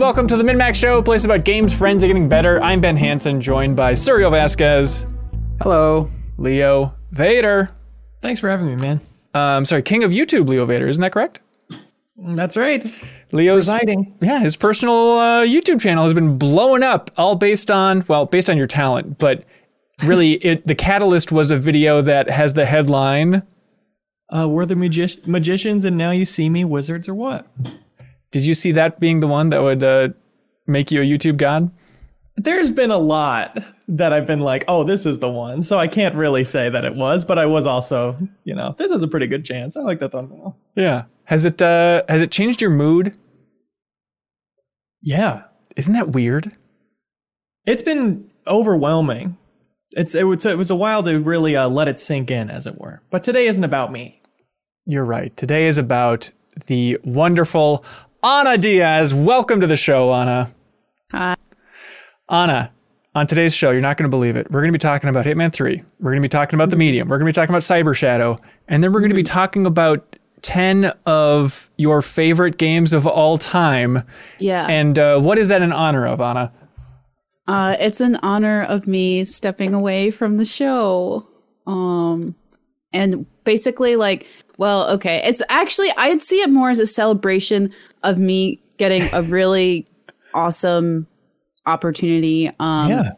Hello and welcome to the MinnMax Show, a place about games, friends, and getting better. I'm Ben Hanson, joined by Suriel Vazquez, Hello. Leo Vader. Thanks for having me, man. Um, sorry, King of YouTube, Leo Vader. Isn't that correct? That's right. Leo's Exciting. yeah, his personal uh, YouTube channel has been blowing up, all based on well, based on your talent, but really, it the catalyst was a video that has the headline. Uh, we're the magi- magicians, and now you see me, wizards, or what? Did you see that being the one that would uh, make you a YouTube god? There's been a lot that I've been like, oh, this is the one. So I can't really say that it was, but I was also, you know, this is a pretty good chance. I like that thumbnail. Yeah. Has it uh, has it changed your mood? Yeah. Isn't that weird? It's been overwhelming. It's it was it was a while to really uh, let it sink in, as it were. But today isn't about me. You're right. Today is about the wonderful Ana Diaz. Welcome to the show, Ana. Hi. Ana, on today's show, you're not going to believe it. We're going to be talking about Hitman 3. We're going to be talking about The Medium. We're going to be talking about Cyber Shadow. And then we're going to be talking about 10 of your favorite games of all time. Yeah. And uh, what is that in honor of, Ana? uh, it's an honor of me stepping away from the show. Um, and basically, like, well, okay, it's actually I'd see it more as a celebration of me getting a really awesome opportunity. Um, Yeah.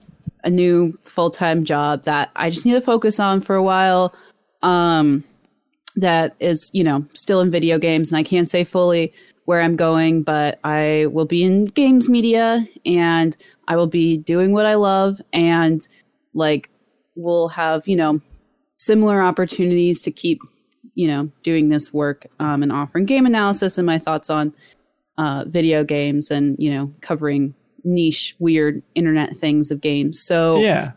a new full time job that I just need to focus on for a while. Um, that is, you know, still in video games, and I can't say fully where I'm going, but I will be in games media and I will be doing what I love and like we'll have, you know, similar opportunities to keep, you know, doing this work um, and offering game analysis and my thoughts on uh, video games and, you know, covering niche, weird internet things of games. So, Yeah.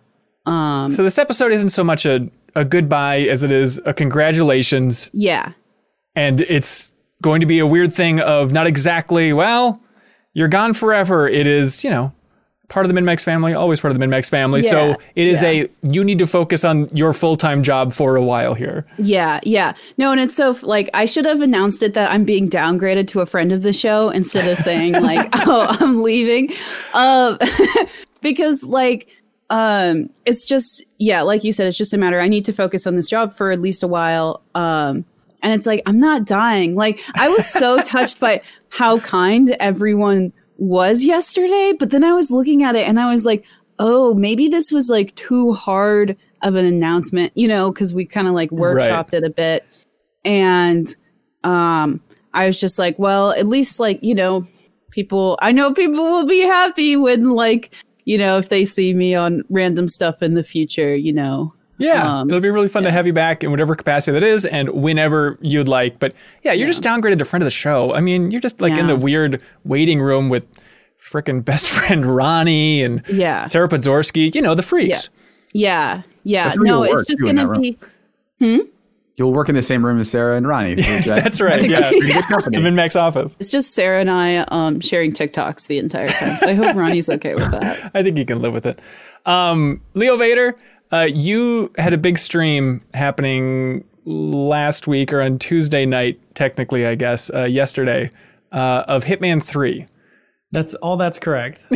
um, So this episode isn't so much a, a goodbye as it is a congratulations. yeah. And it's going to be a weird thing of not exactly, well, you're gone forever. It is, you know, part of the MinnMax family, always part of the MinnMax family. Yeah, so it is yeah. a, you need to focus on your full time job for a while here. Yeah, yeah. No, and it's so like I should have announced it that I'm being downgraded to a friend of the show instead of saying like, "Oh, I'm leaving," uh, because like um, it's just yeah, like you said, it's just a matter. I need to focus on this job for at least a while. Um, and it's like I'm not dying. Like I was so touched by how kind everyone was yesterday, but then I was looking at it and I was like, oh, maybe this was like too hard of an announcement, you know, because we kind of like workshopped it a bit. And um I was just like, well, at least like, you know, people I know people will be happy when like, you know, if they see me on random stuff in the future, you know. Yeah, Um, it'll be really fun to have you back in whatever capacity that is and whenever you'd like. But yeah, you're just downgraded to friend of the show. I mean, you're just like in the weird waiting room with frickin' best friend Ronnie and Yeah. Sarah Podzorsky, you know, the freaks. Yeah. Yeah. That's No, it's just gonna that room. be You'll work in the same room as Sarah and Ronnie. which I- That's right. I think Yeah. that's pretty good The office. it's just Sarah and I um sharing TikToks the entire time. So I hope Ronnie's okay with that. I think you can live with it. Um, Leo Vader, uh, you had a big stream happening last week or on Tuesday night, technically, I guess, uh, yesterday, uh, of Hitman 3. That's all that's correct.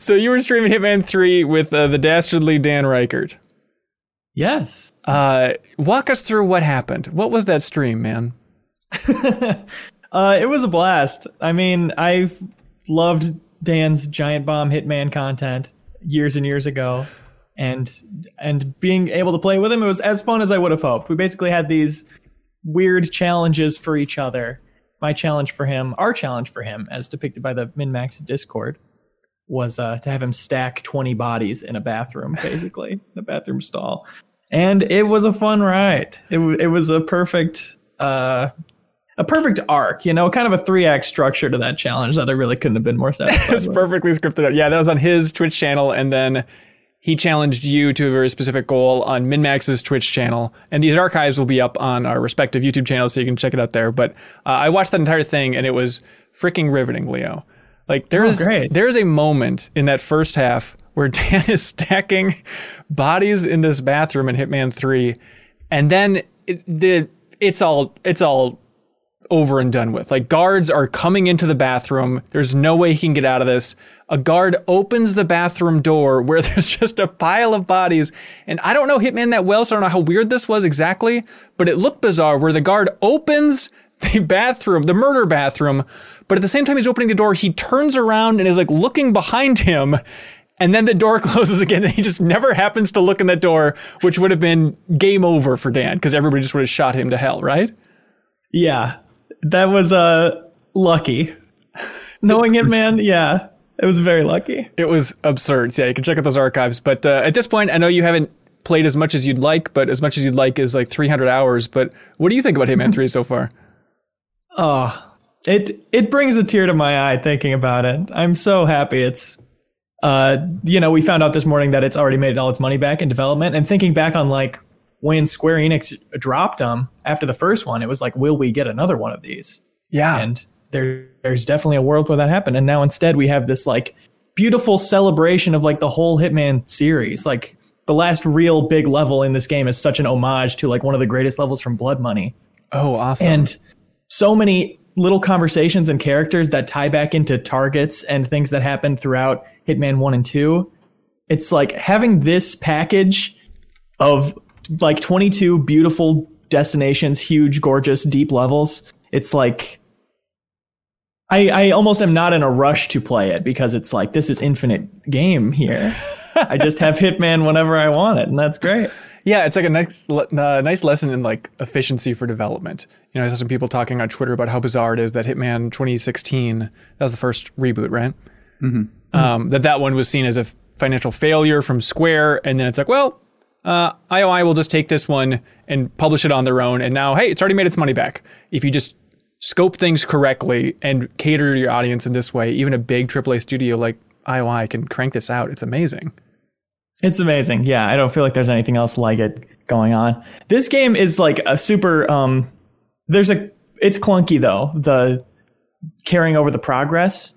So you were streaming Hitman 3 with uh, the dastardly Dan Ryckert. yes. Uh, walk us through what happened. What was that stream, man? Uh, it was a blast. I mean, I loved Dan's Giant Bomb Hitman content years and years ago, and and being able to play with him, it was as fun as I would have hoped. We basically had these weird challenges for each other. My challenge for him, our challenge for him, as depicted by the MinnMax Discord, was uh, to have him stack 20 bodies in a bathroom, basically, in a bathroom stall. And it was a fun ride. It, w- it was a perfect uh, a perfect arc, you know, kind of a three act structure to that challenge that I really couldn't have been more satisfied It's with. perfectly scripted. Yeah, that was on his Twitch channel, and then he challenged you to a very specific goal on MinnMax's Twitch channel. And these archives will be up on our respective YouTube channels, so you can check it out there. But uh, I watched that entire thing, and it was freaking riveting, Leo. Like there's great. there's a moment in that first half where Dan is stacking bodies in this bathroom in Hitman 3, and then it, the it's all it's all over and done with. Like guards are coming into the bathroom. There's no way he can get out of this. A guard opens the bathroom door where there's just a pile of bodies. And I don't know Hitman that well, so I don't know how weird this was exactly, but it looked bizarre where the guard opens the bathroom, the murder bathroom, but at the same time he's opening the door, he turns around and is like looking behind him. And then the door closes again, and he just never happens to look in that door, which would have been game over for Dan because everybody just would have shot him to hell, right? Yeah, that was uh lucky. Knowing it, man, yeah, it was very lucky. It was absurd. Yeah, you can check out those archives. But uh, at this point, I know you haven't played as much as you'd like, but as much as you'd like is like 300 hours. But what do you think about Hitman 3 so far? Oh, it it brings a tear to my eye thinking about it. I'm so happy it's uh you know, we found out this morning that it's already made all its money back in development and thinking back on like when Square Enix dropped them after the first one, it was like will we get another one of these? Yeah. And there there's definitely a world where that happened and now instead we have this like beautiful celebration of like the whole Hitman series. Like the last real big level in this game is such an homage to like one of the greatest levels from Blood Money. oh, awesome. And so many little conversations and characters that tie back into targets and things that happened throughout Hitman 1 and 2. It's like having this package of like 22 beautiful destinations, huge, gorgeous, deep levels. It's like I, I almost am not in a rush to play it because it's like this is infinite game here. I just have Hitman whenever I want it, and that's great. Yeah, it's like a nice, uh, nice lesson in like efficiency for development. You know, I saw some people talking on Twitter about how bizarre it is that Hitman 2016, that was the first reboot, right? Mm-hmm. Um, that that one was seen as a financial failure from Square, and then it's like, well, uh, IOI will just take this one and publish it on their own, and now, hey, it's already made its money back. If you just scope things correctly and cater to your audience in this way, even a big AAA studio like IOI can crank this out. It's amazing. It's amazing. Yeah, I don't feel like there's anything else like it going on. This game is like a super um there's a it's clunky though. The carrying over the progress.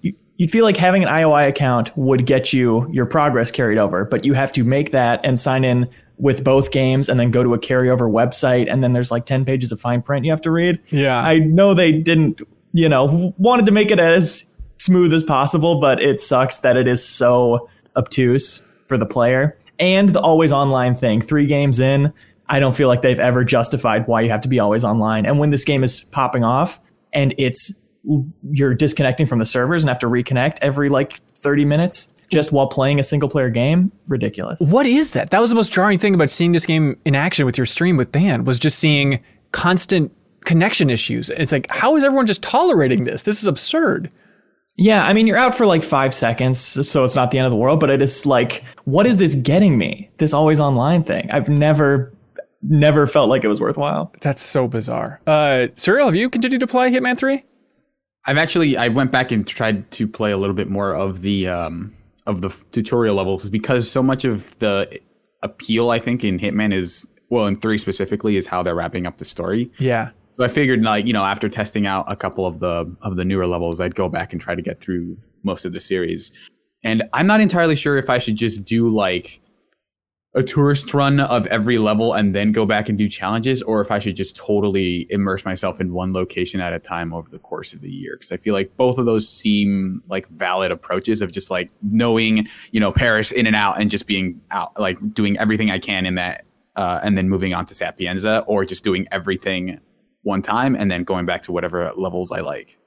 You, you'd feel like having an IOI account would get you your progress carried over, but you have to make that and sign in with both games and then go to a carryover website and then there's like 10 pages of fine print you have to read. Yeah. I know they didn't, you know, wanted to make it as smooth as possible, but it sucks that it is so obtuse for the player. And the always online thing, three games in, I don't feel like they've ever justified why you have to be always online. And when this game is popping off and it's you're disconnecting from the servers and have to reconnect every like 30 minutes just while playing a single player game, ridiculous. What is that? That was the most jarring thing about seeing this game in action with your stream with Dan was just seeing constant connection issues. It's like, how is everyone just tolerating this? This is absurd. Yeah, I mean, you're out for like five seconds, so it's not the end of the world, but it is like, what is this getting me? This always online thing. I've never, never felt like it was worthwhile. That's so bizarre. Uh, Suriel, have you continued to play Hitman 3? I've actually I went back and tried to play a little bit more of the um of the tutorial levels because so much of the appeal I think in Hitman is well in 3 specifically is how they're wrapping up the story. Yeah. So I figured like, you know, after testing out a couple of the of the newer levels, I'd go back and try to get through most of the series. And I'm not entirely sure if I should just do like a tourist run of every level and then go back and do challenges or if I should just totally immerse myself in one location at a time over the course of the year because I feel like both of those seem like valid approaches of just like knowing, you know, Paris in and out and just being out like doing everything I can in that uh, and then moving on to Sapienza or just doing everything one time and then going back to whatever levels I like.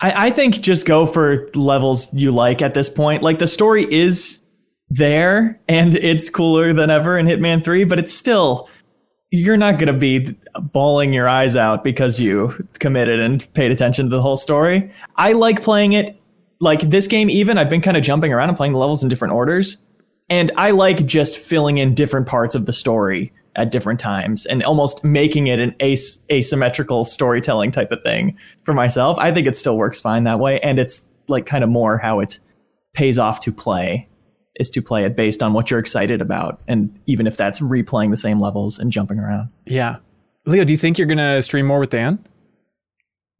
I, I think just go for levels you like at this point. Like the story is there and it's cooler than ever in Hitman 3, but it's still you're not going to be bawling your eyes out because you committed and paid attention to the whole story. I like playing it like this game even I've been kind of jumping around and playing the levels in different orders and I like just filling in different parts of the story at different times and almost making it an as- asymmetrical storytelling type of thing for myself. I think it still works fine that way and it's like kind of more how it pays off to play is to play it based on what you're excited about and even if that's replaying the same levels and jumping around. Yeah. Leo, do you think you're going to stream more with Dan?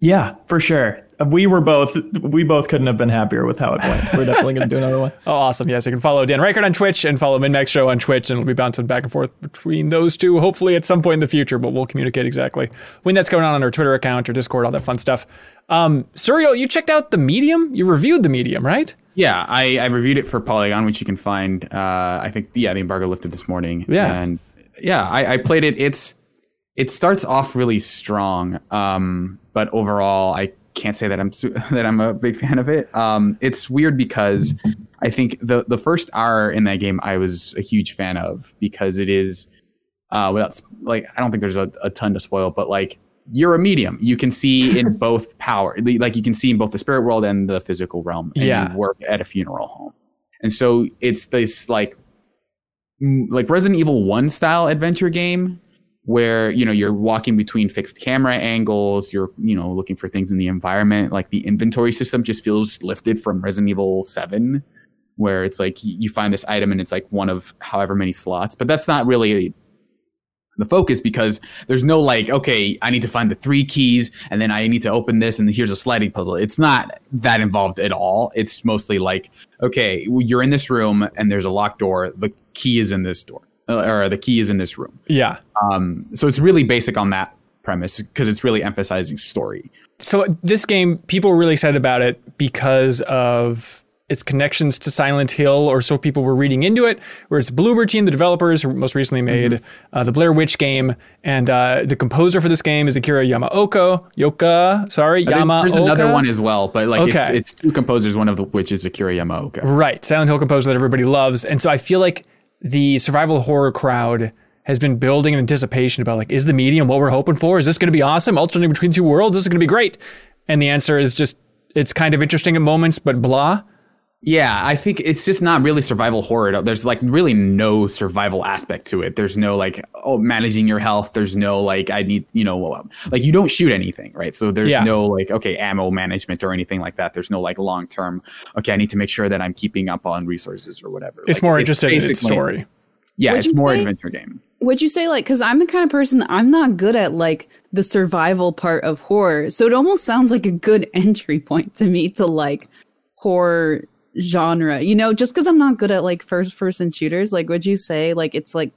Yeah, for sure. we were both we both couldn't have been happier with how it went. We're definitely going to do another one. Oh, awesome. Yes, you can follow Dan Ryckert on Twitch and follow MinnMax Show on Twitch, and we'll be bouncing back and forth between those two, hopefully at some point in the future, but we'll communicate exactly when that's going on on our Twitter account or Discord, all that fun stuff. Um, Suriel, you checked out the Medium? You reviewed the Medium, right? Yeah, I, I reviewed it for Polygon, which you can find. Uh, I think yeah, the embargo lifted this morning. Yeah. and yeah, I, I played it. It's it starts off really strong, um, but overall, I can't say that I'm su- that I'm a big fan of it. Um, it's weird because I think the the first hour in that game I was a huge fan of because it is uh, without like I don't think there's a, a ton to spoil, but like you're a medium. You can see in both power, like you can see in both the spirit world and the physical realm. And Yeah. you work at a funeral home, and so it's this like like Resident Evil One style adventure game where you know you're walking between fixed camera angles. You're you know looking for things in the environment. Like the inventory system just feels lifted from Resident Evil Seven. Where it's like you find this item and it's like one of however many slots, but that's not really the focus because there's no like okay i need to find the three keys and then i need to open this and here's a sliding puzzle. It's not that involved at all. It's mostly like okay you're in this room and there's a locked door. The key is in this door uh, or the key is in this room. Yeah. um, so it's really basic on that premise because it's really emphasizing story. So this game, people were really excited about it because of its connections to Silent Hill, or so people were reading into it. Where it's Bloober Team, the developers who most recently made uh, the Blair Witch game, and uh, the composer for this game is Akira Yamaoka. Yoka, sorry, There- Yamaoka. there's another one as well but like Okay. it's, it's two composers one of the which is akira yamaoka Right, Silent Hill composer that everybody loves, and so I feel like the survival horror crowd has been building an anticipation about like, is the medium what we're hoping for? Is this going to be awesome? Alternating between two worlds, this is going to be great. And the answer is just it's kind of interesting at moments, but blah. Yeah, I think it's just not really survival horror. There's like really no survival aspect to it. There's no like oh managing your health. There's no like I need you know like you don't shoot anything, right? So there's Yeah. no like okay ammo management or anything like that. There's no like long term. Okay, I need to make sure that I'm keeping up on resources or whatever. It's Like, more interested in its basically- story. Yeah, Would it's more say- adventure game. Would you say like because I'm the kind of person that I'm not good at like the survival part of horror, so it almost sounds like a good entry point to me to like horror genre. You know, just because I'm not good at like first person shooters, like would you say like it's like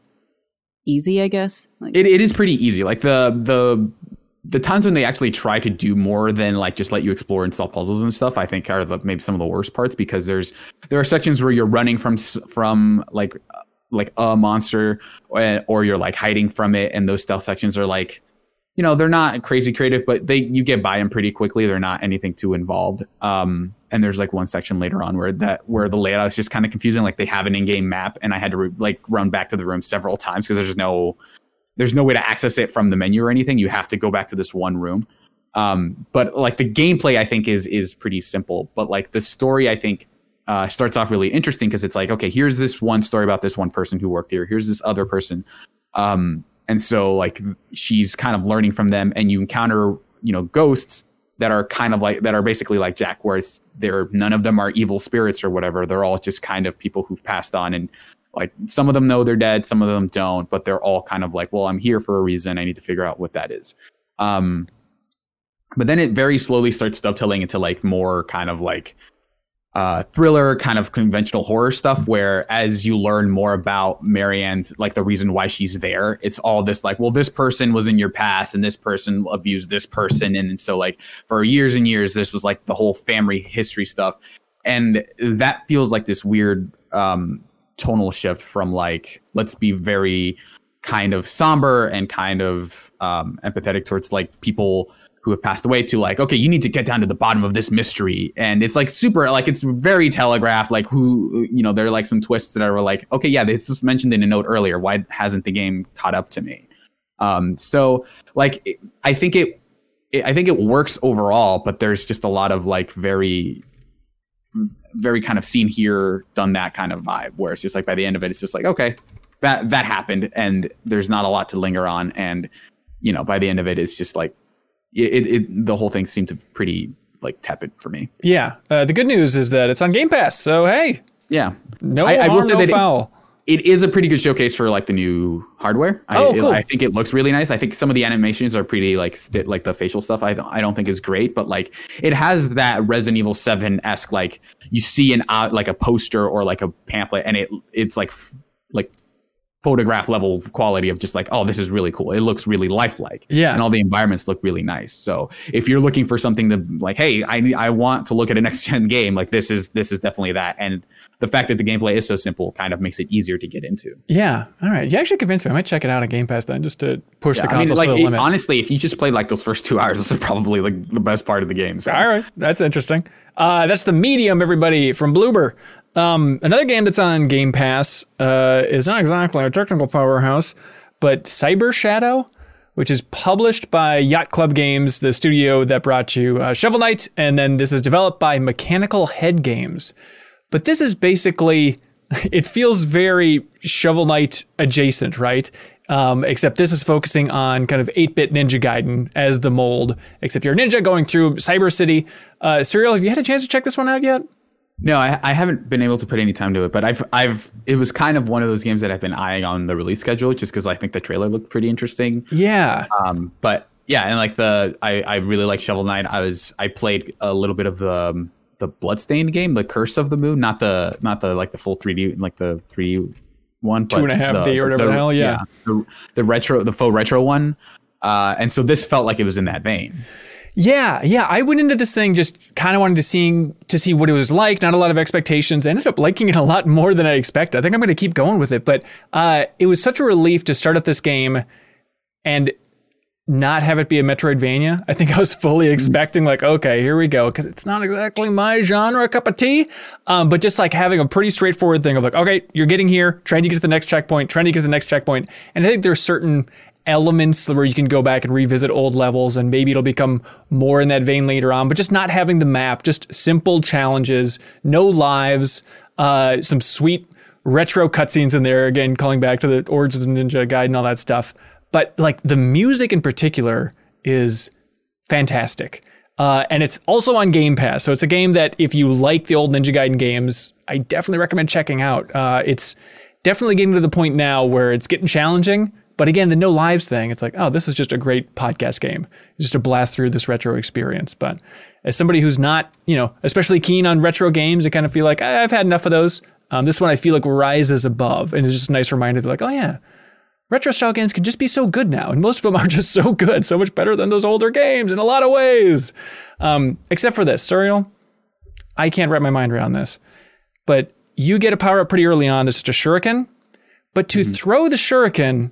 easy? I guess. Like, It, it is pretty easy. Like the the the times when they actually try to do more than like just let you explore and solve puzzles and stuff, I think are the, maybe some of the worst parts because there's there are sections where you're running from from like like a monster or, or you're like hiding from it, and those stealth sections are like you know they're not crazy creative, but they you get by them pretty quickly. They're not anything too involved. Um, and there's like one section later on where that where the layout is just kind of confusing. Like they have an in-game map, and I had to re- like run back to the room several times because there's no there's no way to access it from the menu or anything. You have to go back to this one room. Um, but like the gameplay, I think is is pretty simple. But like the story, I think uh, starts off really interesting because it's like, okay, here's this one story about this one person who worked here. Here's this other person, um, and so like she's kind of learning from them, and you encounter you know ghosts that are kind of like that are basically like Jack, where it's they're none of them are evil spirits or whatever. They're all just kind of people who've passed on and like some of them know they're dead some of them don't but they're all kind of like well i'm here for a reason i need to figure out what that is um but then it very slowly starts dovetailing into like more kind of like uh thriller kind of conventional horror stuff where as you learn more about marianne's like the reason why she's there it's all this like well this person was in your past and this person abused this person. And, so like for years and years this was like the whole family history stuff. And that feels like this weird um tonal shift from like let's be very kind of somber and kind of um, empathetic towards like people who have passed away to like okay you need to get down to the bottom of this mystery. And it's like super like it's very telegraphed like who you know there are like some twists that are like okay yeah this was mentioned in a note earlier. Why hasn't the game caught up to me? Um so like i think it, it i think it works overall but there's just a lot of like very very kind of seen here, done that kind of vibe, where it's just like by the end of it, it's just like, okay, that that happened, and there's not a lot to linger on, and you know, by the end of it, it's just like it, it, it the whole thing seemed to pretty like tepid for me. Yeah. Uh, the good news is that it's on Game Pass. So hey, Yeah, no I- I will harm, say no that it- foul. it is a pretty good showcase for like the new hardware. Oh, I, cool. I think it looks really nice. I think some of the animations are pretty like like the facial stuff. I don't, I don't think is great, but like it has that Resident Evil Seven esque like you see an uh, like a poster or like a pamphlet, and it it's like f- like photograph level quality of just like oh this is really cool. It looks really lifelike. Yeah. and all the environments look really nice. So if you're looking for something to like hey I I want to look at a next gen game like this is this is definitely that and the fact that the gameplay is so simple kind of makes it easier to get into. Yeah. All right. You actually convinced me. I might check it out on Game Pass then, just to push the I mean, console like to the it- limit. honestly, if you just played like those first two hours, this is probably like the best part of the game. So. All right, that's interesting. Uh, that's the medium, everybody from Bloober. Um, another game that's on Game Pass uh, is not exactly a technical powerhouse, but Cyber Shadow, which is published by Yacht Club Games, the studio that brought you uh, Shovel Knight, and then this is developed by Mechanical Head Games. But this is basically, it feels very Shovel Knight adjacent, right? Um, except this is focusing on kind of 8 bit Ninja Gaiden as the mold, except you're a ninja going through Cyber City. Uh, Suriel, have you had a chance to check this one out yet? No, I, I haven't been able to put any time to it, but I've I've it was kind of one of those games that I've been eyeing on the release schedule just because I think the trailer looked pretty interesting. Yeah. Um, but yeah, and like the I I really like Shovel Knight. I was I played a little bit of the um, the Bloodstained game, the Curse of the Moon, not the not the like the full 3D like the 3D one, Two and a half D or whatever the hell, yeah. the, the retro the faux retro one. Uh, and so this felt like it was in that vein. Yeah, yeah. I went into this thing just kind of wanted to see to see what it was like. Not a lot of expectations. I ended up liking it a lot more than I expected. I think I'm going to keep going with it. But uh, it was such a relief to start up this game and not have it be a Metroidvania. I think I was fully expecting like, okay, here we go, because it's not exactly my genre cup of tea. Um, but just like having a pretty straightforward thing of like, okay, you're getting here, trying to get to the next checkpoint, trying to get to the next checkpoint, and I think there's certain elements where you can go back and revisit old levels and maybe it'll become more in that vein later on. But just not having the map just simple challenges no lives uh, some sweet retro cutscenes in there again calling back to the origins of Ninja Gaiden and all that stuff. But like the music in particular is fantastic. Uh, and it's also on Game Pass, so it's a game that if you like the old Ninja Gaiden games, I definitely recommend checking out. Uh, it's definitely getting to the point now where it's getting challenging, but again, the no lives thing, it's like, oh, this is just a great podcast game, just to blast through this retro experience. But as somebody who's not, you know, especially keen on retro games, I kind of feel like "Ah, I've had enough of those. Um, this one I feel like rises above, and it's just a nice reminder that, like, oh yeah, retro style games can just be so good now, and most of them are just so good, so much better than those older games in a lot of ways. Um, except for this, Suriel, I can't wrap my mind around this, but you get a power up pretty early on. This is a shuriken, but to throw the shuriken,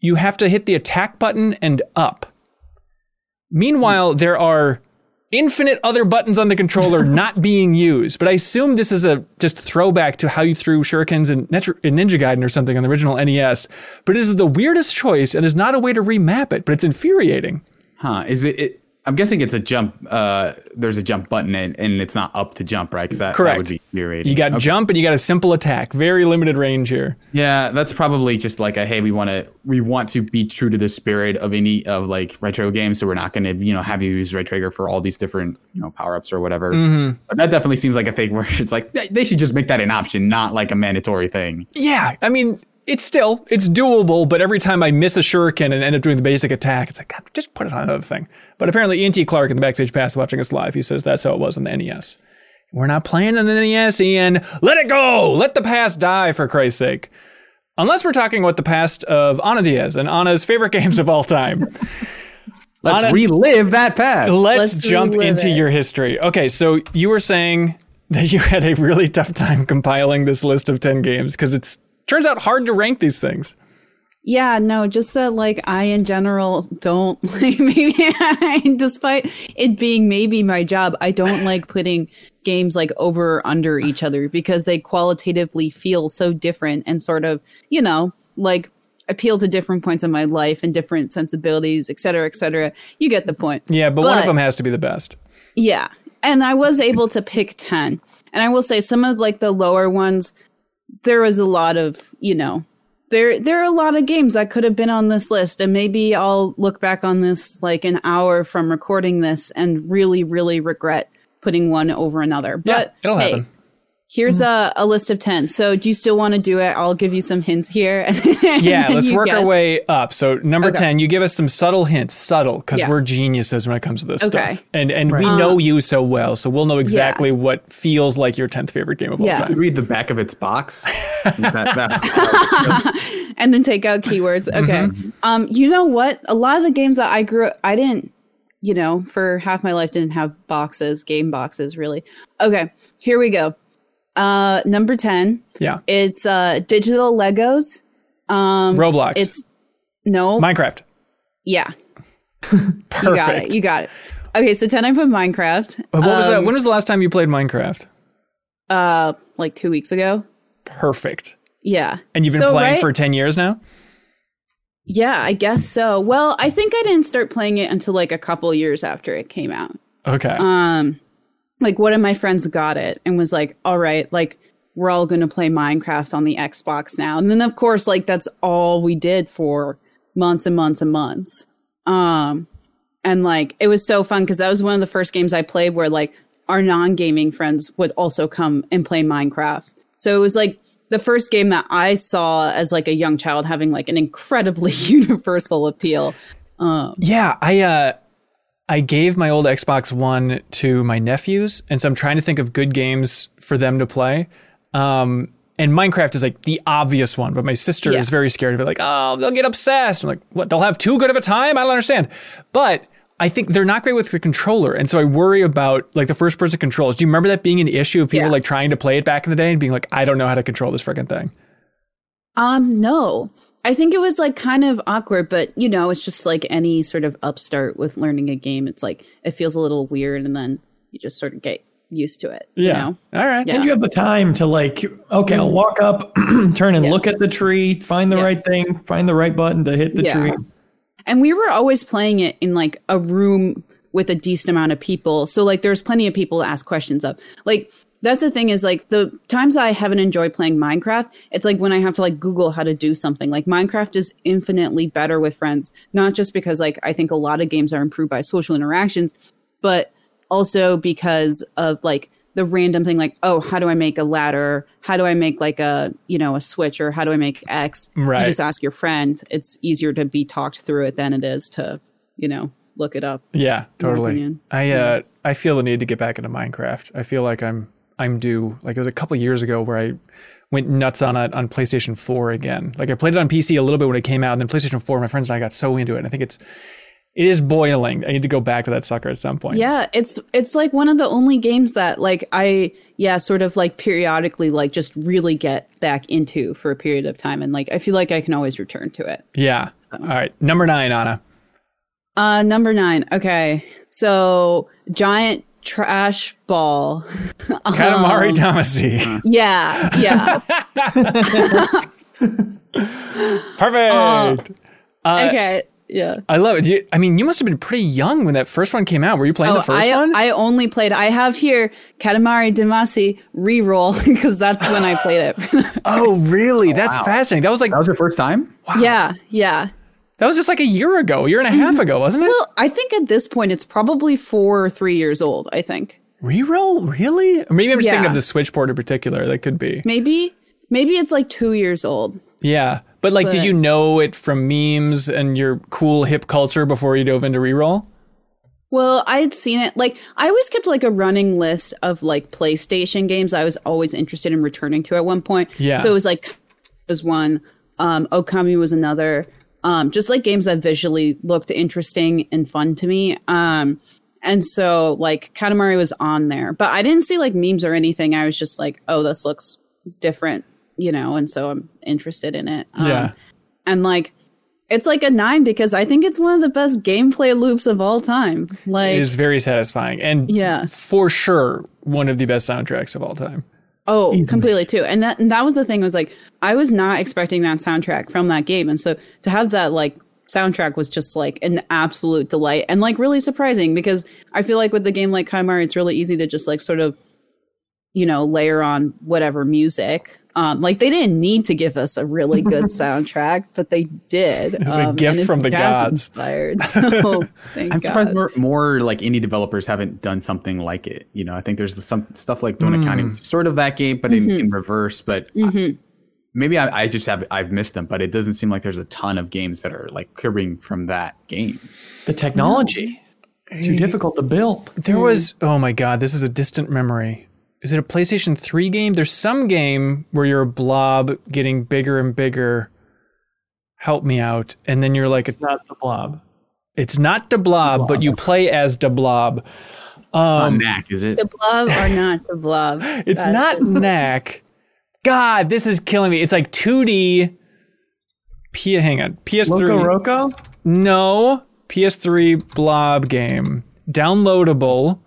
you have to hit the attack button and up. Meanwhile, there are infinite other buttons on the controller not being used. But I assume this is a just throwback to how you threw shurikens in, in Ninja Gaiden or something on the original NES. But it is the weirdest choice, and there's not a way to remap it. But it's infuriating. Huh? Is it? it I'm guessing it's a jump. Uh, there's a jump button and, and it's not up to jump, right? Because that, that Correct. would be. You got Okay. jump and you got a simple attack. Very limited range here. Yeah, that's probably just like a hey, we want to we want to be true to the spirit of any of like retro games, so we're not going to you know have you use Ray Trigger for all these different you know power ups or whatever. Mm-hmm. But that definitely seems like a thing where it's like they should just make that an option, not like a mandatory thing. Yeah, I mean, it's still it's doable, but every time I miss a shuriken and end up doing the basic attack, it's like God, just put it on another thing. But apparently, Ian T. Clark in the backstage pass watching us live, he says that's how it was on the NES. We're not playing on the NES, Ian. Let it go. Let the past die, for Christ's sake. Unless we're talking about the past of Ana Diaz and Ana's favorite games of all time. Let's On relive that past. Let's, Let's jump into it. your history. Okay, so you were saying that you had a really tough time compiling this list of 10 games because it's turns out hard to rank these things. Yeah, no, just that like I in general don't like maybe despite it being maybe my job, I don't like putting games like over or under each other because they qualitatively feel so different and sort of, you know, like appeal to different points in my life and different sensibilities, et cetera, et cetera. You get the point. Yeah, but, one of them has to be the best. Yeah. And I was able to pick 10. And I will say some of like the lower ones there was a lot of, you know, there there are a lot of games that could have been on this list and maybe I'll look back on this like an hour from recording this and really really regret putting one over another. Yeah, But it'll hey, happen. Here's a, a list of 10. So, do you still want to do it? I'll give you some hints here. Yeah, let's you work our way up. So number Okay. 10, you give us some subtle hints, subtle, because Yeah. we're geniuses when it comes to this Okay. stuff. And and we Right. know you so well, so we'll know exactly what feels like your 10th favorite game of Yeah. all You time. read the back of its box. That- that- and then take out keywords. Okay. Um, you know what? A lot of the games that I grew I didn't, you know, for half my life didn't have boxes, game boxes really. Okay, here we go. Uh number 10. Yeah. It's uh digital Legos. Um Roblox. it's no Minecraft. yeah. Perfect. You got it. You got it. Okay, so 10 I put Minecraft. What was that? Um, When was the last time you played Minecraft? uh like 2 weeks ago. Perfect. Yeah. And you've been So, playing right- for 10 years now? Yeah, I guess so. Well, I think I didn't start playing it until like a couple years after it came out. Okay. um like one of my friends got it and was like all right like we're all going to play minecraft on the xbox now. And then of course like that's all we did for months and months and months. Um and like it was so fun because that was one of the first games i played where like our non-gaming friends would also come and play minecraft. So it was like the first game that i saw as like a young child having like an incredibly universal appeal. Um Yeah, I uh I gave my old Xbox One to my nephews, and so I'm trying to think of good games for them to play. Um, and Minecraft is like the obvious one, but my sister Yeah. is very scared of it. Like, oh, they'll get obsessed. I'm like, what? They'll have too good of a time? I don't understand. But I think they're not great with the controller, and so I worry about like the first person controls. Do you remember that being an issue of people Yeah. like trying to play it back in the day and being like, I don't know how to control this freaking thing? Um, no. I think it was like kind of awkward, but you know, it's just like any sort of upstart with learning a game. It's like it feels a little weird and then you just sort of get used to it. You know? All right. Yeah. And you have the time to like, okay, I'll walk up, turn and Yeah. look at the tree, find the Yeah. right thing, find the right button to hit the Yeah. tree. And we were always playing it in like a room with a decent amount of people. So like there's plenty of people to ask questions of. Like that's the thing is like the times I haven't enjoyed playing Minecraft, it's like when I have to like Google how to do something. Like Minecraft is infinitely better with friends, not just because like I think a lot of games are improved by social interactions, but also because of like the random thing like oh how do i make a ladder how do i make like a you know a switch or how do i make x Right. you just ask your friend it's easier to be talked through it than it is to you know look it up Yeah, totally. I uh I feel the need to get back into Minecraft. I feel like I'm I'm due. Like it was a couple years ago where I went nuts on it on PlayStation 4 again. Like I played it on PC a little bit when it came out, and then PlayStation 4, my friends and I got so into it. And I think it's it is boiling. I need to go back to that sucker at some point. yeah it's it's like one of the only games that like i yeah sort of like periodically like just really get back into for a period of time and like i feel like i can always return to it Yeah. All right. Number nine, Ana. uh number nine okay so giant trash ball Katamari Um, Damacy. yeah yeah Perfect. Uh, okay yeah I love it. You, I mean, you must have been pretty young when that first one came out. Were you playing the first Oh, I, one? I only played. I have here Katamari Damacy reroll because that's when I played it. oh, really? That's wow. fascinating. That was like that was your first time? Yeah, yeah. That was just like a year ago, a year and a Mm-hmm. half ago, wasn't it? Well, I think at this point it's probably four or three years old. I think Reroll? Really? Or maybe I'm just thinking of the Switch port in particular. That could be. maybe maybe it's like two years old. Yeah. But like, did you know it from memes and your cool hip culture before you dove into reroll? Well, I had seen it. Like I always kept like a running list of like PlayStation games I was always interested in returning to at one point. Yeah. So it was like was one, um, Okami was another. Um, just like games that visually looked interesting and fun to me. Um, and so like Katamari was on there, but I didn't see like memes or anything. I was just like, oh, this looks different, you know, and so I'm interested in it. Um, yeah. and like it's like a nine because I think it's one of the best gameplay loops of all time. Like, It is very satisfying and yeah, for sure one of the best soundtracks of all time. Oh, Easily. completely too. And that and that was the thing was like I was not expecting that soundtrack from that game, and so to have that like soundtrack was just like an absolute delight and like really surprising because I feel like with the game like Katamari, it's really easy to just like sort of you know layer on whatever music Um, like they didn't need to give us a really good soundtrack, but they did. It was a um, gift from the gods. Inspired, so thank I'm God. surprised more, more like indie developers haven't done something like it. You know, I think there's some stuff like Donut County, which mm. is sort of that game, but in, mm-hmm. in reverse. But I- mm-hmm. maybe I, I just have I've missed them, but it doesn't seem like there's a ton of games that are like cribbing from that game. The technology. It's too difficult to build. There was mm. oh my god, this is a distant memory. Is it a PlayStation 3 game? There's some game where you're a blob getting bigger and bigger. Help me out. And then you're like It's not the blob. it's not the blob, but you play as the blob. Not Um Knack, is it? the blob or not the blob? it's That's- not knack. God, this is killing me. It's like 2D P hang on. PS3 Loco Roco? No, PS3 blob game. Downloadable.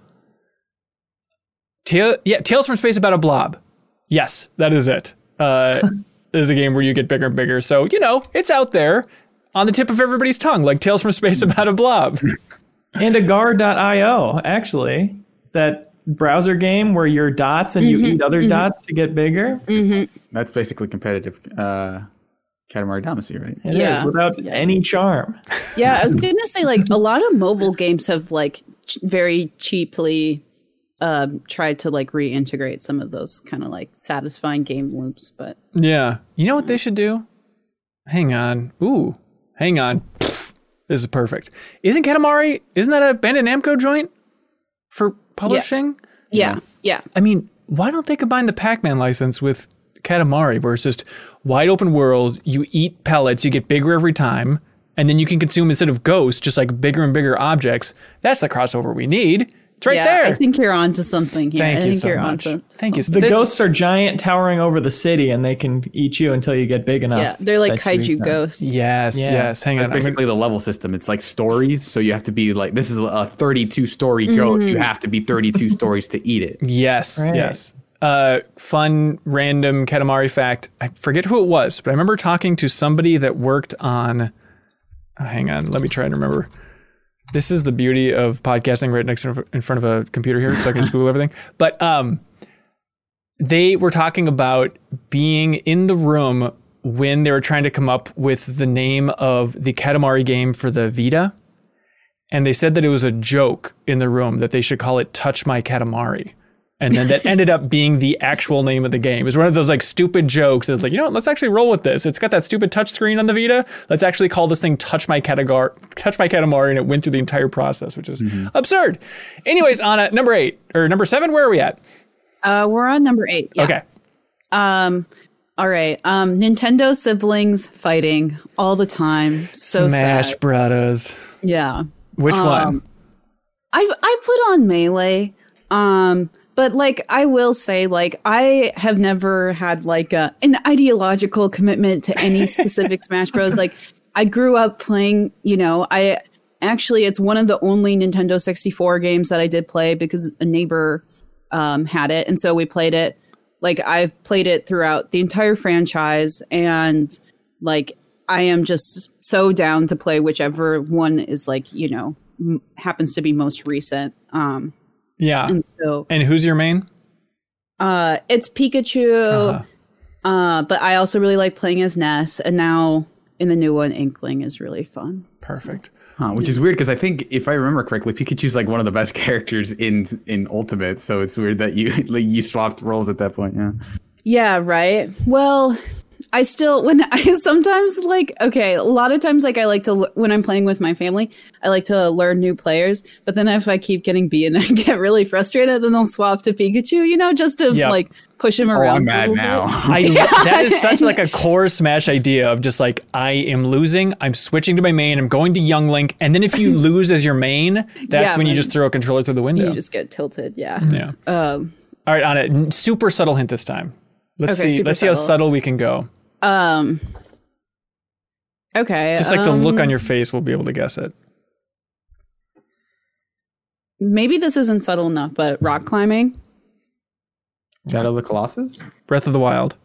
Ta- yeah, Tales from Space about a blob. Yes, that is it. Uh, is a game where you get bigger and bigger. So, you know, it's out there on the tip of everybody's tongue, like Tales from Space about a blob. And agar.io, actually. That browser game where you're dots and you eat other dots to get bigger. That's basically competitive uh, Katamari Damacy, right? It is Yeah. without any charm. Yeah, I was gonna say like a lot of mobile games have like ch- very cheaply um, tried to like reintegrate some of those kind of like satisfying game loops, but yeah. You know what they should do? Hang on. Ooh, hang on. Pfft, this is perfect. Isn't Katamari, isn't that a Bandai Namco joint for publishing? yeah, yeah, I mean, why don't they combine the Pac-Man license with Katamari, where it's just wide open world, you eat pellets, you get bigger every time, and then you can consume instead of ghosts, just like bigger and bigger objects. That's the crossover we need. It's right yeah. there. I think you're onto something here. Thank I you think so you're much. onto Thank you. The This- ghosts are giant, towering over the city, and they can eat you until you get big enough. Yeah, they're like that you eat kaiju ghosts. Yes, Yeah. yes. Hang on. That's I'm basically the level system. It's like stories, so you have to be like this is a 32 story goat. You have to be 32 stories to eat it. Yes, Right. yes. Uh, fun random Katamari fact. I forget who it was, but I remember talking to somebody that worked on. oh, hang on, let me try and remember. This is the beauty of podcasting right next in front of a computer here, so I can just Google everything. But um, they were talking about being in the room when they were trying to come up with the name of the Katamari game for the Vita. And they said that it was a joke in the room that they should call it Touch My Katamari. And then that ended up being the actual name of the game. It was one of those like stupid jokes that's like, you know what, let's actually roll with this. It's got that stupid touch screen on the Vita. Let's actually call this thing Touch My Katagar Touch My Katamari, and it went through the entire process, which is absurd. Anyways, on a number eight or number seven, where are we at? Uh, we're on number eight. Yeah. Okay. Um, all right. Um, Nintendo siblings fighting all the time. So Smash sad. Brothers. Yeah. Which one? Um, I I put on melee. Um, but like I will say, like I have never had like a an ideological commitment to any specific Smash Bros. Like I grew up playing, you know, I actually it's one of the only Nintendo 64 games that I did play because a neighbor um, had it, and so we played it. Like I've played it throughout the entire franchise, and like I am just so down to play whichever one is like you know m- happens to be most recent. Um, Yeah. and so And who's your main? uh, it's Pikachu. Uh-huh. Uh, but I also really like playing as Ness, and now in the new one, Inkling is really fun. Perfect. Huh, which is weird because I think if I remember correctly, Pikachu's like one of the best characters in in Ultimate. So it's weird that you like you swapped roles at that point. Yeah. Yeah, right. Well, I still when I sometimes like okay, a lot of times like I like to when I'm playing with my family, I like to learn new players. But then if I keep getting B and I get really frustrated. Then I'll swap to Pikachu, you know, just to Yeah. like push him around. Oh, around. I'm mad now. I that is such like a core Smash idea of just like I am losing, I'm switching to my main, I'm going to Young Link, and then if you lose as your main, that's Yeah, when you just throw a controller through the window. You just get tilted. Yeah. yeah. Um. All right, on a super subtle hint this time. Let's Okay, see. Let's see how subtle. subtle we can go. Um. Okay. Just like the look um, on your face, we'll be able to guess it. Maybe this isn't subtle enough, but rock climbing. Shadow of the Colossus. Breath of the Wild.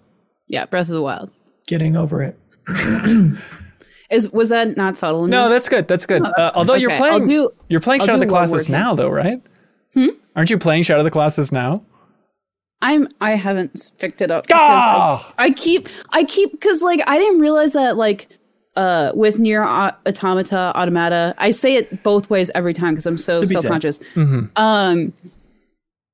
Yeah, Breath of the Wild. Getting over it. Is was that not subtle enough? No, that's good. That's good. uh, although you're playing, do- you're playing I'll Shadow of the do Colossus now, though, right? Hmm? Aren't you playing Shadow of the Colossus now? I'm I haven't picked it up because I, Ah! I keep I keep because like I didn't realize that like uh with Nier automata automata I say it both ways every time because I'm so To be safe. self conscious. Mhm. Um,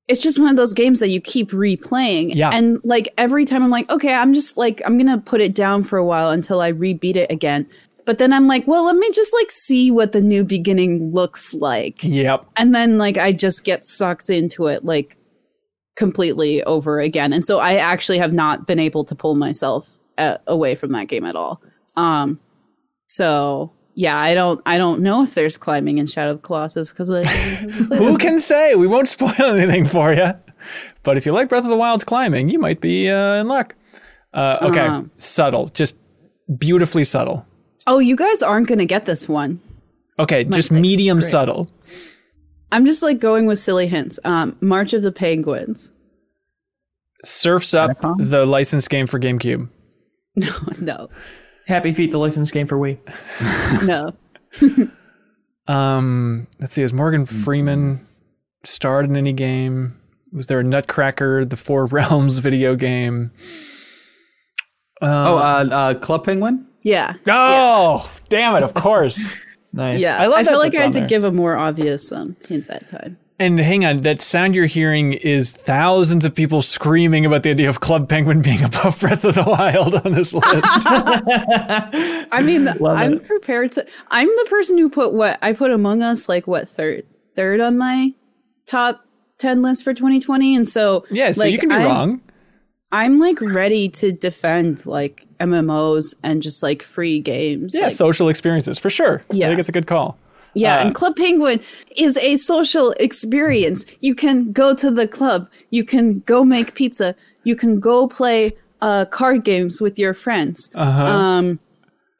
it's just one of those games that you keep replaying, Yeah. and like every time I'm like, okay, I'm just like I'm gonna put it down for a while until I rebeat it again. But then I'm like, well, let me just like see what the new beginning looks like Yep. and then like I just get sucked into it like completely over again. And so I actually have not been able to pull myself uh, away from that game at all. Um so yeah, I don't I don't know if there's climbing in Shadow of Colossus I Who can say? We won't spoil anything for you. But if you like Breath of the Wild's climbing, you might be uh, in luck. Uh, okay, Uh-huh. subtle, just beautifully subtle. Oh, you guys aren't going to get this one. Okay, just medium Great. subtle. I'm just like going with silly hints. Um March of the Penguins. Surfs up the licensed game for GameCube. No, no. Happy Feet, the licensed game for Wii. No. Um, let's see, has Morgan. Freeman starred in any game? Was there a Nutcracker, the Four Realms video game? Oh, uh, uh, Club Penguin. Yeah. Oh, damn it! Of course. Nice. Yeah. I love that I feel like I had on to there. give a more obvious um, hint that time. And hang on, that sound you're hearing is thousands of people screaming about the idea of Club Penguin being above Breath of the Wild on this list. I mean, I'm it. prepared to. I'm the person who put what I put Among Us like what third third on my top ten list for 2020, and so yeah, so like, you can be I'm, wrong. I'm like ready to defend like MMOs and just like free games. Yeah, like, social experiences for sure. Yeah. I think it's a good call. yeah, uh, and Club Penguin is a social experience. You can go to the club. You can go make pizza. You can go play uh, card games with your friends. Uh-huh. Um,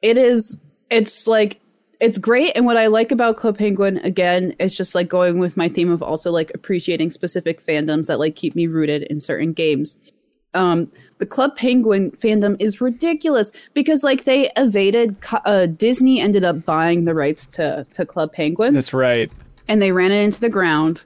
it is. It's like it's great, and what I like about Club Penguin again is just like going with my theme of also like appreciating specific fandoms that like keep me rooted in certain games. Um, the Club Penguin fandom is ridiculous because like they evaded. Uh, Disney ended up buying the rights to to Club Penguin That's right. and they ran it into the ground.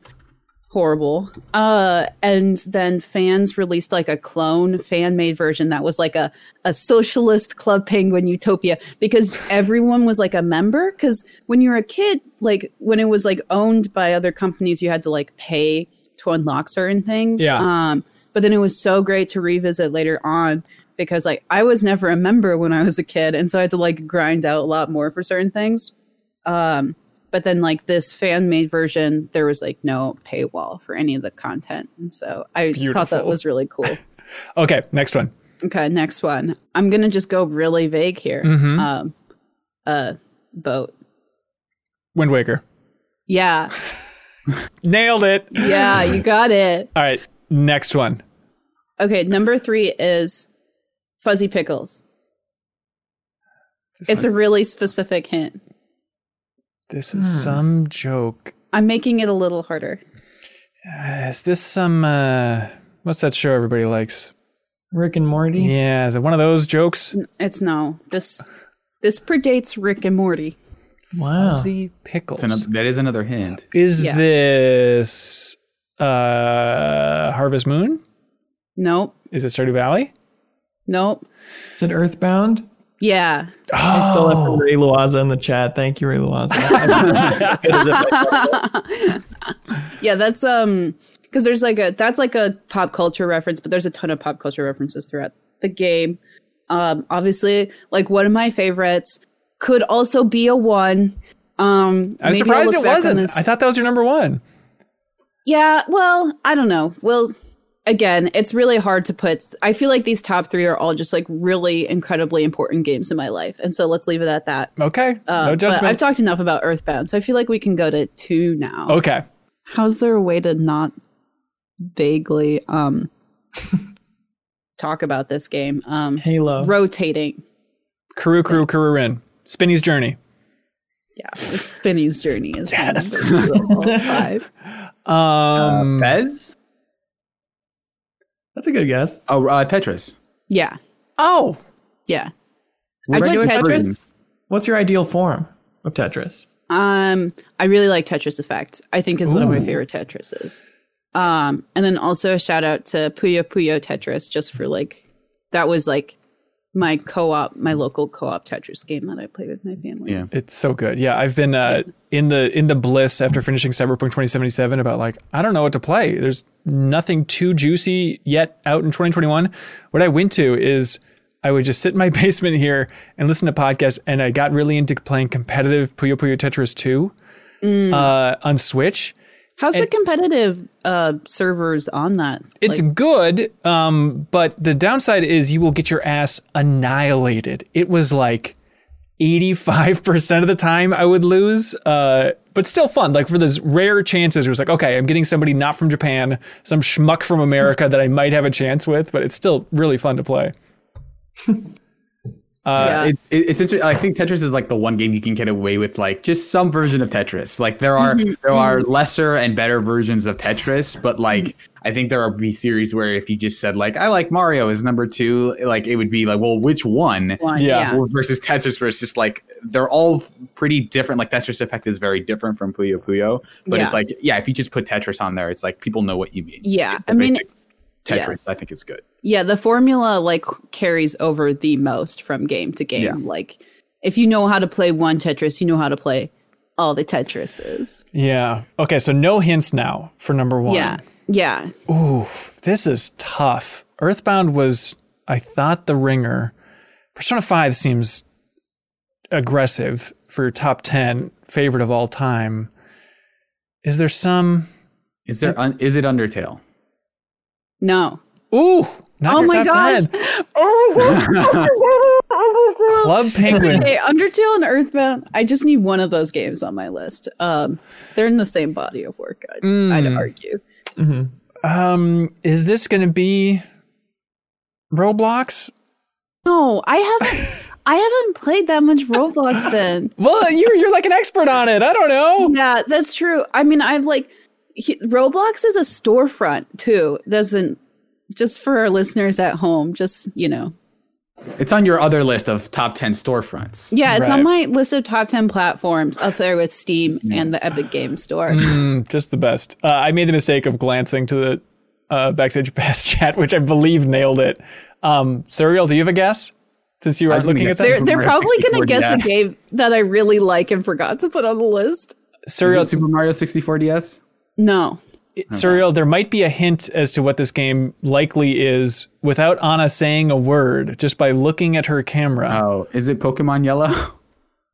Horrible. Uh, and then fans released like a clone fan made version that was like a, a socialist Club Penguin utopia because everyone was like a member. Because when you were a kid, like when it was like owned by other companies, you had to like pay to unlock certain things. Yeah. Um, but then it was so great to revisit later on because like I was never a member when I was a kid, and so I had to like grind out a lot more for certain things. Um, but then like this fan made version, there was like no paywall for any of the content, and so I thought that was really cool. Okay, next one. okay, next one. I'm gonna just go really vague here. Mhm. Um, uh, boat. Wind Waker. Yeah, Nailed it. yeah, you got it. All right, next one. Okay, number three is fuzzy pickles. This, It's a really specific hint. this is some joke. I'm making it a little harder. Uh, is this some uh what's that show everybody likes? Rick and Morty. Yeah, is it one of those jokes? It's no this. This predates Rick and Morty. Wow. Fuzzy pickles. That's another, that is another hint. Is Yeah. this uh Harvest Moon? Nope. Is it Stardew Valley? Nope. Is it Earthbound? Yeah. I stole that from Ray Luaza in the chat. Thank you, Ray Luaza. Good as if I- Yeah, that's um because there's like a that's like a pop culture reference, but there's a ton of pop culture references throughout the game. Um obviously like one of my favorites could also be a one. Um I'm surprised it wasn't. I thought that was your number one. Yeah, well, I don't know. Well, again, it's really hard to put. I feel like these top 3 are all just like really incredibly important games in my life. And so let's leave it at that. Okay. Uh, no but judgment. I've talked enough about Earthbound, so I feel like we can go to 2 now. okay. how's there a way to not vaguely um talk about this game um Halo. rotating Kuru Kuru Kururin. Spinny's Journey. yeah it's spinny's journey is Yes. one of the all time. Um Fez? That's a good guess. Oh, uh, Tetris. yeah Oh. yeah I put regular Tetris. version? What's your ideal form of Tetris? um i really like tetris effect i think is one of my favorite tetrises Um, and then also a shout out to Puyo Puyo Tetris just for like that was like my co-op, my local co-op Tetris game that I played with my family. Yeah. It's so good. Yeah, I've been uh, in the in the bliss after finishing Cyberpunk 2077 about like I don't know what to play. There's nothing too juicy yet out in 2021. What I went to is I would just sit in my basement here and listen to podcasts, and I got really into playing competitive Puyo Puyo Tetris 2 uh, on Switch. How's the competitive uh, servers on that? It's Like, good, um, but the downside is you will get your ass annihilated. It was like 85% of the time I would lose, uh, but still fun. Like for those rare chances, it was like, okay, I'm getting somebody not from Japan, some schmuck from America that I might have a chance with, but it's still really fun to play. Uh, yeah. It's it, it's interesting. I think Tetris is like the one game you can get away with like just some version of Tetris. Like there are mm-hmm. there are mm-hmm. lesser and better versions of Tetris, but mm-hmm. like I think there are be series where if you just said like I like Mario is number two, like it would be like well which one? one, yeah. yeah. versus Tetris versus like they're all pretty different. Like Tetris Effect is very different from Puyo Puyo, but it's like yeah, if you just put Tetris on there, it's like people know what you mean. Yeah, I mean, basic yeah. Tetris, I think is good. Yeah, the formula like carries over the most from game to game. Yeah. Like if you know how to play one Tetris, you know how to play all the Tetrises. Yeah. Okay, so no hints now for number one. Yeah. Yeah. Ooh, this is tough. Earthbound was, I thought, the ringer. Persona 5 seems aggressive for your top 10 favorite of all time. Is there some. Is there un- is it Undertale? No. Ooh! Not oh my top gosh. 10. Oh, Club Penguin. Okay, Undertale and Earthbound. I just need one of those games on my list. Um, they're in the same body of work. I'd, I'd Mm. argue. Um, is this going to be Roblox? No, I haven't. I haven't played that much Roblox. Then Well, you're you're like an expert on it. I don't know. Yeah, that's true. I mean, I've like he, Roblox is a storefront too. Doesn't just for our listeners at home, just you know. It's on your other list of top ten storefronts. Yeah, it's Right. on my list of top 10 platforms up there with Steam and the Epic Game Store. Mm, just the best. Uh, I made the mistake of glancing to the uh, backstage pass chat, which I believe nailed it. Um, Suriel, do you have a guess? Since you I are looking at guess that, They're, they're probably going to guess a game that I really like and forgot to put on the list. Suriel, Super Mario 64 DS? No. surreal. there might be a hint as to what this game likely is without Ana saying a word, just by looking at her camera. Oh, is it Pokemon Yellow?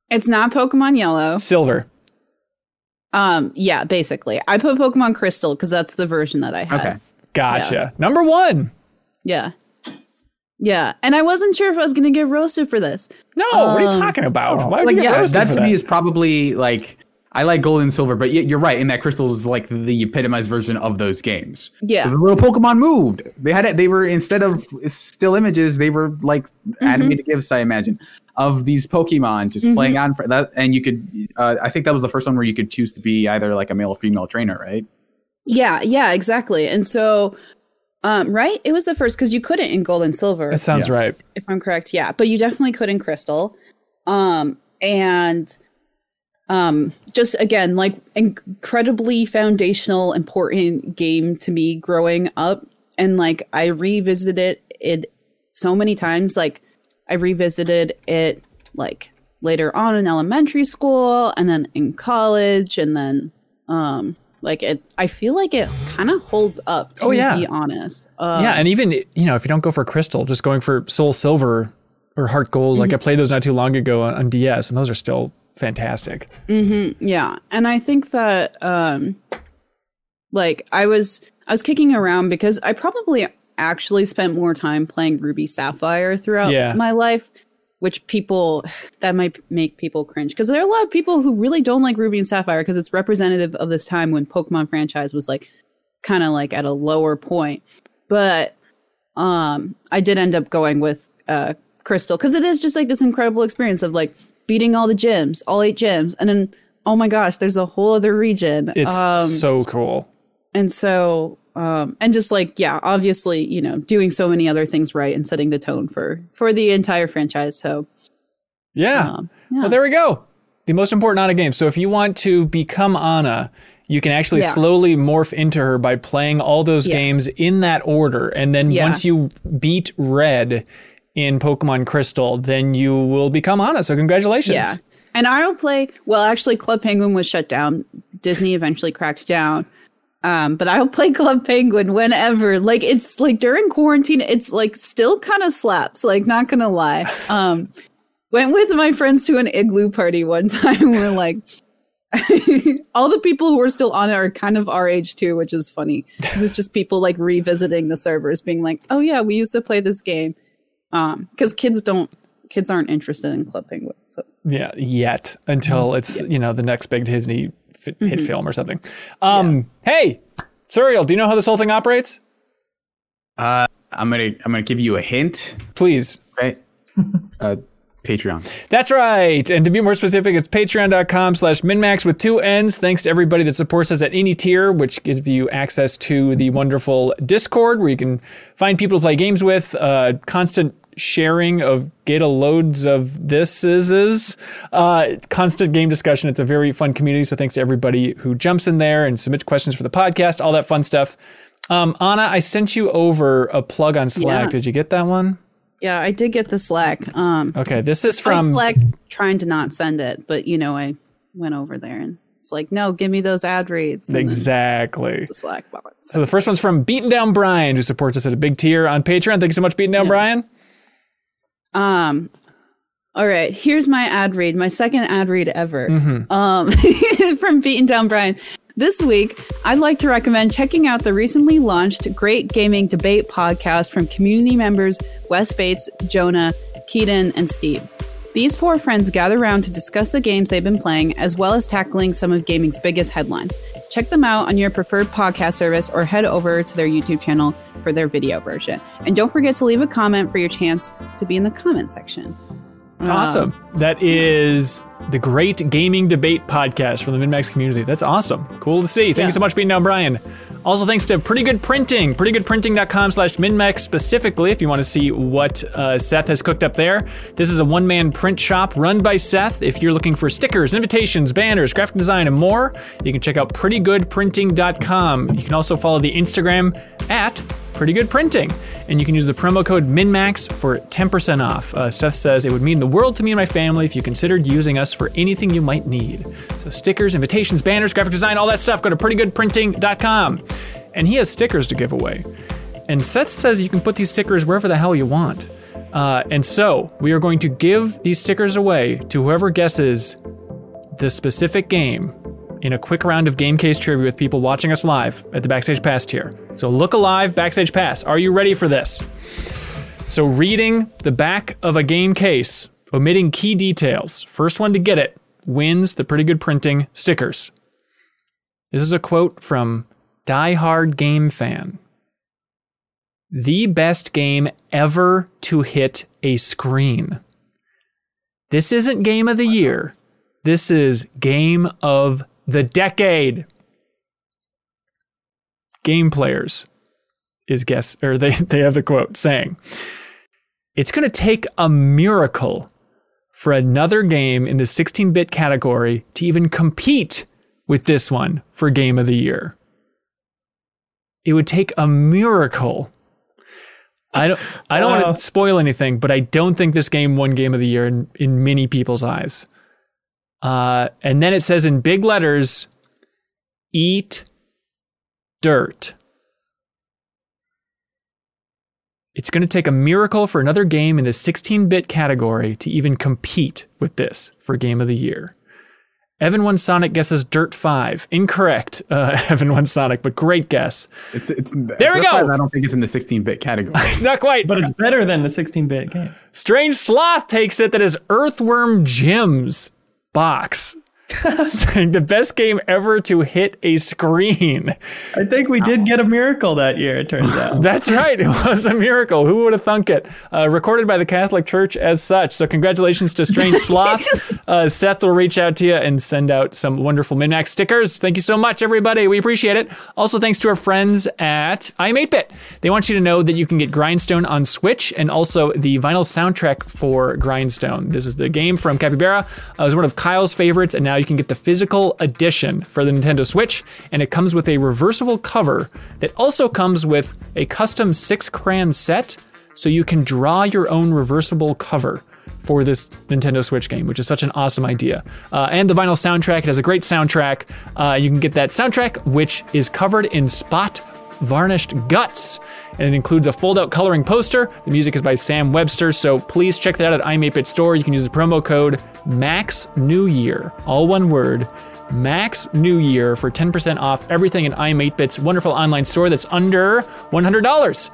It's not Pokemon Yellow. Silver. Um, yeah, basically. I put Pokemon Crystal because that's the version that I had. Okay. Gotcha. Number one. Yeah. Yeah. And I wasn't sure if I was going to get roasted for this. No, what are you Um, talking about? Why would Like you get yeah, roasted that for to me is probably like I like gold and silver, but you're right. In that crystal is like the epitomized version of those games. Yeah, the little Pokemon moved. They had it. They were instead of still images, they were like Mm-hmm. animated gifs. I imagine of these Pokemon just playing on for that. And you could, uh, I think that was the first one where you could choose to be either like a male or female trainer, right? Yeah, yeah, exactly. And so, um, right? It was the first because you couldn't in gold and silver, That sounds Yeah. right. if I'm correct. Yeah, but you definitely could in crystal. Um, and um, just again, like incredibly foundational, important game to me growing up. And like I revisited it so many times. Like I revisited it like later on in elementary school and then in college and then um like it I feel like it kind of holds up to Oh, yeah. be honest. Um, yeah, and even you know, if you don't go for crystal, just going for soul silver or heart gold, like I played those not too long ago on, on DS, and those are still fantastic. Yeah, and I think that um like I was I was kicking around because I probably actually spent more time playing Ruby Sapphire throughout Yeah. my life, which people that might make people cringe because there are a lot of people who really don't like Ruby and Sapphire because it's representative of this time when Pokemon franchise was like kind of like at a lower point. But um I did end up going with uh Crystal because it is just like this incredible experience of like beating all the gyms, all eight gyms, and then oh my gosh, there's a whole other region. It's um, so cool. and so um and just like yeah, obviously, you know, doing so many other things right and setting the tone for for the entire franchise. So Yeah. um yeah. Well, there we go. The most important Ana game. So if you want to become Ana, you can actually Yeah. slowly morph into her by playing all those Yeah. games in that order. And then once you beat Red in Pokemon Crystal, then you will become Ana. So congratulations. Yeah. And I'll play. Well, actually, Club Penguin was shut down. Disney eventually cracked down. Um, but I'll play Club Penguin whenever. Like it's like during quarantine, it's like still kind of slaps. Like not gonna lie. Um, went with my friends to an igloo party one time. We're like, all the people who are still on it are kind of our age too, which is funny. it's just people like revisiting the servers, being like, "Oh yeah, we used to play this game." Um, because kids don't, kids aren't interested in Club Penguin. So Yeah, yet until it's you know the next big Disney f- hit Mm-hmm. film or something. Um, hey, Suriel, do you know how this whole thing operates? Uh, I'm gonna I'm gonna give you a hint. Please. Right. uh, Patreon. That's right. And to be more specific, it's patreon.com slash minnmax with two N's. Thanks to everybody that supports us at any tier, which gives you access to the wonderful Discord where you can find people to play games with, uh, constant sharing of data loads of this is uh, constant game discussion. It's a very fun community. So thanks to everybody who jumps in there and submits questions for the podcast, all that fun stuff. Um, Ana, I sent you over a plug on Slack. Yeah. Did you get that one? yeah, I did get the Slack. Um, Okay, this is from Slack trying to not send it, but you know, I went over there and it's like, no, give me those ad reads. Exactly. the Slack. So the first one's from Beaten Down Brian, who supports us at a big tier on Patreon. Thank you so much, Beaten Down Yeah. Brian. Um, all right, here's my ad read, my second ad read ever. Mm-hmm. Um, from Beaten Down Brian. This week, I'd like to recommend checking out the recently launched Great Gaming Debate podcast from community members Wes Bates, Jonah, Keaton, and Steve. These four friends gather around to discuss the games they've been playing, as well as tackling some of gaming's biggest headlines. Check them out on your preferred podcast service or head over to their YouTube channel for their video version. And don't forget to leave a comment for your chance to be in the comment section. Awesome. That is the Great Gaming Debate podcast from the MinnMax community. That's awesome. Cool to see. Thank Yeah. you so much, for being Down Brian. Also, thanks to Pretty Good Printing, prettygoodprinting.com slash MinnMax specifically, if you want to see what uh, Seth has cooked up there. This is a one man print shop run by Seth. If you're looking for stickers, invitations, banners, graphic design, and more, you can check out prettygoodprinting.com. You can also follow the Instagram at Pretty Good Printing. And you can use the promo code MINNMAX for 10% off. Uh, Seth says it would mean the world to me and my family if you considered using us for anything you might need. So, stickers, invitations, banners, graphic design, all that stuff, go to prettygoodprinting.com. And he has stickers to give away. And Seth says you can put these stickers wherever the hell you want. Uh, and so, we are going to give these stickers away to whoever guesses the specific game in a quick round of game case trivia with people watching us live at the Backstage Pass tier. So look alive, Backstage Pass. Are you ready for this? So reading the back of a game case, omitting key details. First one to get it wins the pretty good printing stickers. This is a quote from Die Hard Game Fan. The best game ever to hit a screen. This isn't game of the year. This is game of the decade. Game players is guess or they they have the quote saying it's going to take a miracle for another game in the 16-bit category to even compete with this one for game of the year. It would take a miracle. I don't I don't want to spoil anything, but I don't think this game won game of the year in, in many people's eyes. Uh, and then it says in big letters, eat dirt. It's going to take a miracle for another game in the 16 bit category to even compete with this for Game of the Year. Evan One Sonic guesses Dirt 5. Incorrect, uh, Evan One Sonic, but great guess. It's, it's, There we go. 5, I don't think it's in the 16-bit category. Not quite. But it's better than the 16-bit games. Strange Sloth takes it that is Earthworm Jim's box. Saying the best game ever to hit a screen. I think we did get a miracle that year. It turns out. That's right. It was a miracle. Who would have thunk it? Uh, recorded by the Catholic Church as such. So congratulations to Strange Sloth. uh, Seth will reach out to you and send out some wonderful MinnMax stickers. Thank you so much, everybody. We appreciate it. Also, thanks to our friends at iam8bit. They want you to know that you can get Grindstone on Switch and also the vinyl soundtrack for Grindstone. This is the game from Capybara. Uh, it was one of Kyle's favorites, and now you can get the physical edition for the Nintendo Switch, and it comes with a reversible cover that also comes with a custom six crayon set, so you can draw your own reversible cover for this Nintendo Switch game, which is such an awesome idea. Uh, and the vinyl soundtrack, it has a great soundtrack. Uh, you can get that soundtrack, which is covered in spot varnished guts. And it includes a fold out coloring poster. The music is by Sam Webster, so please check that out at iam8bit store. You can use the promo code MAX New Year, all one word. Max New Year for 10% off everything in iam8bit's wonderful online store that's under $100.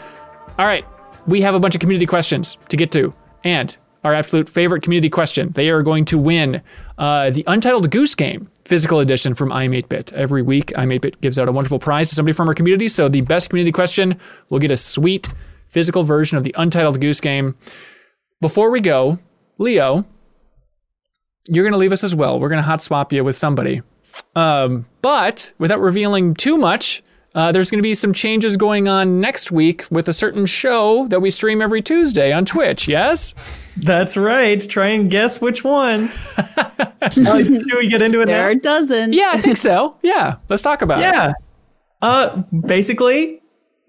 All right, we have a bunch of community questions to get to. And our absolute favorite community question. They are going to win uh, the Untitled Goose Game physical edition from iam8bit. Every week, iam8bit gives out a wonderful prize to somebody from our community. So the best community question will get a sweet physical version of the Untitled Goose Game. Before we go, Leo, you're going to leave us as well. We're going to hot swap you with somebody. Um, but without revealing too much, uh, there's going to be some changes going on next week with a certain show that we stream every Tuesday on Twitch. Yes? That's right. Try and guess which one. uh, should we get into it There now? are dozens. Yeah, I think so. Yeah, let's talk about it. Yeah. Uh, basically,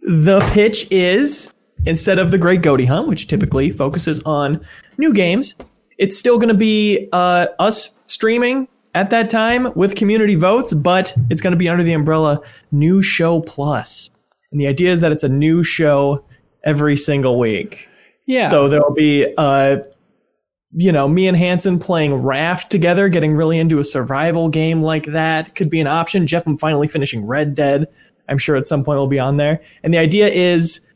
the pitch is instead of the Great Goaty Hunt, which typically focuses on new games, it's still going to be uh, us streaming at that time with community votes, but it's going to be under the umbrella New Show Plus. And the idea is that it's a new show every single week. Yeah. So there'll be, uh, you know, me and Hanson playing Raft together, getting really into a survival game like that could be an option. Jeff, I'm finally finishing Red Dead. I'm sure at some point we'll be on there. And the idea is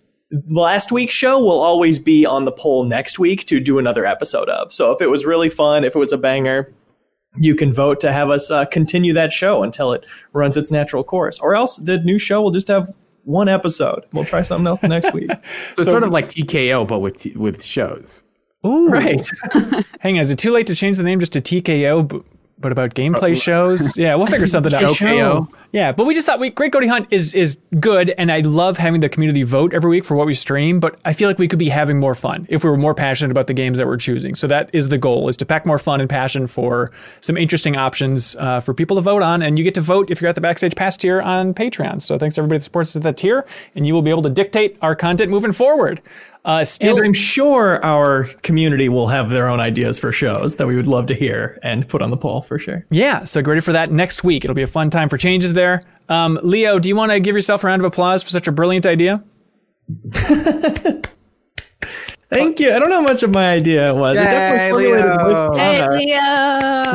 last week's show will always be on the poll next week to do another episode of. So if it was really fun, if it was a banger, you can vote to have us uh, continue that show until it runs its natural course. Or else the new show will just have one episode. We'll try something else next week. So, it's sort of like TKO, but with t- with shows. Ooh. right. Hang on, is it too late to change the name just to TKO, but, but about gameplay shows? Yeah, we'll figure something out. Show. Yeah, but we just thought we Great Goaty Hunt is is good, and I love having the community vote every week for what we stream. But I feel like we could be having more fun if we were more passionate about the games that we're choosing. So that is the goal: is to pack more fun and passion for some interesting options uh, for people to vote on, and you get to vote if you're at the Backstage Pass tier on Patreon. So thanks to everybody that supports us at that tier, and you will be able to dictate our content moving forward. Uh, still, And I'm sure our community will have their own ideas for shows that we would love to hear and put on the poll for sure. Yeah, so get ready for that next week. It'll be a fun time for changes there. Um, Leo, do you want to give yourself a round of applause for such a brilliant idea? Thank you. I don't know how much of my idea it was. it definitely Leo. with Hey. Leo.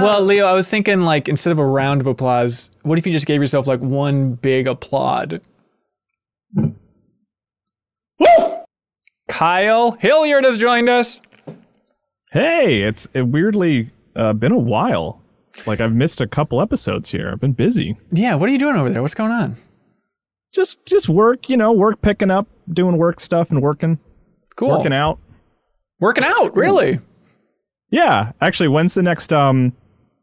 Well, Leo, I was thinking like instead of a round of applause, what if you just gave yourself like one big applaud? Kyle Hilliard has joined us. Hey, it's it weirdly uh, been a while. Like I've missed a couple episodes here. I've been busy. Yeah, what are you doing over there? What's going on? Just just work, you know, work picking up, doing work stuff and working Cool. working out. Working out, really? Yeah, actually, when's the next um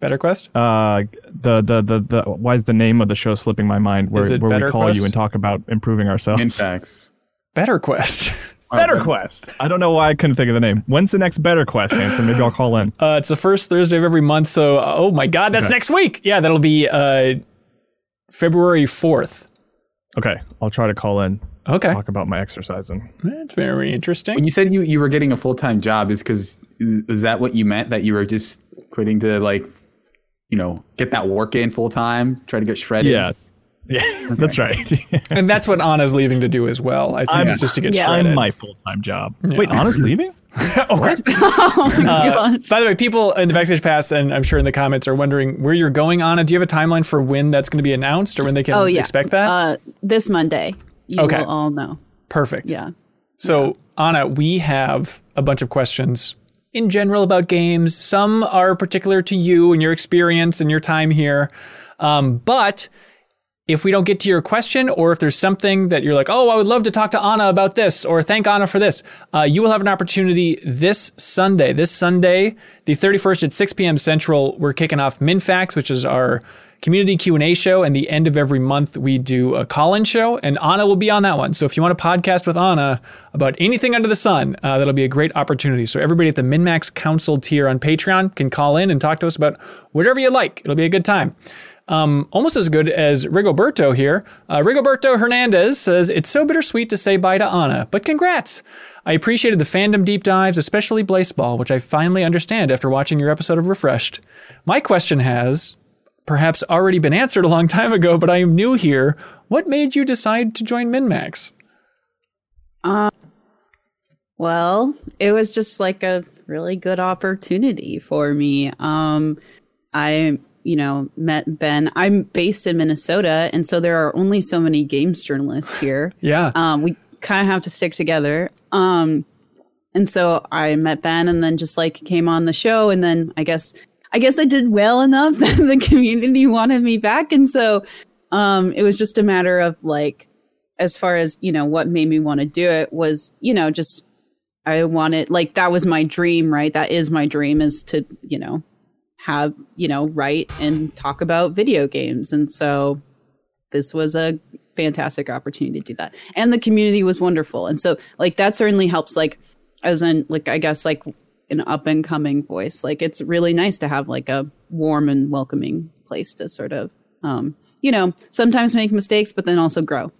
Better Quest? uh the the the, the why is the name of the show slipping my mind where Is it where Better we call Quest? you and talk about improving ourselves. Infacts. Better Quest. Better Quest. I don't know why I couldn't think of the name. When's the next Better Quest, Hanson? Maybe I'll call in. Uh, it's the first Thursday of every month. So, uh, oh my God, that's Okay. next week. Yeah, that'll be uh, February 4th. Okay, I'll try to call in. Okay. Talk about my exercising. That's very interesting. When you said you, you were getting a full time job, is because is that what you meant that you were just quitting to like, you know, get that work in full time, try to get shredded? Yeah, yeah, that's right. and that's what Ana's leaving to do as well. I think I'm- it's just to get Yeah. shredded. I'm my full time job. Wait, Ana's leaving? okay. oh my Uh, gosh. by the way, people in the backstage pass, and I'm sure in the comments, are wondering where you're going, Ana. Do you have a timeline for when that's going to be announced or when they can Oh yeah. expect that? Uh, this Monday. You Okay. will all know. Perfect. Yeah. So, Ana, we have a bunch of questions in general about games. Some are particular to you and your experience and your time here. Um, but if we don't get to your question or if there's something that you're like, oh, I would love to talk to Ana about this or thank Ana for this, uh, you will have an opportunity this Sunday. This Sunday, the 31st at 6 p.m. Central, we're kicking off MinFacts, which is our community Q&A show. And the end of every month, we do a call-in show, and Ana will be on that one. So if you want to podcast with Ana about anything under the sun, uh, that'll be a great opportunity. So everybody at the MinnMax Council tier on Patreon can call in and talk to us about whatever you like. It'll be a good time. Um, almost as good as Rigoberto here. Uh, Rigoberto Hernandez says, It's so bittersweet to say bye to Ana, but congrats. I appreciated the fandom deep dives, especially Blaseball, which I finally understand after watching your episode of Refreshed. My question has perhaps already been answered a long time ago, but I am new here. What made you decide to join MinnMax? Uh, well, it was just like a really good opportunity for me. Um, I you know, met Ben. I'm based in Minnesota, and so there are only so many games journalists here. Yeah. Um, we kind of have to stick together. Um, and so I met Ben, and then just like came on the show, and then I guess I guess I did well enough that the community wanted me back, and so um, it was just a matter of like, as far as you know, what made me want to do it was you know just I wanted like that was my dream, right? That is my dream is to you know have you know write and talk about video games and so this was a fantastic opportunity to do that and the community was wonderful and so like that certainly helps like as in like i guess like an up and coming voice like it's really nice to have like a warm and welcoming place to sort of um you know sometimes make mistakes but then also grow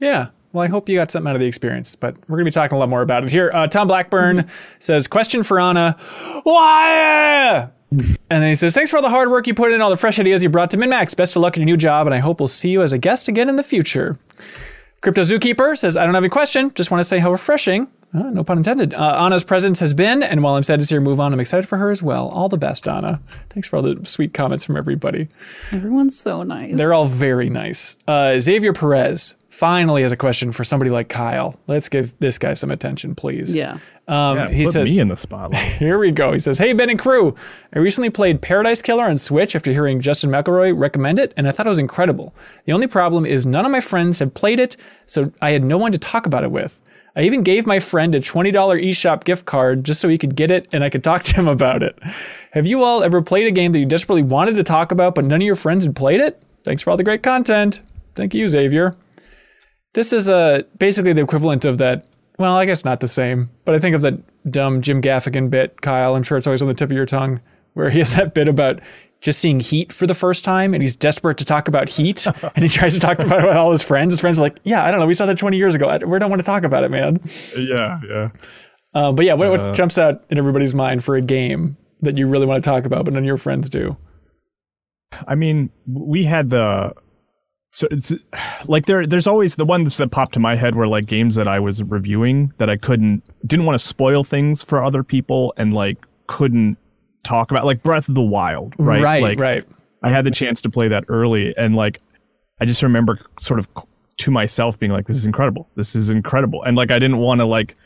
yeah well, I hope you got something out of the experience, but we're going to be talking a lot more about it here. Uh, Tom Blackburn mm-hmm. says, Question for Ana. Why? And then he says, Thanks for all the hard work you put in, all the fresh ideas you brought to MinnMax. Best of luck in your new job, and I hope we'll see you as a guest again in the future. Crypto Zookeeper says, I don't have a question, just want to say how refreshing, uh, no pun intended, uh, Ana's presence has been. And while I'm sad to see her move on, I'm excited for her as well. All the best, Ana. Thanks for all the sweet comments from everybody. Everyone's so nice. They're all very nice. Uh, Xavier Perez finally has a question for somebody like Kyle. Let's give this guy some attention, please. Yeah. Um, yeah, he put says, me in the spotlight. Here we go. He says, "Hey Ben and crew, I recently played Paradise Killer on Switch after hearing Justin McElroy recommend it, and I thought it was incredible. The only problem is none of my friends had played it, so I had no one to talk about it with. I even gave my friend a $20 eShop gift card just so he could get it and I could talk to him about it. Have you all ever played a game that you desperately wanted to talk about, but none of your friends had played it? Thanks for all the great content. Thank you, Xavier. This is uh, basically the equivalent of that. Well, I guess not the same, but I think of that dumb Jim Gaffigan bit, Kyle. I'm sure it's always on the tip of your tongue, where he has that bit about just seeing Heat for the first time, and he's desperate to talk about Heat, and he tries to talk about it with all his friends. His friends are like, "Yeah, I don't know, we saw that 20 years ago. I, we don't want to talk about it, man." Yeah, yeah. Uh, but yeah, what, Uh, what jumps out in everybody's mind for a game that you really want to talk about, but none of your friends do? I mean, we had the so it's like there there's always the ones that pop to my head were like games that I was reviewing that I couldn't didn't want to spoil things for other people and like couldn't talk about like Breath of the Wild, right? right, like, right. I had the chance to play that early and like I just remember sort of to myself being like this is incredible. This is incredible. And like I didn't want to like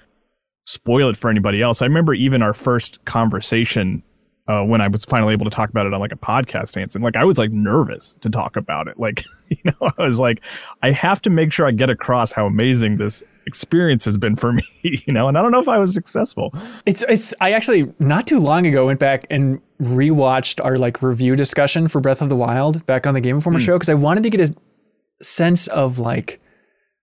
spoil it for anybody else. I remember even our first conversation uh, when I was finally able to talk about it on like a podcast, Hanson. Like I was like nervous to talk about it. Like, you know, I was like, I have to make sure I get across how amazing this experience has been for me, you know, and I don't know if I was successful. It's it's I actually not too long ago went back and rewatched our like review discussion for Breath of the Wild back on the Game Informer show because I wanted to get a sense of like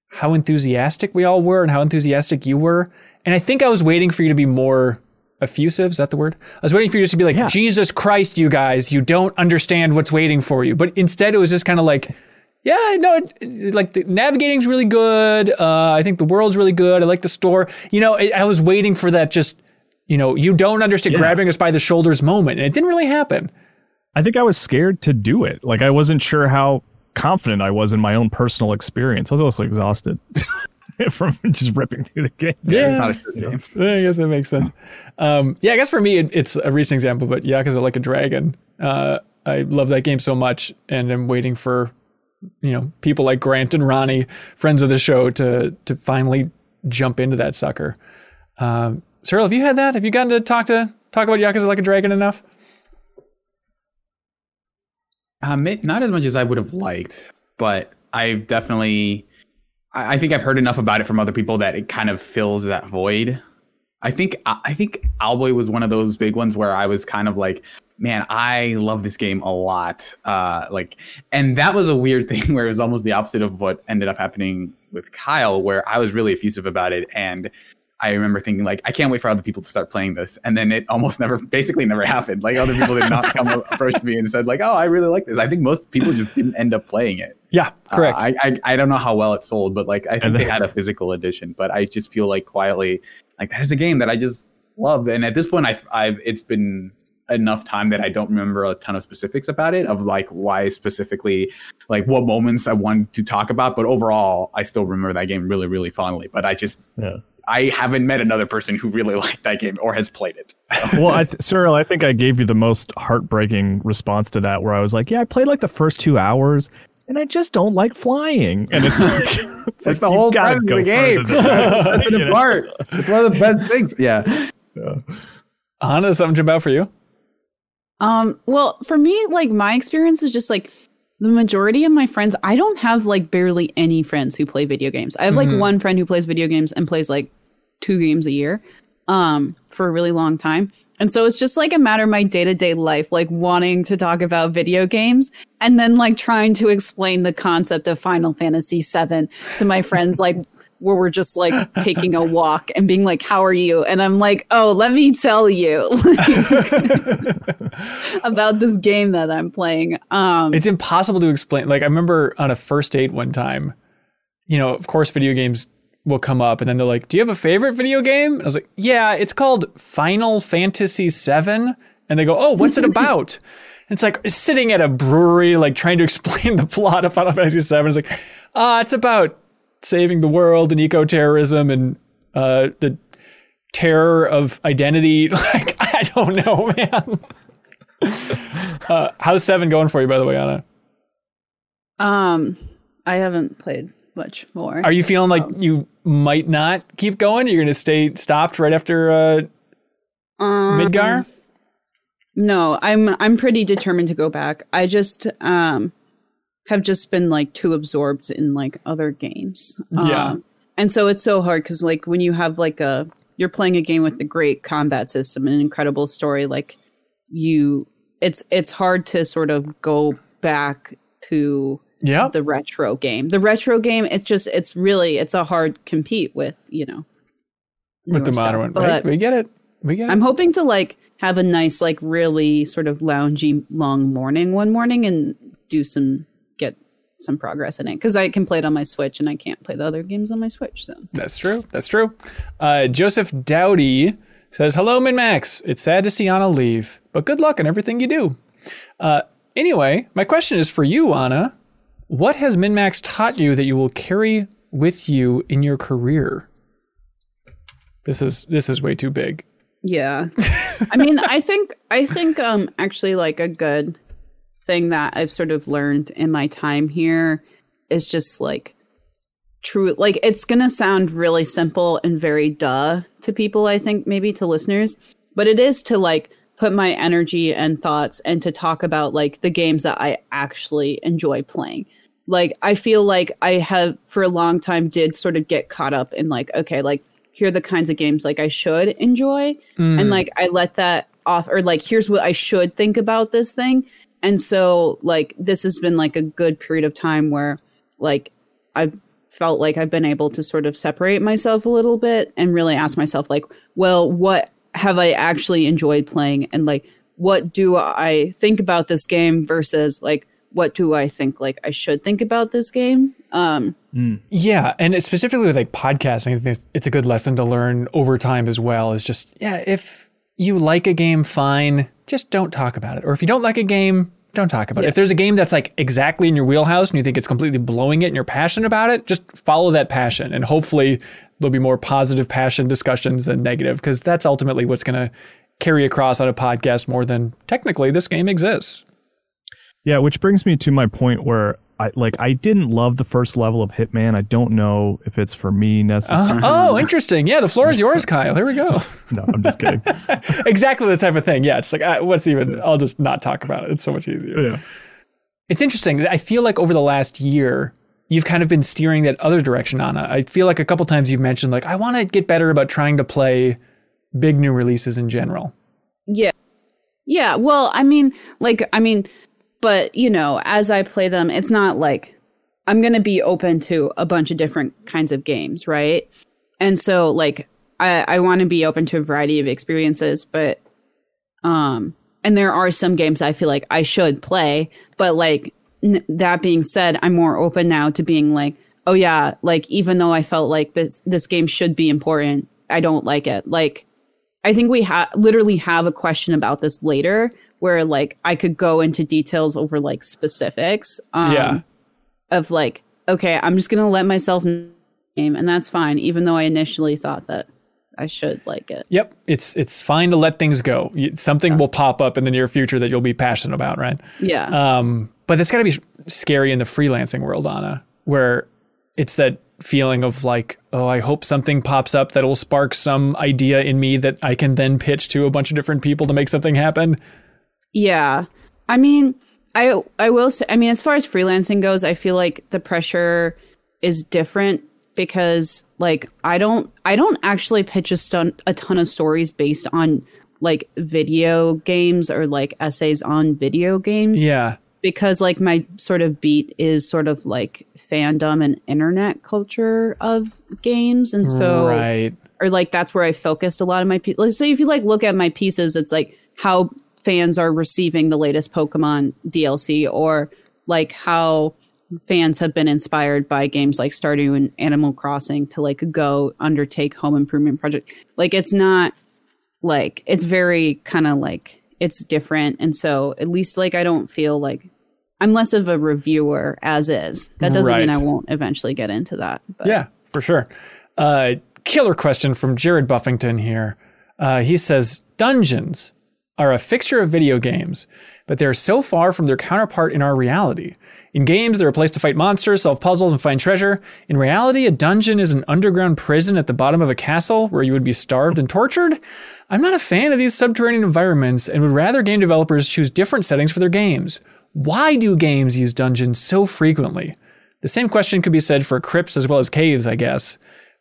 how enthusiastic we all were and how enthusiastic you were. And I think I was waiting for you to be more effusive. Is that the word? I was waiting for you just to be like, Yeah. Jesus Christ, you guys, you don't understand what's waiting for you. But instead, it was just kind of like, yeah, no, it- like the navigating's really good. Uh, I think the world's really good. I like the store. You know, it, I was waiting for that just, you know, you don't understand Yeah. grabbing us by the shoulders moment. And it didn't really happen. I think I was scared to do it. Like I wasn't sure how confident I was in my own personal experience. I was also exhausted from just ripping through the game. Yeah. It's not a short game. I guess that makes sense. Um, yeah, I guess for me, it, it's a recent example, but Yakuza Like a Dragon. Uh, I love that game so much, and I'm waiting for you know people like Grant and Ronnie, friends of the show, to to finally jump into that sucker. Um, Suriel, have you had that? Have you gotten to talk to talk about Yakuza Like a Dragon enough? Um, it- not as much as I would have liked. but I've definitely, I I think I've heard enough about it from other people that it kind of fills that void. I think I think Owlboy was one of those big ones where I was kind of like, man, I love this game a lot. Uh, like, and that was a weird thing where it was almost the opposite of what ended up happening with Kyle, where I was really effusive about it, and I remember thinking like, I can't wait for other people to start playing this, and then it almost never, basically never happened. Like other people did not come approach me and said like, oh, I really like this. I think most people just didn't end up playing it. Yeah, correct. Uh, I, I I don't know how well it sold, but like I think they had a physical edition. But I just feel like quietly, like that is a game that I just love. And at this point, I I've it's been enough time that I don't remember a ton of specifics about it of like why specifically like what moments I wanted to talk about. But overall, I still remember that game really really fondly. But I just Yeah. I haven't met another person who really liked that game or has played it. well, I th- Suriel, I think I gave you the most heartbreaking response to that, where I was like, "Yeah, I played like the first two hours, and I just don't like flying." And it's like, it's like, the whole gotta of the game. further than that, That's you it know? apart. It's one of the best things. Yeah. Hannah, does something jump out for you? Um, well, for me, like my experience is just like the majority of my friends, I don't have like barely any friends who play video games. I have like one friend who plays video games and plays like two games a year um for a really long time. And so it's just like a matter of my day-to-day life like wanting to talk about video games and then like trying to explain the concept of Final Fantasy 7 to my friends like where we're just like taking a walk and being like how are you and i'm like oh let me tell you about this game that i'm playing um It's impossible to explain. Like I remember on a first date one time, you know, of course video games will come up and then they're like, "Do you have a favorite video game?" I was like, "Yeah, it's called Final Fantasy VII. And they go, "Oh, what's it about?" And it's like sitting at a brewery like trying to explain the plot of Final Fantasy 7. It's like, "Ah, it's about saving the world and eco-terrorism and uh the terror of identity." Like, I don't know, man. uh, how's 7 going for you by the way, Ana? um i haven't played much more Are you feeling like you might not keep going? You're going to stay stopped right after uh, um, Midgar? no i'm i'm pretty determined to go back i just um have just been like too absorbed in like other games Yeah. Um, and so it's so hard because like when you have like a you're playing a game with a great combat system and an incredible story like you it's it's hard to sort of go back to Yeah. the retro game the retro game it's just it's really it's a hard compete with you know With the modern one. Right? We get it. We get it. i'm hoping to like have a nice like really sort of loungy long morning one morning and do some get some progress in it because i can play it on my switch and i can't play the other games on my switch so That's true. That's true. Uh, Joseph Dowdy says, Hello, MinnMax It's sad to see Ana leave, but good luck in everything you do. Uh, anyway, my question is for you, Ana. What has MinnMax taught you that you will carry with you in your career? This is this is way too big. Yeah. I mean, I think I think um actually like a good thing that I've sort of learned in my time here is just like true like it's going to sound really simple and very duh to people I think maybe to listeners, but it is to like put my energy and thoughts and to talk about like the games that I actually enjoy playing. Like I feel like I have for a long time did sort of get caught up in like okay, like here are the kinds of games like I should enjoy. And mm. like I let that off or like here's what I should think about this thing. And so like this has been like a good period of time where like I've felt like I've been able to sort of separate myself a little bit and really ask myself like, well, what have I actually enjoyed playing? And like what do I think about this game versus like what do I think like I should think about this game? Um Yeah, and specifically with like podcasting, I think it's- it's a good lesson to learn over time as well. Is just yeah, if you like a game, fine, just don't talk about it. Or if you don't like a game, don't talk about it. If there's a game that's like exactly in your wheelhouse and you think it's completely blowing it and you're passionate about it, just follow that passion, and hopefully there'll be more positive passion discussions than negative, because that's ultimately what's going to carry across on a podcast more than technically this game exists. Yeah, which brings me to my point where I like I didn't love the first level of Hitman. I don't know if it's for me necessarily. oh, interesting. Yeah, the floor is yours, Kyle. Here we go. no, I'm just kidding. exactly the type of thing. Yeah, it's like uh, what's even? I'll just not talk about it. It's so much easier. yeah. it's interesting. I feel like over the last year, you've kind of been steering that other direction, Ana. I feel like a couple times you've mentioned like I want to get better about trying to play big new releases in general. Yeah. Yeah. Well, I mean, like, I mean, but, you know, as I play them, it's not like I'm going to be open to a bunch of different kinds of games, right? And so, like, I, I want to be open to a variety of experiences, but, um, and there are some games I feel like I should play, but, like, n- that being said, I'm more open now to being like, oh, yeah, like, even though I felt like this, this game should be important, I don't like it. Like, I think we have literally have a question about this later where like I could go into details over like specifics. Um, Yeah. Of like, okay, I'm just gonna let myself name, and that's fine, even though I initially thought that I should like it. Yep, it's it's fine to let things go. Something will pop up in the near future that you'll be passionate about, right? Yeah. Um, but it's got to be scary in the freelancing world, Ana, where it's that feeling of like, oh, I hope something pops up that'll spark some idea in me that I can then pitch to a bunch of different people to make something happen. Yeah. I mean, I I will say I mean as far as freelancing goes, I feel like the pressure is different because like I don't I don't actually pitch a, stun, a ton of stories based on like video games or like essays on video games Yeah. because like my sort of beat is sort of like fandom and internet culture of games and so right. or like that's where I focused a lot of my pieces. So if you like look at my pieces, it's like how fans are receiving the latest Pokemon DLC, or like how fans have been inspired by games like Stardew and Animal Crossing to like go undertake home improvement project. Like it's not like it's very kind of like it's different, and so at least like I don't feel like. I'm less of a reviewer as is. That doesn't mean I won't eventually get into that. But. Yeah, for sure. Uh, killer question from Jared Buffington here. Uh, he says Dungeons are a fixture of video games, but they're so far from their counterpart in our reality. In games, they're a place to fight monsters, solve puzzles, and find treasure. In reality, a dungeon is an underground prison at the bottom of a castle where you would be starved and tortured. I'm not a fan of these subterranean environments and would rather game developers choose different settings for their games. Why do games use dungeons so frequently? The same question could be said for crypts as well as caves, I guess.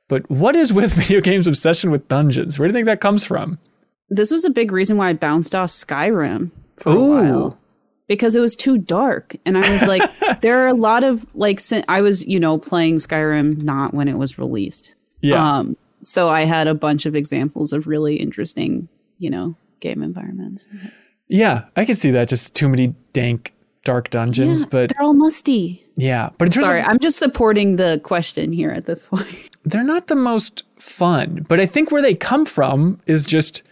But what is with video games' obsession with dungeons? Where do you think that comes from? This was a big reason why I bounced off Skyrim for Ooh. a while because it was too dark, and I was like, there are a lot of like sin- I was you know playing Skyrim not when it was released, Yeah. Um, so I had a bunch of examples of really interesting you know game environments. yeah, I could see that. Just too many dank, dark dungeons. Yeah, but they're all musty. yeah, but in terms Sorry, of, I'm just supporting the question here at this point. they're not the most fun. But I think where they come from is just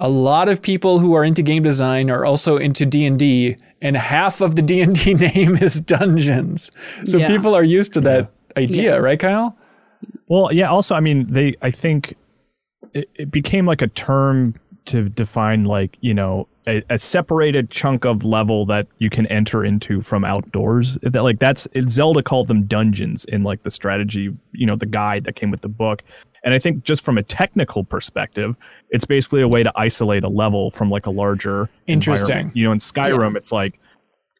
a lot of people who are into game design are also into D&D and half of the D&D name is dungeons. So Yeah. people are used to that idea, Yeah. right Kyle? Well, yeah. Also, I mean, they. I think it, it became like a term to define, like you know, a, a separated chunk of level that you can enter into from outdoors. That like that's it, Zelda called them dungeons in like the strategy, you know, the guide that came with the book. And I think just from a technical perspective, it's basically a way to isolate a level from like a larger Interesting. You know, in Skyrim, it's like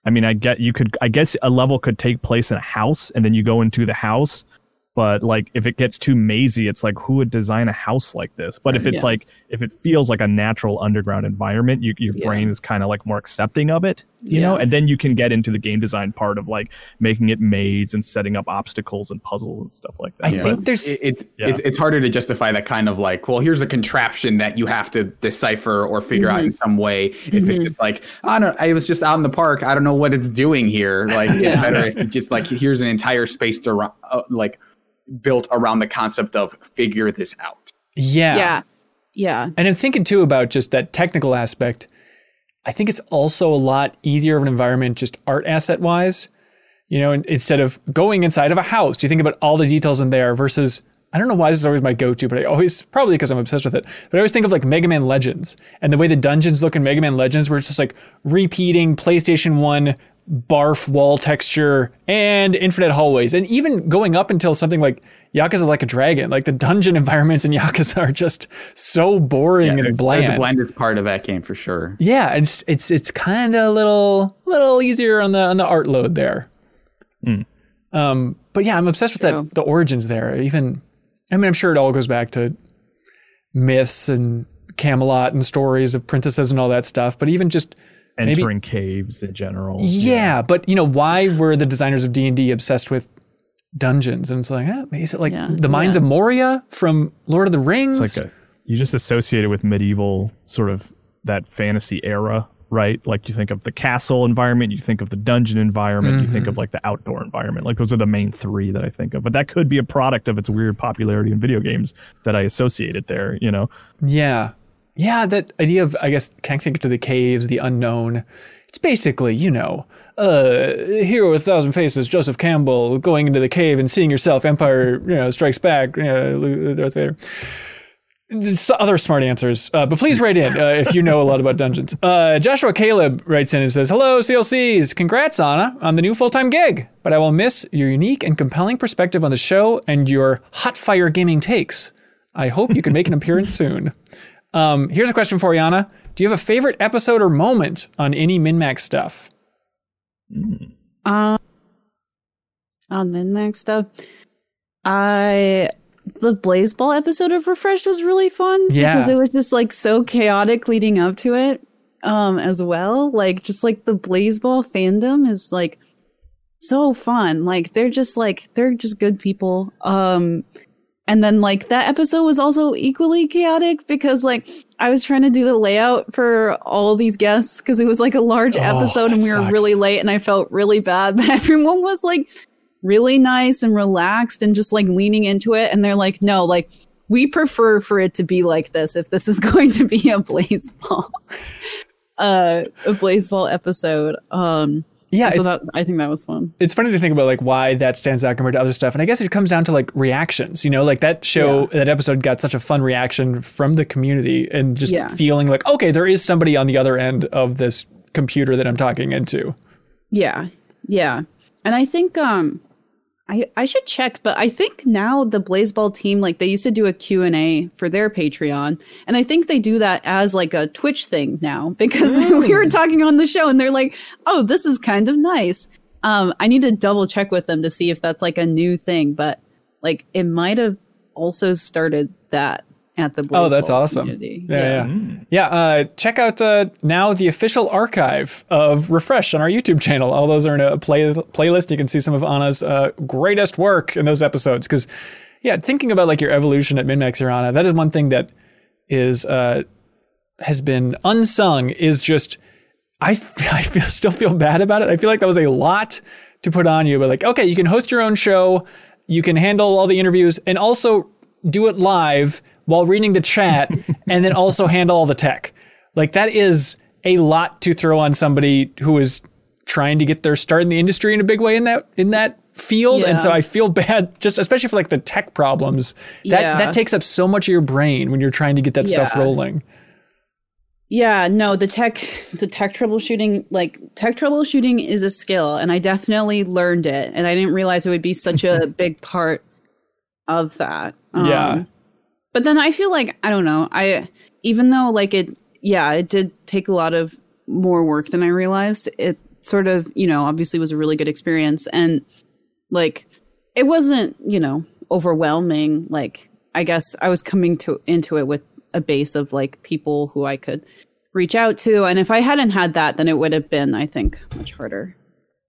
I mean, I get you could. I guess a level could take place in a house, and then you go into the house. But like, if it gets too mazy, it's like, who would design a house like this? But if it's Yeah. like, if it feels like a natural underground environment, you, your Yeah. brain is kind of like more accepting of it, you know. And then you can get into the game design part of like making it maze and setting up obstacles and puzzles and stuff like that. I Yeah. think there's it, it, Yeah. it's, it's harder to justify that kind of like well here's a contraption that you have to decipher or figure out in some way if it's just like i don't i was just out in the park i don't know what it's doing here like it's better if just like here's an entire space to uh, like built around the concept of figure this out yeah. yeah, yeah, And I'm thinking too about just that technical aspect. I think it's also a lot easier of an environment just art asset wise. You know, instead of going inside of a house, you think about all the details in there versus I don't know why this is always my go-to, but I always probably because I'm obsessed with it. But I always think of like Mega Man Legends and the way the dungeons look in Mega Man Legends, where it's just like repeating PlayStation One barf wall texture and infinite hallways, and even going up until something like Yakuza Like a Dragon. Like the dungeon environments in Yakuza are just so boring Yeah, and bland. the blandest part of that game for sure. Yeah, it's it's it's kind of a little little easier on the on the art load there. Um, but yeah, I'm obsessed with True. that the origins there. Even I mean, I'm sure it all goes back to myths and Camelot and stories of princesses and all that stuff. But even just maybe Entering caves in general. yeah, but you know, why were the designers of D and D obsessed with dungeons? And it's like, eh, is it like Yeah. the Mines of Moria from Lord of the Rings? It's like a, you just associate it with medieval sort of that fantasy era, right? Like you think of the castle environment, you think of the dungeon environment, you think of like the outdoor environment. Like those are the main three that I think of. But that could be a product of its weird popularity in video games that I associate it there, you know? Yeah. Yeah, that idea of, I guess, connecting it to the caves, the unknown. It's basically, you know, uh, hero with a thousand faces, Joseph Campbell, going into the cave and seeing yourself, Empire, you know, strikes back, you know, Darth Vader. Other smart answers, uh, but please write in uh, if you know a lot about dungeons. Uh, Joshua Caleb writes in and says, "Hello, CLCs. Congrats, Ana, on the new full-time gig. But I will miss your unique and compelling perspective on the show and your hot fire gaming takes. I hope you can make an appearance soon." Um, here's a question for you, Ana. Do you have a favorite episode or moment on any MinnMax stuff? Um, on next stuff, I the Blaseball episode of Refreshed was really fun Yeah. because it was just like so chaotic leading up to it, um, as well. Like just like the Blaseball fandom is like so fun. Like they're just like they're just good people. Um, and then like that episode was also equally chaotic because like I was trying to do the layout for all these guests because it was like a large Oh, episode and we were really late and I felt really bad, but everyone was like really nice and relaxed and just like leaning into it and they're like, "No, like we prefer for it to be like this if this is going to be a Blaseball." uh a Blaseball episode. Um Yeah, so that I think that was fun. it's funny to think about like why that stands out compared to other stuff, and I guess it comes down to like reactions. You know, like that show, that episode got such a fun reaction from the community, and just Yeah. feeling like okay, there is somebody on the other end of this computer that I'm talking into. Yeah. Yeah. And I think um I I should check, but I think now the Blaseball team like they used to do a Q&A for their Patreon, and I think they do that as like a Twitch thing now because we were talking on the show and they're like, "Oh, this is kind of nice." Um I need to double check with them to see if that's like a new thing, but like it might have also started that at the Blaseball Oh, that's awesome. community. Yeah, yeah, yeah. Uh, check out uh, now the official archive of Refresh on our YouTube channel. All those are in a play playlist. You can see some of Ana's uh, greatest work in those episodes. Because, yeah, thinking about like your evolution at MinnMax here, Ana, that is one thing that is uh, has been unsung. Is just I f- I feel still feel bad about it. I feel like that was a lot to put on you. But like, okay, you can host your own show, you can handle all the interviews, and also do it live while reading the chat, and then also handle all the tech. Like that is a lot to throw on somebody who is trying to get their start in the industry in a big way in that in that field. And so I feel bad, just especially for like the tech problems. That Yeah. that takes up so much of your brain when you're trying to get that stuff rolling. Yeah, no, the tech the tech troubleshooting like tech troubleshooting is a skill and I definitely learned it and I didn't realize it would be such a big part of that. Um, Yeah. But then I feel like I don't know, I even though like it yeah, it did take a lot of more work than I realized. It sort of, you know, obviously was a really good experience and like it wasn't, you know, overwhelming like I guess I was coming to into it with a base of like people who I could reach out to. And if I hadn't had that, then it would have been, I think, much harder.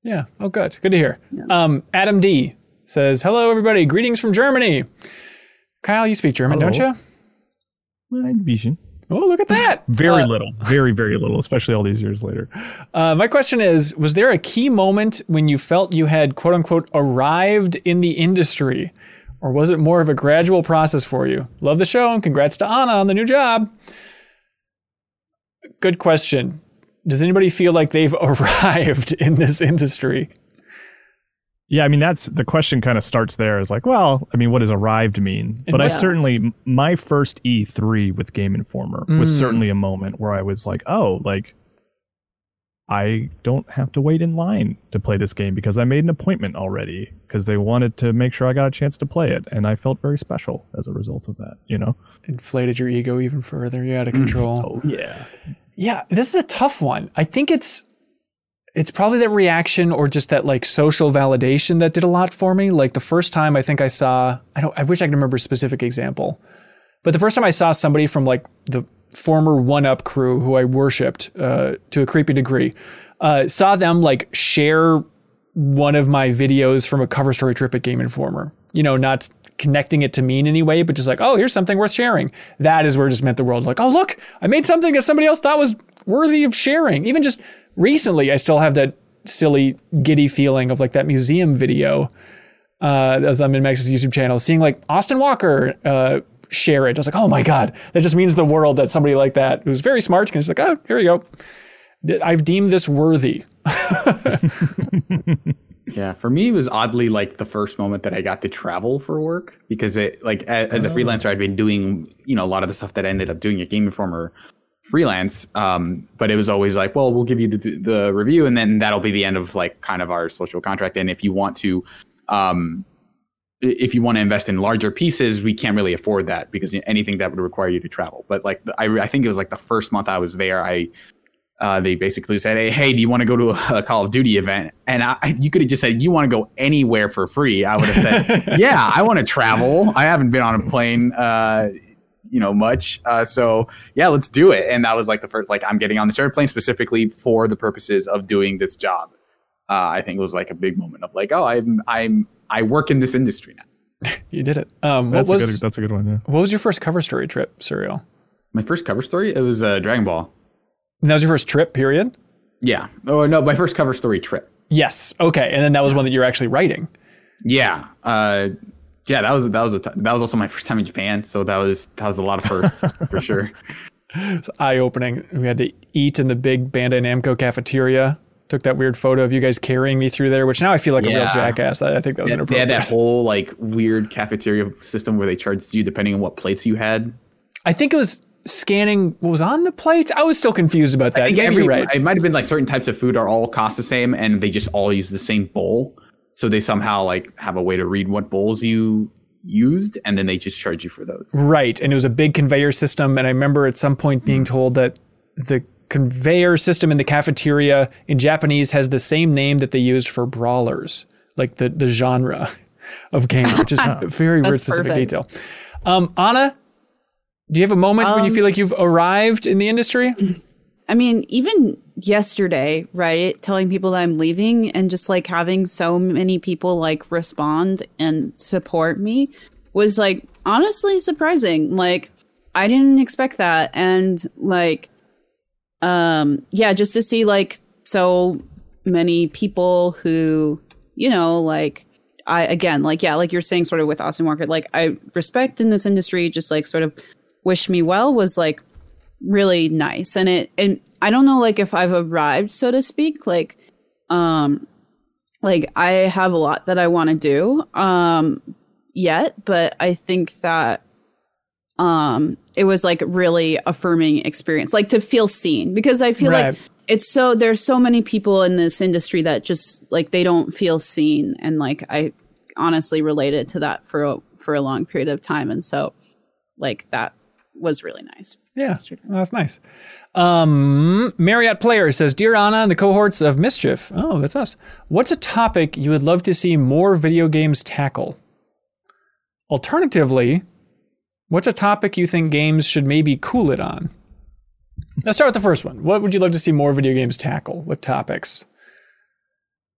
Yeah. Oh, good. Good to hear. Um, Adam D says, "Hello, everybody. Greetings from Germany." Kyle, you speak German, don't you? Ein bisschen. Oh, look at that. Very Uh, little. Very, very little, especially all these years later. Uh, my question is: Was there a key moment when you felt you had "quote unquote" arrived in the industry, or was it more of a gradual process for you? Love the show and congrats to Anna on the new job. Good question. Does anybody feel like they've arrived in this industry? Yeah, I mean that's the question kind of starts there is like, well, I mean, what does arrived mean? But I certainly my first E3 with Game Informer was Mm. certainly a moment where I was like, oh, like I don't have to wait in line to play this game because I made an appointment already because they wanted to make sure I got a chance to play it. And I felt very special as a result of that, you know? Inflated your ego even further. You're out of control. Oh, yeah. Yeah, this is a tough one. I think it's it's probably that reaction or just that like social validation that did a lot for me. Like the first time I think I saw I don't I wish I could remember a specific example. But the first time I saw somebody from like the former 1UP crew who I worshipped uh, to a creepy degree, uh, saw them like share one of my videos from a cover story trip at Game Informer. You know, not connecting it to me in any way, but just like, oh, here's something worth sharing. That is where it just meant the world. Like, oh, look, I made something that somebody else thought was worthy of sharing. Even just recently, I still have that silly, giddy feeling of like that museum video uh, I'm in Max's YouTube channel, seeing like Austin Walker uh, share it. I was like, oh my God, that just means the world that somebody like that who's very smart can just like, oh, here we go. I've deemed this worthy. Yeah, for me, it was oddly like the first moment that I got to travel for work because it like as, as a freelancer, I'd been doing you know a lot of the stuff that I ended up doing at Game Informer freelance. Um, but it was always like, well, we'll give you the, the review, and then that'll be the end of like kind of our social contract. And if you want to, um, if you want to invest in larger pieces, we can't really afford that because anything that would require you to travel. But like, I, I think it was like the first month I was there, I uh, they basically said, "Hey, hey, do you want to go to a, a Call of Duty event?" And I, you could have just said, "You want to go anywhere for free?" I would have said, "Yeah, I want to travel. I haven't been on a plane, uh, you know, much. Uh, so yeah, let's do it." And that was like the first, like, I'm getting on this airplane specifically for the purposes of doing this job. Uh, I think it was like a big moment of like, "Oh, I'm, I'm, I work in this industry now." you did it. Um, what That's, was a good, that's a good one. Yeah. what was your first cover story trip, Suriel? My first cover story, it was uh, Dragon Ball. And that was your first trip, period. Yeah. Oh no, my first cover story trip. Yes. Okay. And then that was one that you're actually writing. Yeah. Uh, yeah, that was that was a t- that was also my first time in Japan, so that was that was a lot of firsts for sure. It's eye opening. We had to eat in the big Bandai Namco cafeteria. Took that weird photo of you guys carrying me through there, which now I feel like a real jackass. I I think that was They had, they inappropriate. had that whole like weird cafeteria system where they charged you depending on what plates you had. I think it was scanning what was on the plates. I was still confused about that. I think every, right. It might have been like certain types of food are all cost the same, and they just all use the same bowl. So they somehow like have a way to read what bowls you used, and then they just charge you for those. Right. And it was a big conveyor system. And I remember at some point being told that the conveyor system in the cafeteria in Japanese has the same name that they used for brawlers, like the, the genre of game, which is a very, very specific perfect. detail. Um, Anna, do you have a moment when you Um, feel like you've arrived in the industry? I mean, even yesterday, right? Telling people that I'm leaving and just like having so many people like respond and support me was like honestly surprising. Like I didn't expect that and like um yeah, just to see like so many people who, you know, like I again, like yeah, like you're saying sort of with Austin Walker, like I respect in this industry just like sort of wish me well was like really nice and it and i don't know like if i've arrived so to speak like um like i have a lot that i want to do um yet but i think that um it was like really affirming experience like to feel seen because i feel Right. like it's so there's so many people in this industry that just like they don't feel seen and like i honestly related to that for a, for a long period of time and so like that was really nice Yeah, that's nice. Um, Marriott Player says, Dear Anna and the cohorts of Mischief. Oh, that's us. What's a topic you would love to see more video games tackle? Alternatively, what's a topic you think games should maybe cool it on? Let's start with the first one. What would you love to see more video games tackle? What topics?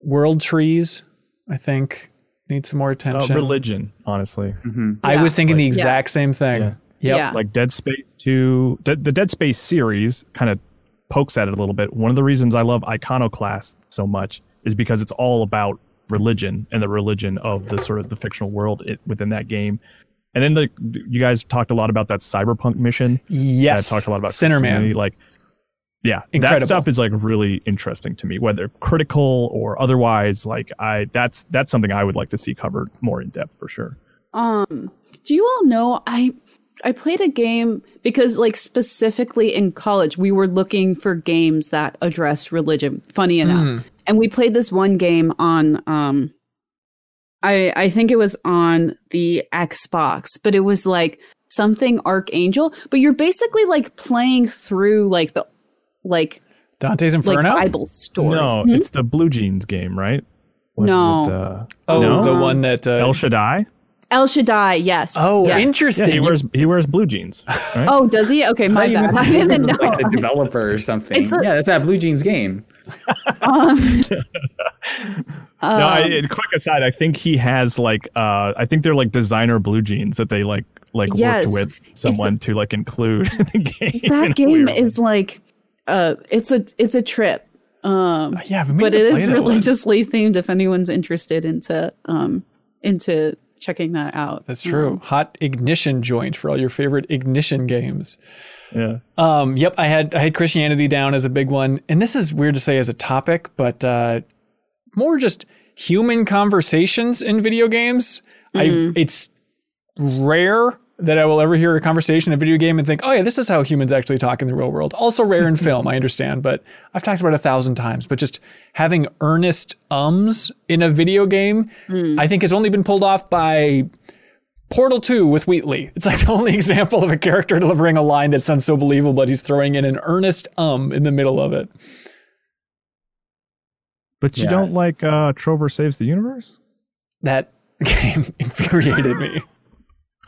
World trees, I think, need some more Uh, attention. religion, honestly. I Yeah. was thinking the Yeah. exact same thing. Yeah. Yep. Yeah. like Dead Space 2, the, the Dead Space series kind of pokes at it a little bit. One of the reasons I love Iconoclast so much is because it's all about religion and the religion of the sort of the fictional world it, within that game. And then the you guys talked a lot about that cyberpunk mission. Yes. I talked a lot about Sinnerman. Christianity, Like, yeah, Incredible. that stuff is like really interesting to me, whether critical or otherwise. Like, I that's that's something I would like to see covered more in depth for sure. Um, do you all know I I played a game because like specifically in college we were looking for games that address religion. Funny enough, and we played this one game on um, I I think it was on the Xbox, but it was like something Archangel. But you're basically like playing through like the like Dante's like Inferno. Bible stories. No, Hmm? it's the Blue Jeans game, right? What is No. it, uh, oh, no? the one that. Uh, El Shaddai. El Shaddai, yes. oh, yes. Yeah, interesting. he wears he wears blue jeans. Right? Oh, does he? Okay, my bad. I didn't know. like the developer or something. It's a- yeah, that's that Blue Jeans game. Um, no, I, um, quick aside. I think he has like uh, I think they're like designer blue jeans that they like like Yes. worked with someone to like include in the game. that game weird is like uh it's a it's a trip. Um yeah, but it is it to play is that one. religiously themed if anyone's interested into um into checking that out. That's true. Hot ignition joint for all your favorite ignition games. yeah. Um, yep, I had I had Christianity down as a big one, and this is weird to say as a topic, but uh, more just human conversations in video games. I it's rare that I will ever hear a conversation in a video game and think, oh yeah, this is how humans actually talk in the real world. Also rare in film, I understand, but I've talked about it a thousand times. But just having earnest ums in a video game, I think has only been pulled off by Portal 2 with Wheatley. It's like the only example of a character delivering a line that sounds so believable, but he's throwing in an earnest um in the middle of it. But you Yeah. don't like uh, Trover saves the universe? That game infuriated me.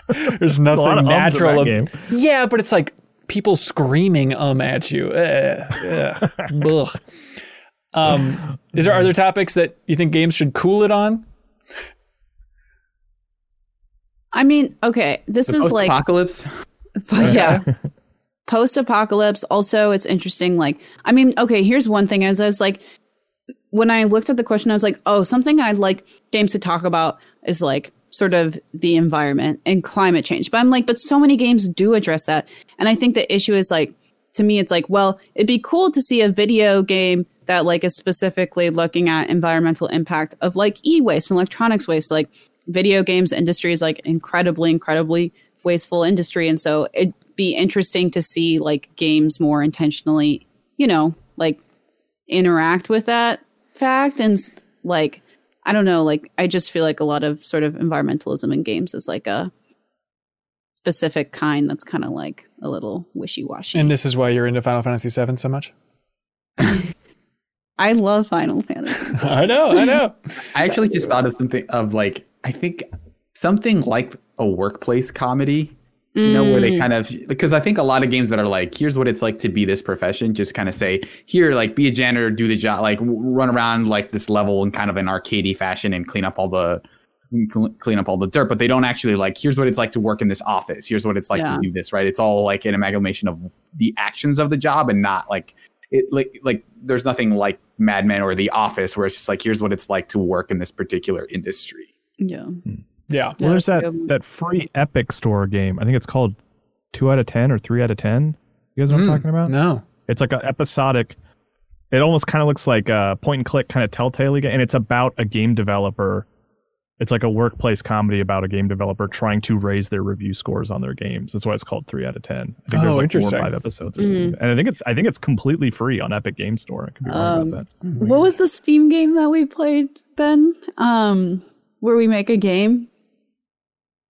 There's nothing of ums in natural. that ab- Yeah, but it's like people screaming um at you. Eh, ugh, ugh. Um, is there other topics that you think games should cool it on? I mean, okay, this is like apocalypse. But yeah. Post apocalypse. Also, it's interesting. Like, I mean, okay, here's one thing. As I was like, when I looked at the question, I was like, oh, something I'd like games to talk about is like sort of the environment and climate change. But I'm like, but so many games do address that. And I think the issue is like, to me, it's like, well, it'd be cool to see a video game that like is specifically looking at environmental impact of like e-waste and electronics waste. Like video games industry is like incredibly, incredibly wasteful industry. And so it'd be interesting to see like games more intentionally, you know, like interact with that fact and like I don't know, like I just feel like a lot of sort of environmentalism in games is like a specific kind that's kind of like a little wishy-washy. And this is why you're into Final Fantasy VII so much. I love Final Fantasy. I know, I know. I actually just thought of something of like I think something like a workplace comedy. You know, where they Mm. kind of because I think a lot of games that are like, here's what it's like to be this profession, just kind of say, here, like, be a janitor, do the job, like, w- run around like this level in kind of an arcadey fashion and clean up all the cl- clean up all the dirt, but they don't actually like, here's what it's like to work in this office. Here's what it's like Yeah. to do this, right? It's all like an amalgamation of the actions of the job and not like it like like there's nothing like Mad Men or The Office where it's just like, here's what it's like to work in this particular industry. yeah. Yeah. Well, there's that a good one. that free Epic Store game. I think it's called Two out of Ten or Three out of Ten. You guys know what I'm Mm, talking about? No. It's like an episodic. It almost kind of looks like a point and click kind of Telltale game, and it's about a game developer. It's like a workplace comedy about a game developer trying to raise their review scores on their games. That's why it's called Three out of Ten. I think Oh, there's like four or five episodes, Mm. and I think it's I think it's completely free on Epic Game Store. I could be wrong Um, about that. What was the Steam game that we played, Ben? Um, where we make a game.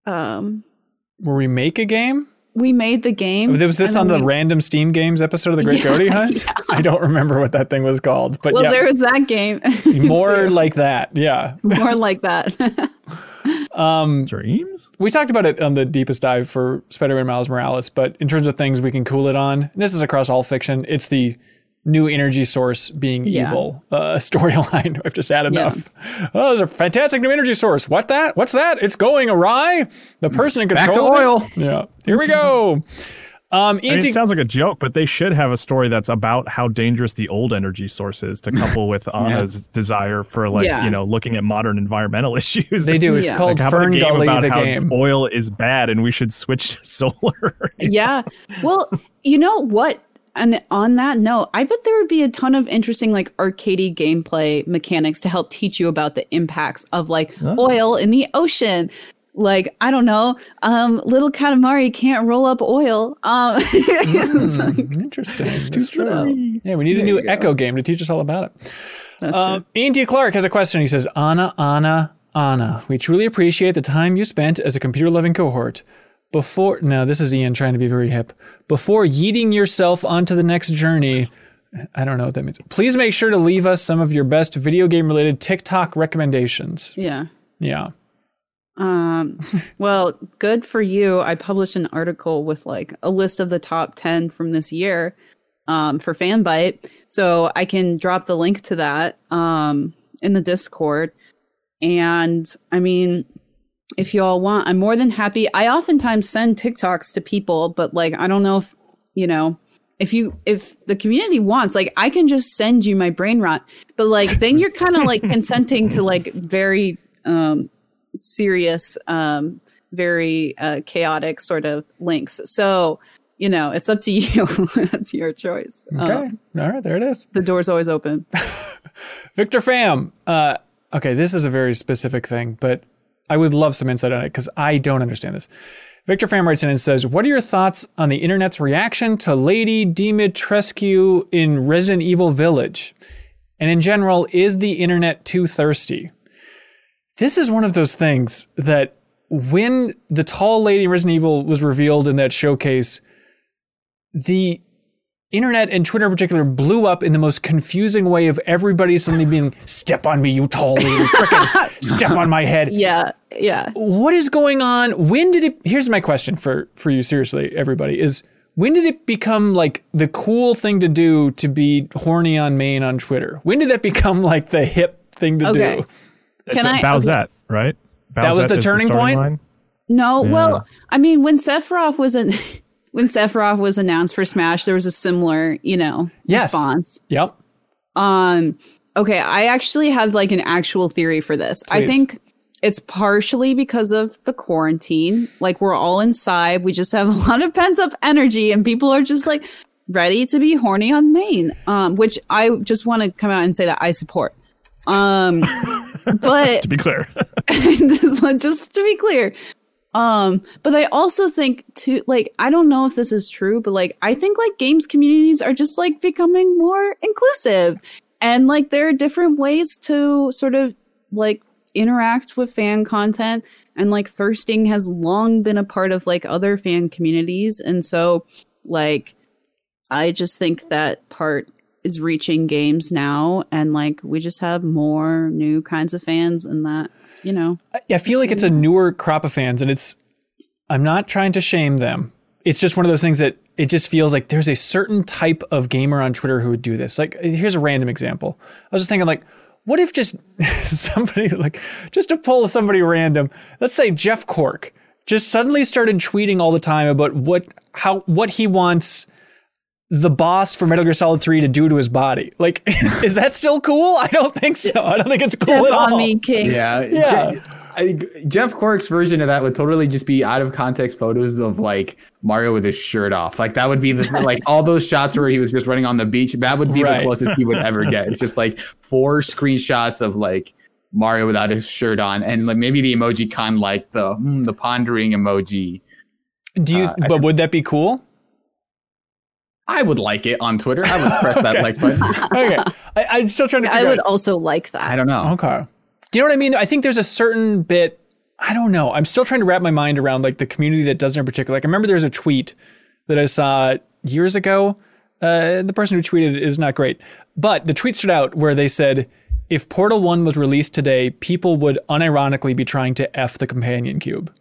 Um, Where we make a game? we made the game. Was this on the we- random Steam Games episode of the Great Yeah, Goaty Hunt? I don't remember what that thing was called, but Well, yeah, there was that game. more like that. Yeah. more like that. Um, Dreams? we talked about it on the deepest dive for Spider-Man Miles Morales, but in terms of things we can cool it on, and this is across all fiction. It's the new energy source being Yeah. evil uh, storyline. I've just had Yeah. enough. Oh, there's a fantastic new energy source. What that? What's that? It's going awry. The person in control. Back to control. it- oil. Yeah. Here we go. Um, I mean, it sounds like a joke, but they should have a story that's about how dangerous the old energy source is to couple with Ana's desire for like Yeah. you know looking at modern environmental issues. they do. It's Yeah. called Like, how Fern game Gully, about the how game. Oil is bad, and we should switch to solar. yeah. Well, you know what? And on that note, I bet there would be a ton of interesting like arcadey gameplay mechanics to help teach you about the impacts of like Oh. oil in the ocean. like I don't know, um, little Katamari can't roll up oil. Um, it's like- Hmm, Interesting. That's true. Yeah, we need a new Ecco game to teach us all about it. that's Um, true. Ian D. Clark has a question. He says, Ana, Ana, Ana, we truly appreciate the time you spent as a computer loving cohort. Before, no, this is Ian trying to be very hip. Before yeeting yourself onto the next journey, I don't know what that means. Please make sure to leave us some of your best video game related TikTok recommendations. Yeah. Yeah. Um, well, good for you. I published an article with like a list of the top 10 from this year um, for Fanbyte. So I can drop the link to that um, in the Discord. And I mean, if you all want, I'm more than happy. I oftentimes send TikToks to people, but like, I don't know if, you know, if you if the community wants like i can just send you my brain rot but like then you're kind of like consenting to like very um serious um very uh chaotic sort of links so you know it's up to you that's your choice Okay. Um, all right. There it is. the door's always open Victor Pham. Uh, okay, this is a very specific thing, but I would love some insight on it because I don't understand this. Victor Pham writes in and says, What are your thoughts on the internet's reaction to Lady Dimitrescu in Resident Evil Village? And in general, is the internet too thirsty? This is one of those things that when the tall lady in Resident Evil was revealed in that showcase, the internet and Twitter in particular blew up in the most confusing way of everybody suddenly being step on me, you tall lady, frickin' step on my head. yeah yeah What is going on? When did it here's my question for for you seriously, everybody, is when did it become like the cool thing to do to be horny on main on Twitter? When did that become like the hip thing to Okay. do? Can I- Bowsette, right? That was the turning starting point? line? No, Yeah. well, I mean, when Sephiroth was an when Sephiroth was announced for Smash, there was a similar, you know, Yes. response. Yep. Um, okay, I actually have like an actual theory for this. I think it's partially because of the quarantine. Like we're all inside, we just have a lot of pent up energy, and people are just like ready to be horny on main. Um, which I just want to come out and say that I support. Um, but To be clear, just, just to be clear um but i also think too like i don't know if this is true but like i think like games communities are just like becoming more inclusive. And like there are different ways to sort of like interact with fan content. And like thirsting has long been a part of like other fan communities. And so like i just think that part is reaching games now. And like we just have more new kinds of fans and that you know I feel like it's a newer crop of fans, and it's. I'm not trying to shame them. It's just one of those things that it just feels like there's a certain type of gamer on Twitter who would do this. Like, here's a random example. I was just thinking, like, what if just somebody, like, just to pull somebody random, let's say Jeff Cork, just suddenly started tweeting all the time about what how what he wants the boss for Metal Gear Solid 3 to do to his body. Like, is that still cool? I don't think so. I don't think it's cool Step at all. on me, King. Yeah, Yeah. Je- I, Jeff Cork's version of that would totally just be out of context photos of like Mario with his shirt off. Like that would be the like all those shots where he was just running on the beach. That would be Right. the closest he would ever get. It's just like four screenshots of like Mario without his shirt on, and like maybe the emoji con like the hmm, the pondering emoji. Do you? Uh, but would that be cool? I would like it on Twitter. I would press that Okay. like button. Okay, I, I'm still trying to I would out. also like that. I don't know. Okay, do you know what I mean? I think there's a certain bit. I don't know. I'm still trying to wrap my mind around like the community that doesn't in particular. Like I remember there's a tweet that I saw years ago. Uh, the person who tweeted it is not great, but the tweet stood out where they said, "If Portal One was released today, people would unironically be trying to f the companion cube."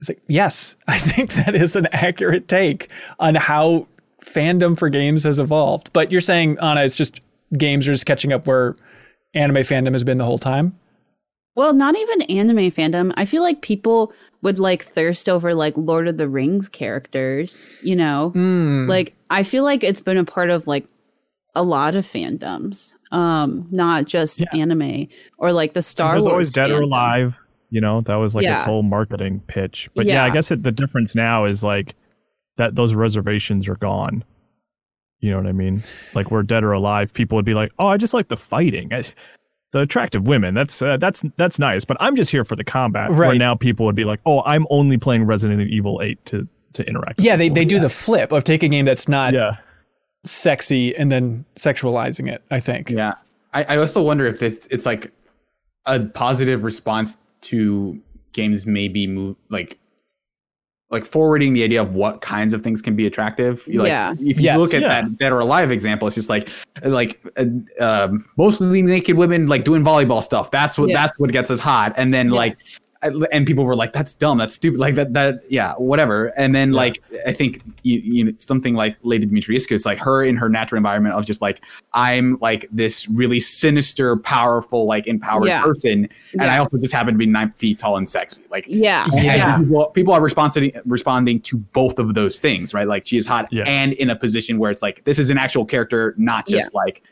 It's like, yes, I think that is an accurate take on how fandom for games has evolved. But you're saying, Ana, it's just games are just catching up where anime fandom has been the whole time. Well, not even anime fandom. I feel like people would like thirst over like Lord of the Rings characters, you know? Hmm. Like I feel like it's been a part of like a lot of fandoms. Um not just Yeah. anime or like the Star There's Wars. always Dead or. Alive. You know, that was like its whole marketing pitch. But yeah, I guess it, the difference now is like that those reservations are gone. You know what I mean? Like we're Dead or Alive, people would be like, "Oh, I just like the fighting." I, the attractive women. That's uh, that's that's nice, but I'm just here for the combat. Where Right. now people would be like, "Oh, I'm only playing Resident Evil 8 to to interact." with Yeah, they, people." they do the flip of take a game that's not Yeah. sexy and then sexualizing it, I think. Yeah, I, I also wonder if it's it's like a positive response to games maybe move like like forwarding the idea of what kinds of things can be attractive. You, Like, Yeah. If you Yes. look at Yeah. that Dead or Alive example, it's just like like uh, um, mostly naked women like doing volleyball stuff. That's what Yeah. that's what gets us hot. And then Yeah. like. I- And people were like, "That's dumb. That's stupid." Like that. That yeah, whatever. And then like I think you, you know something like Lady Dimitrescu. It's like her in her natural environment of just like I'm like this really sinister, powerful, like empowered Yeah. person, and I also just happen to be nine feet tall and sexy. Like Yeah. Yeah. people, people are responding responding to both of those things, right? Like she is hot Yeah. and in a position where it's like this is an actual character, not just like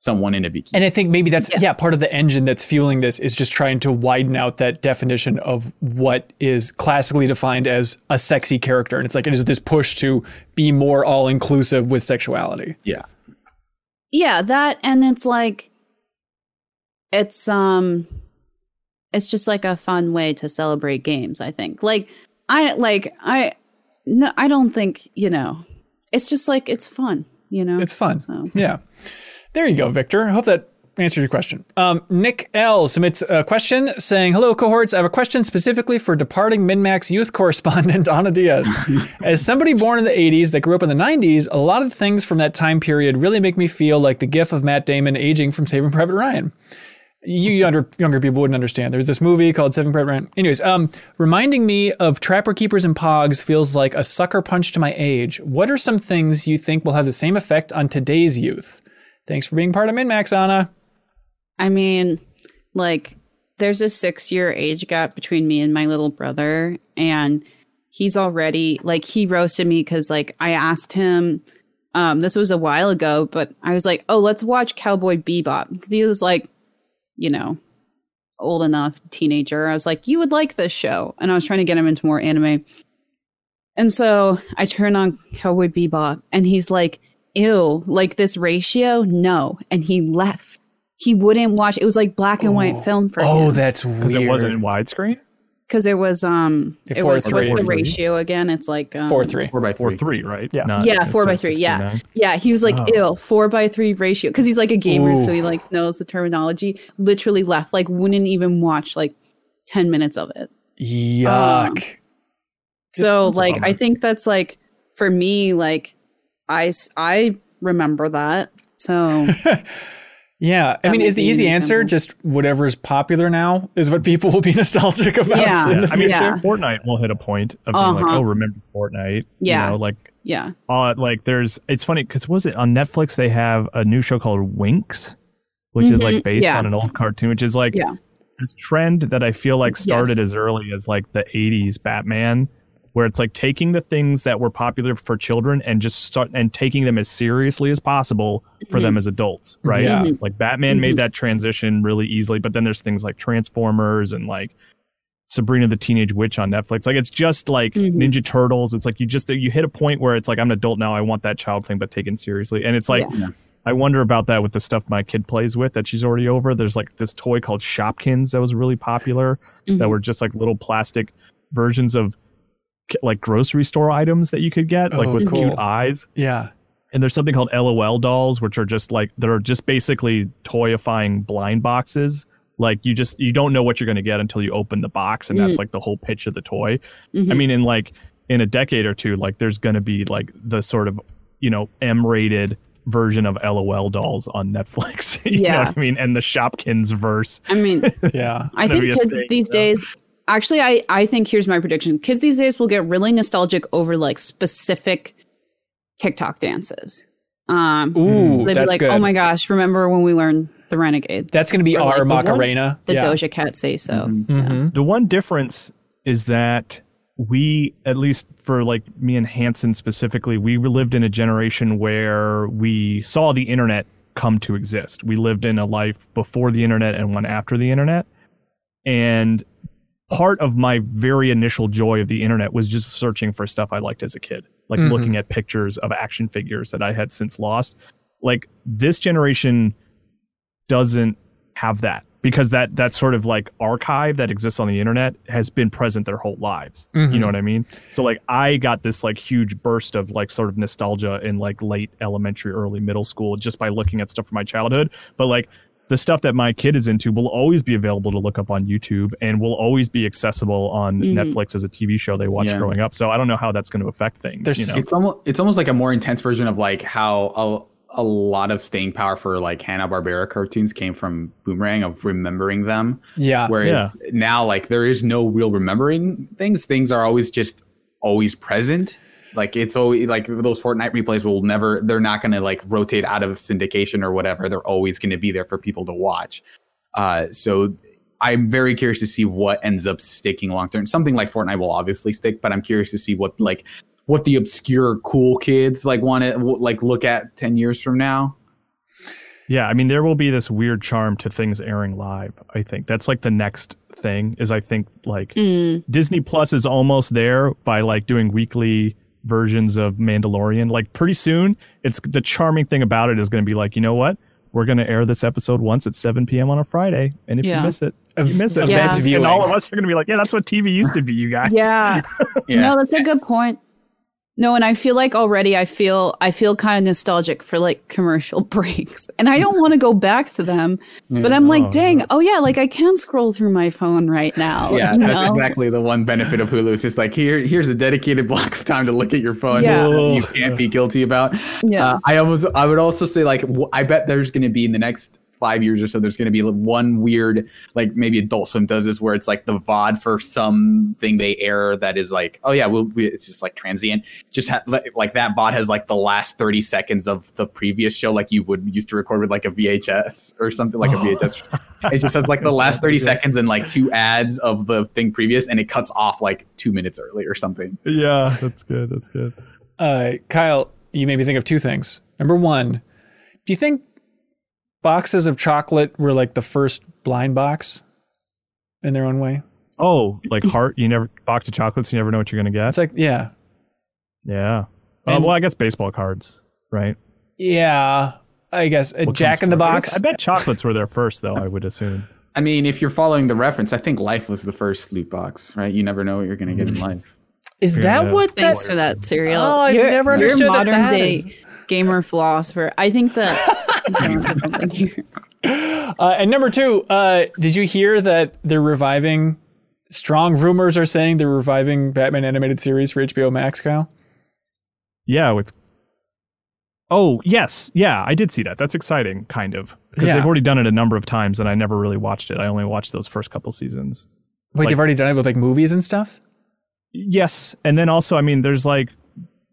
someone in a bikini. And I think maybe that's yeah. Yeah. part of the engine that's fueling this is just trying to widen out that definition of what is classically defined as a sexy character. And it's like it is this push to be more all inclusive with sexuality. yeah, Yeah, that and it's like it's um it's just like a fun way to celebrate games, I think. Like I like I no I don't think, you know. It's just like it's fun, you know. It's fun. So. Yeah. There you go, Victor. I hope that answered your question. Um, Nick L submits a question saying, Hello, cohorts. I have a question specifically for departing MinnMax youth correspondent Ana Diaz. As somebody born in the 80s that grew up in the 90s, a lot of things from that time period really make me feel like the gif of Matt Damon aging from Saving Private Ryan. You younger, younger people wouldn't understand. There's this movie called Saving Private Ryan. Anyways, um, reminding me of Trapper Keepers and Pogs feels like a sucker punch to my age. What are some things you think will have the same effect on today's youth? Thanks for being part of MinnMax, Ana. I mean, like, there's a six year age gap between me and my little brother, and he's already like he roasted me because like I asked him. Um, this was a while ago, but I was like, "Oh, let's watch Cowboy Bebop," because he was like, you know, old enough teenager. I was like, "You would like this show," and I was trying to get him into more anime. And so I turn on Cowboy Bebop, and he's like, "Ew, like this ratio? No," and he left he wouldn't watch. It was like black and white film for Oh, him that's Because it wasn't in widescreen. because it was um it four was three. what's the ratio again? It's like um, four three. four by Four three. three, right? Yeah. Not- Yeah, four by three. Yeah, 69. yeah. He was like, Oh. "Ew, four by three ratio," because he's like a gamer, so he like knows the terminology. Literally left, like wouldn't even watch like ten minutes of it. Yuck. so like. I think that's like for me, like I s- I remember that. So yeah. I mean, is the be an easy answer example. just whatever's popular now is what people will be nostalgic about Yeah. in the I mean, future? Yeah. Fortnite will hit a point of being like, Uh-huh. oh, remember Fortnite? Yeah. You know, like, yeah, uh, like there's, it's funny because was it on Netflix? They have a new show called Winx, which is like Mhm. based Yeah. on an old cartoon, which is like Yeah. this trend that I feel like started Yes. as early as like the 80s Batman, where it's like taking the things that were popular for children and just start and taking them as seriously as possible for them as adults, right? Yeah. Mhm. Like Batman made that transition really easily, but then there's things like Transformers and like Sabrina the Teenage Witch on Netflix. Like it's just like Mhm. Ninja Turtles. It's like you just you hit a point where it's like I'm an adult now. I want that child thing, but taken seriously. And it's like Yeah. I wonder about that with the stuff my kid plays with that she's already over. There's like this toy called Shopkins that was really popular that Mhm. were just like little plastic versions of ki- like grocery store items that you could get, like Oh, with cool. cute eyes. yeah. And there's something called LOL dolls, which are just like they're just basically toyifying blind boxes. Like you just you don't know what you're going to get until you open the box, and that's Mm. like the whole pitch of the toy. I Mhm. mean, in like in a decade or two, like there's going to be like the sort of you know M-rated version of LOL dolls on Netflix. you know Yeah. what I mean? And the Shopkins verse. I mean, Yeah. I think kids thing, these so. days actually I, I think here's my prediction. Kids these days will get really nostalgic over like specific TikTok dances. Um Ooh, they'll be like, good. Oh my gosh, remember when we learned the Renegade? That's going to be Or, like, our the one- Macarena. The yeah. Doja Cat say so. hmm The one difference is that we, at least for like me and Hanson specifically, we lived in a generation where we saw the internet come to exist. We lived in a life before the internet and one after the internet. And part of my very initial joy of the internet was just searching for stuff I liked as a kid, like Mhm. looking at pictures of action figures that I had since lost. Like this generation doesn't have that. because that that sort of like archive that exists on the internet has been present their whole lives. You know what I mean? So like I got this like huge burst of like sort of nostalgia in like late elementary, early middle school just by looking at stuff from my childhood. But like the stuff that my kid is into will always be available to look up on YouTube and will always be accessible on mm-hmm. Netflix as a TV show they watched Yeah. growing up. So I don't know how that's going to affect things. You know? It's almost it's almost like a more intense version of like how a, a lot of staying power for like Hanna Barbera cartoons came from Boomerang of remembering them. Yeah. Whereas Yeah. now like there is no real remembering things. Things are always just always present. Like it's always like those Fortnite replays will never they're not gonna like rotate out of syndication or whatever. They're always gonna be there for people to watch. Uh so I'm very curious to see what ends up sticking long term. Something like Fortnite will obviously stick, but I'm curious to see what like what the obscure cool kids like want to like look at 10 years from now. Yeah, I mean there will be this weird charm to things airing live. I think that's like the next thing is I think like Mm. Disney Plus is almost there by like doing weekly versions of Mandalorian. Like pretty soon, it's the charming thing about it is going to be like, you know what? We're going to air this episode once at 7 p.m. on a Friday, and if Yeah. you miss it, Ev- you miss it. event And- and all of us are going to be like, yeah, that's what TV used to be, you guys. Yeah. Yeah. No, that's a good point. No, and I feel like already I feel I feel kind of nostalgic for like commercial breaks. And I don't want to go back to them. But I'm like, Oh, dang, oh yeah, like I can scroll through my phone right now. Yeah, you that's know? exactly the one benefit of Hulu. It's just like here, here's a dedicated block of time to look at your phone. Yeah. you can't be guilty about. Yeah. Uh, I almost, I would also say like, I bet there's going to be in the next five years or so, there's going to be one weird, like maybe Adult Swim does this, where it's like the VOD for something they air that is like, oh yeah, we'll, we, it's just like transient. Just ha- like- like that bot has like the last 30 seconds of the previous show, like you would used to record with like a VHS or something like a VHS. it just has like the last 30 seconds and like two ads of the thing previous and it cuts off like two minutes early or something Yeah, that's good. That's good. Uh, Kyle, you made me think of two things. Number one, do you think boxes of chocolate were like the first blind box in their own way? Oh, like heart, you never, box of chocolates, you never know what you're going to get. It's like, yeah, Yeah. And- well, I guess baseball cards, right? yeah, I guess uh, What Jack comes in the first? I Box. guess- I bet chocolates were there first, though. I would assume. i mean if you're following the reference i think life was the first loot box right you never know what you're going to get in life Is Yeah. that what that? For that cereal. Oh, I've You're- never understood that modern that day is. Gamer philosopher. I think that. Uh, and number two, uh, did you hear that they're reviving? Strong rumors are saying they're reviving Batman animated series for HBO Max. Kyle. Yeah, with. Oh yes, yeah, I did see that. That's exciting, kind of, because Yeah. they've already done it a number of times, and I never really watched it. I only watched those first couple seasons. Wait, Like- they've already done it with like movies and stuff. Yes, and then also, I mean, there's like,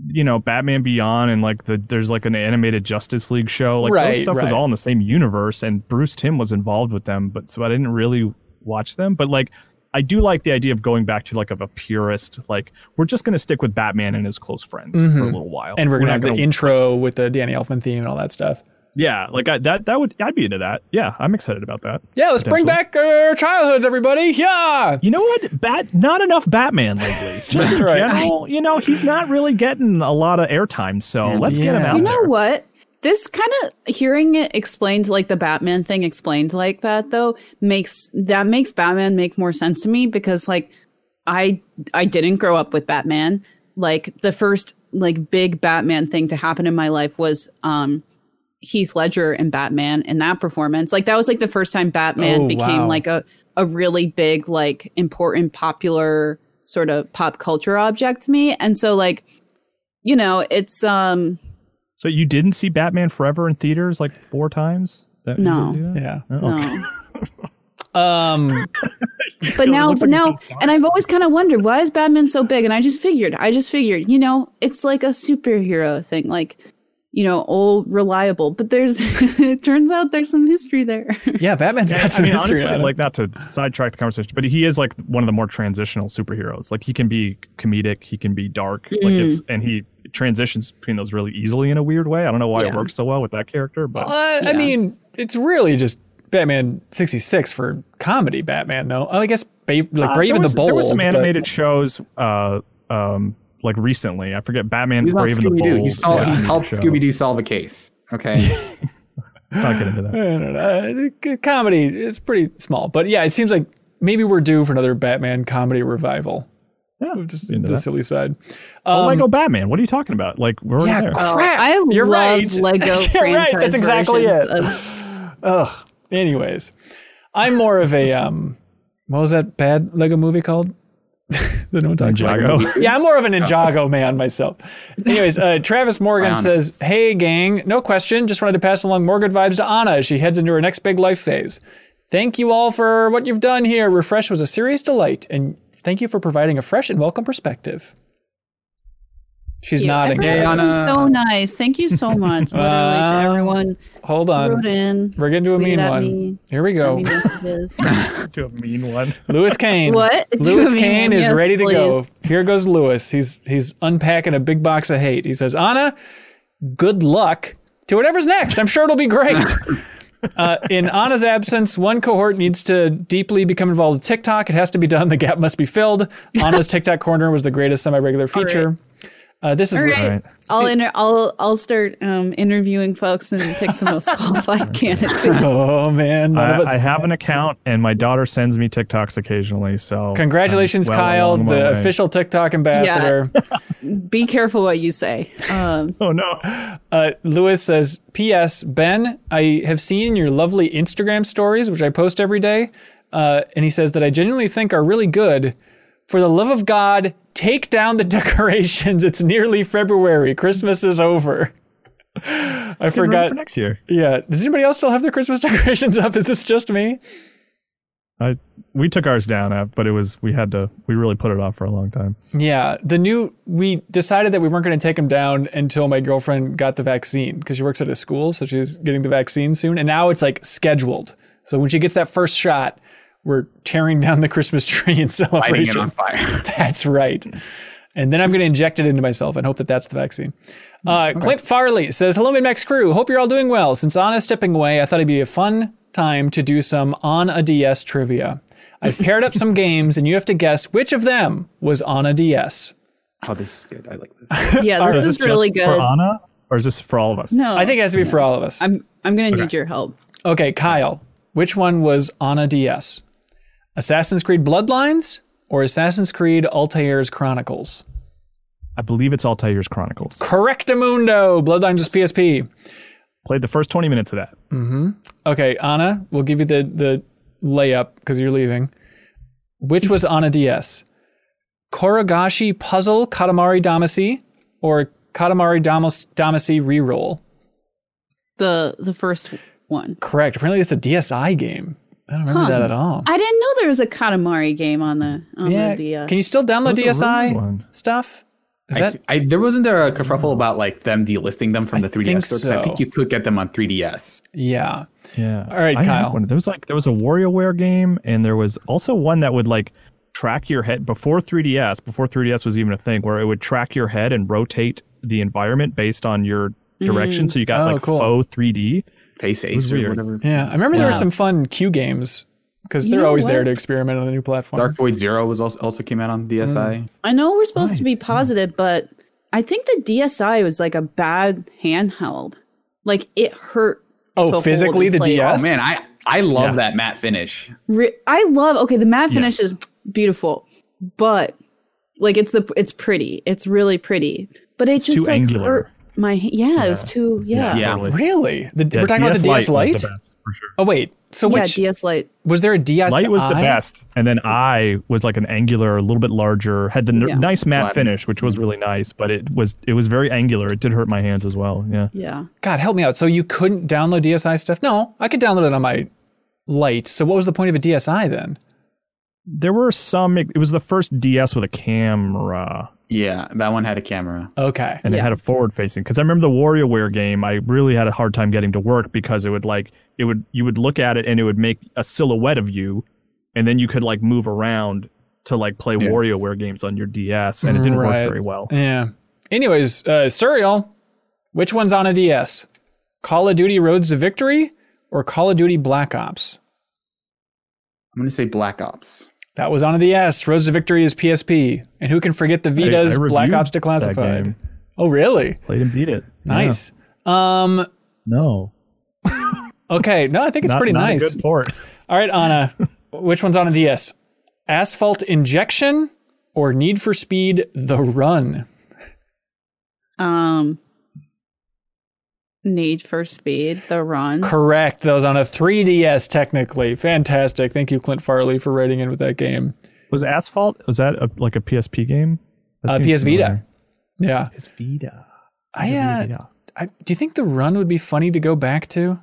you know, Batman Beyond, and like the there's like an animated Justice League show. Like Right, those stuff was all in the same universe, and Bruce Timm was involved with them, but so I didn't really watch them. But like, I do like the idea of going back to like of a purist, like we're just gonna stick with Batman and his close friends for mm-hmm. a little while, And we're gonna not have the intro with the Danny Elfman theme and all that stuff. Yeah, like I, that. That would I'd be into that. Yeah, I'm excited about that. Yeah, let's bring back our childhoods, everybody. Yeah. You know what? Bat not enough Batman lately. Just That's in right. general, you know, he's not really getting a lot of airtime. So let's get him Yeah. out You there. know what? This kind of hearing it explained like the Batman thing explained like that though makes that makes Batman make more sense to me because like I I didn't grow up with Batman. Like the first like big Batman thing to happen in my life was um Heath Ledger and Batman in that performance. Like that was like the first time Batman Oh, became wow. like a a really big like important popular sort of pop culture object to me. And so like you know, it's um So you didn't see Batman Forever in theaters like four times? That, No. that? Yeah. Oh, okay. no. Um. but now but like now and i've always kind of wondered why is batman so big and i just figured i just figured you know it's like a superhero thing like you know old reliable but there's it turns out there's some history there Yeah, Batman's Yeah, got some I mean, history honestly, like not to sidetrack the conversation, but he is like one of the more transitional superheroes. Like he can be comedic, he can be dark, like it's and he transitions between those really easily in a weird way. I don't know why it works so well with that character, but Uh, I Yeah. mean, it's really just Batman 66 for comedy Batman, though. Oh, I guess Ba- like Uh, Brave there and the Bold. There were some but- animated shows, uh, um, like recently. I forget Batman he's not Brave and the scooby-doo Bold. he, sol- yeah, he helped scooby-doo solve a case okay Let's not get into that. I don't know. Uh, Comedy is pretty small, but yeah, it seems like maybe we're due for another Batman comedy revival. Yeah, Just into the that. silly side. Oh, Um, Lego Batman. What are you talking about? Like we're already yeah, there. crap. I You're love right. Lego You're franchise right. That's exactly it. of- Ugh. Anyways, I'm more of a um. What was that bad Lego movie called? The no about. Ninjago. Yeah, I'm more of a Ninjago man myself. Anyways, uh, Travis Morgan Bionic. says, "Hey gang, no question. Just wanted to pass along more good vibes to Ana as she heads into her next big life phase. Thank you all for what you've done here. Refresh was a serious delight, and thank you for providing a fresh and welcome perspective." She's Yeah, nodding. everyone Hey, Ana. So nice. Thank you so much. Literally to Uh, everyone Hold on. in. We're getting to a mean one. me, Here we go. me messages. to a mean one. Lewis Kane. What? Do Lewis Kane is Yes, ready to go. Here goes Lewis. He's he's unpacking a big box of hate. He says, "Ana, good luck to whatever's next. I'm sure it'll be great." Uh, in Ana's absence, one cohort needs to deeply become involved with TikTok. It has to be done. The gap must be filled. Ana's TikTok corner was the greatest semi-regular feature. Uh, this is All right. All right. I'll inter- I'll I'll start um, interviewing folks and pick the most qualified candidate. oh man, I. I have an account, and my daughter sends me TikToks occasionally. So Congratulations, well Kyle, along the way. official TikTok ambassador. Yeah. Be careful what you say. Um, Oh no! Uh, Lewis says, P.S. Ben, I have seen your lovely Instagram stories, which I post every day. Uh, and he says that I genuinely think are really good. For the love of God, take down the decorations. It's nearly February. Christmas is over. I forgot. for next year. Yeah. Does anybody else still have their Christmas decorations up? Is this just me? I we took ours down, uh, but it was we had to we really put it off for a long time. Yeah. The new, we decided that we weren't going to take them down until my girlfriend got the vaccine because she works at a school. So she's getting the vaccine soon. And now it's like scheduled. So when she gets that first shot, we're tearing down the Christmas tree in Lighting it celebration. on fire. That's right. And then I'm going to inject it into myself and hope that that's the vaccine. Uh, Clint Farley says, Hello, MinnMax crew. Hope you're all doing well. Since Ana's stepping away, I thought it'd be a fun time to do some on a DS trivia. I've paired up some games, and you have to guess which of them was on a DS. Oh, this is good. I like this. yeah, this Is is this really just for good. Ana, or is this for all of us? No, I think it has to be for all of us. I'm I'm gonna need your help. Okay, Kyle, which one was on a DS? Assassin's Creed Bloodlines or Assassin's Creed Altair's Chronicles? I believe it's Altair's Chronicles. Correctamundo. Bloodlines is PSP. Played the first twenty minutes of that. Mm-hmm. Okay, Ana, we'll give you the the layup because you're leaving. Which was on a DS? Korogashi Puzzle Katamari Damacy or Katamari Damas- Damacy Reroll? The the first one. Correct. Apparently, it's a DSi game. I don't remember Huh. that at all. I didn't know there was a Katamari game on the on yeah. the DS. Uh, Can you still download That was a DSi stuff? Is I, that I, there wasn't there a kerfuffle about like them delisting them from I the 3DS think store? 'Cause I think you could get them on 3DS. yeah? Yeah. All right, I Kyle. one. There was like there was a WarioWare game, and there was also one that would like track your head before 3DS, before 3DS was even a thing, where it would track your head and rotate the environment based on your direction. Mm. So you got Oh, like cool. faux 3D. Face Ace or whatever. Yeah, I remember there were some fun Q games because they're know always there to experiment on a new platform. Dark Void Zero was also, also came out on DSi. I know we're supposed Right, to be positive, but I think the DSi was like a bad handheld. Like it hurt. oh, physically the play. DS. Oh man, I I love Yeah. that matte finish. Re- I love. Okay, the matte finish Yes. is beautiful, but like it's the it's pretty. It's really pretty, but it just too like angular. hurt my. ha- Yeah, it was Yeah. too. Yeah. Yeah. Really? The, Yeah, we're talking about the DS was Lite. the best, sure. Oh wait, so Yeah, which DS Lite. was there a DS? Light was the best, and then I was like an angular, a little bit larger, had the n- Yeah. nice matte Flat. finish, which was really nice, but it was it was very angular. It did hurt my hands as well. Yeah, Yeah. God, help me out. So you couldn't download DSi stuff? No, I could download it on my Lite. So what was the point of a DSi then? there were some. It was the first DS with a camera, Yeah, that one had a camera. Okay. and it had a forward facing. Because I remember the WarioWare game, I really had a hard time getting to work because it would like it would you would look at it and it would make a silhouette of you, and then you could like move around to like play Yeah. WarioWare games on your DS, and it didn't Right. work very well. Yeah. Anyways, uh, Suriel, which one's on a DS? Call of Duty Roads to Victory or Call of Duty Black Ops? I'm gonna say Black Ops. That was on a DS. Roads to Victory is PSP. And who can forget the Vita's I Black Ops that Declassified? Oh, really? Played and beat it. Yeah. Nice. Um, No. Okay, no, I think it's Not- pretty not a nice. good port. All right, Ana, which one's on a DS? Asphalt Injection or Need for Speed The Run? Um, Need for Speed, The Run. Correct. That was on a 3DS technically. Fantastic. Thank you, Clint Farley, for writing in with that game. Was Asphalt? Was that a, like a PSP game? That Uh, PS Vita. familiar. Yeah. PS Vita. I, uh, I do you think The Run would be funny to go back to?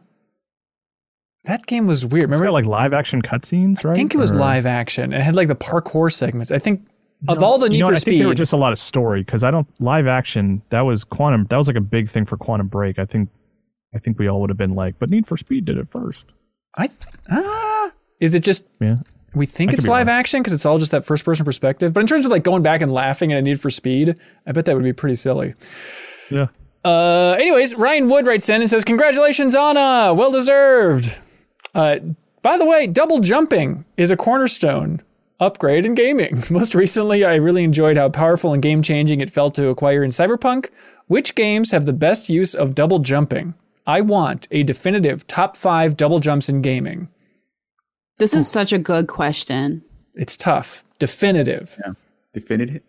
That game was weird. It's Remember, got like live action cutscenes, right? I think it was Or- live action. It had like the parkour segments. I think of all the Need you know for what, I think there were just a lot of story because I don't live action. That was Quantum. That was like a big thing for Quantum Break. I think. I think we all would have been like, but Need for Speed did it first. I ah, is it just Yeah. we think I it's live wrong. action because it's all just that first person perspective. But in terms of like going back and laughing at a Need for Speed, I bet that would be pretty silly. Yeah. Uh, anyways, Ryan Wood writes in and says, "Congratulations, Ana. Well deserved." Uh, by the way, double jumping is a cornerstone upgrade in gaming. Most recently, I really enjoyed how powerful and game changing it felt to acquire in Cyberpunk. Which games have the best use of double jumping? I want a definitive top five double jumps in gaming. This is such a good question. It's tough. Definitive. Yeah. Definitive.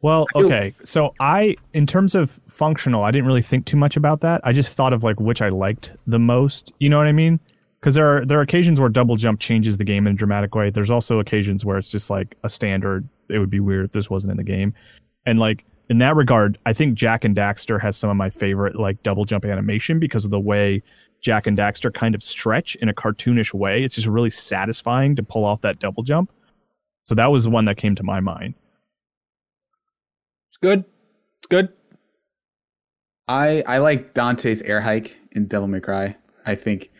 Well, okay. So I, in terms of functional, I didn't really think too much about that. I just thought of like which I liked the most. You know what I mean? Because there are there are occasions where double jump changes the game in a dramatic way. There's also occasions where it's just like a standard. It would be weird if this wasn't in the game. And like in that regard, I think Jak and Daxter has some of my favorite like double jump animation because of the way Jak and Daxter kind of stretch in a cartoonish way. It's just really satisfying to pull off that double jump. So that was the one that came to my mind. It's good. It's good. I I like Dante's air hike in Devil May Cry. I think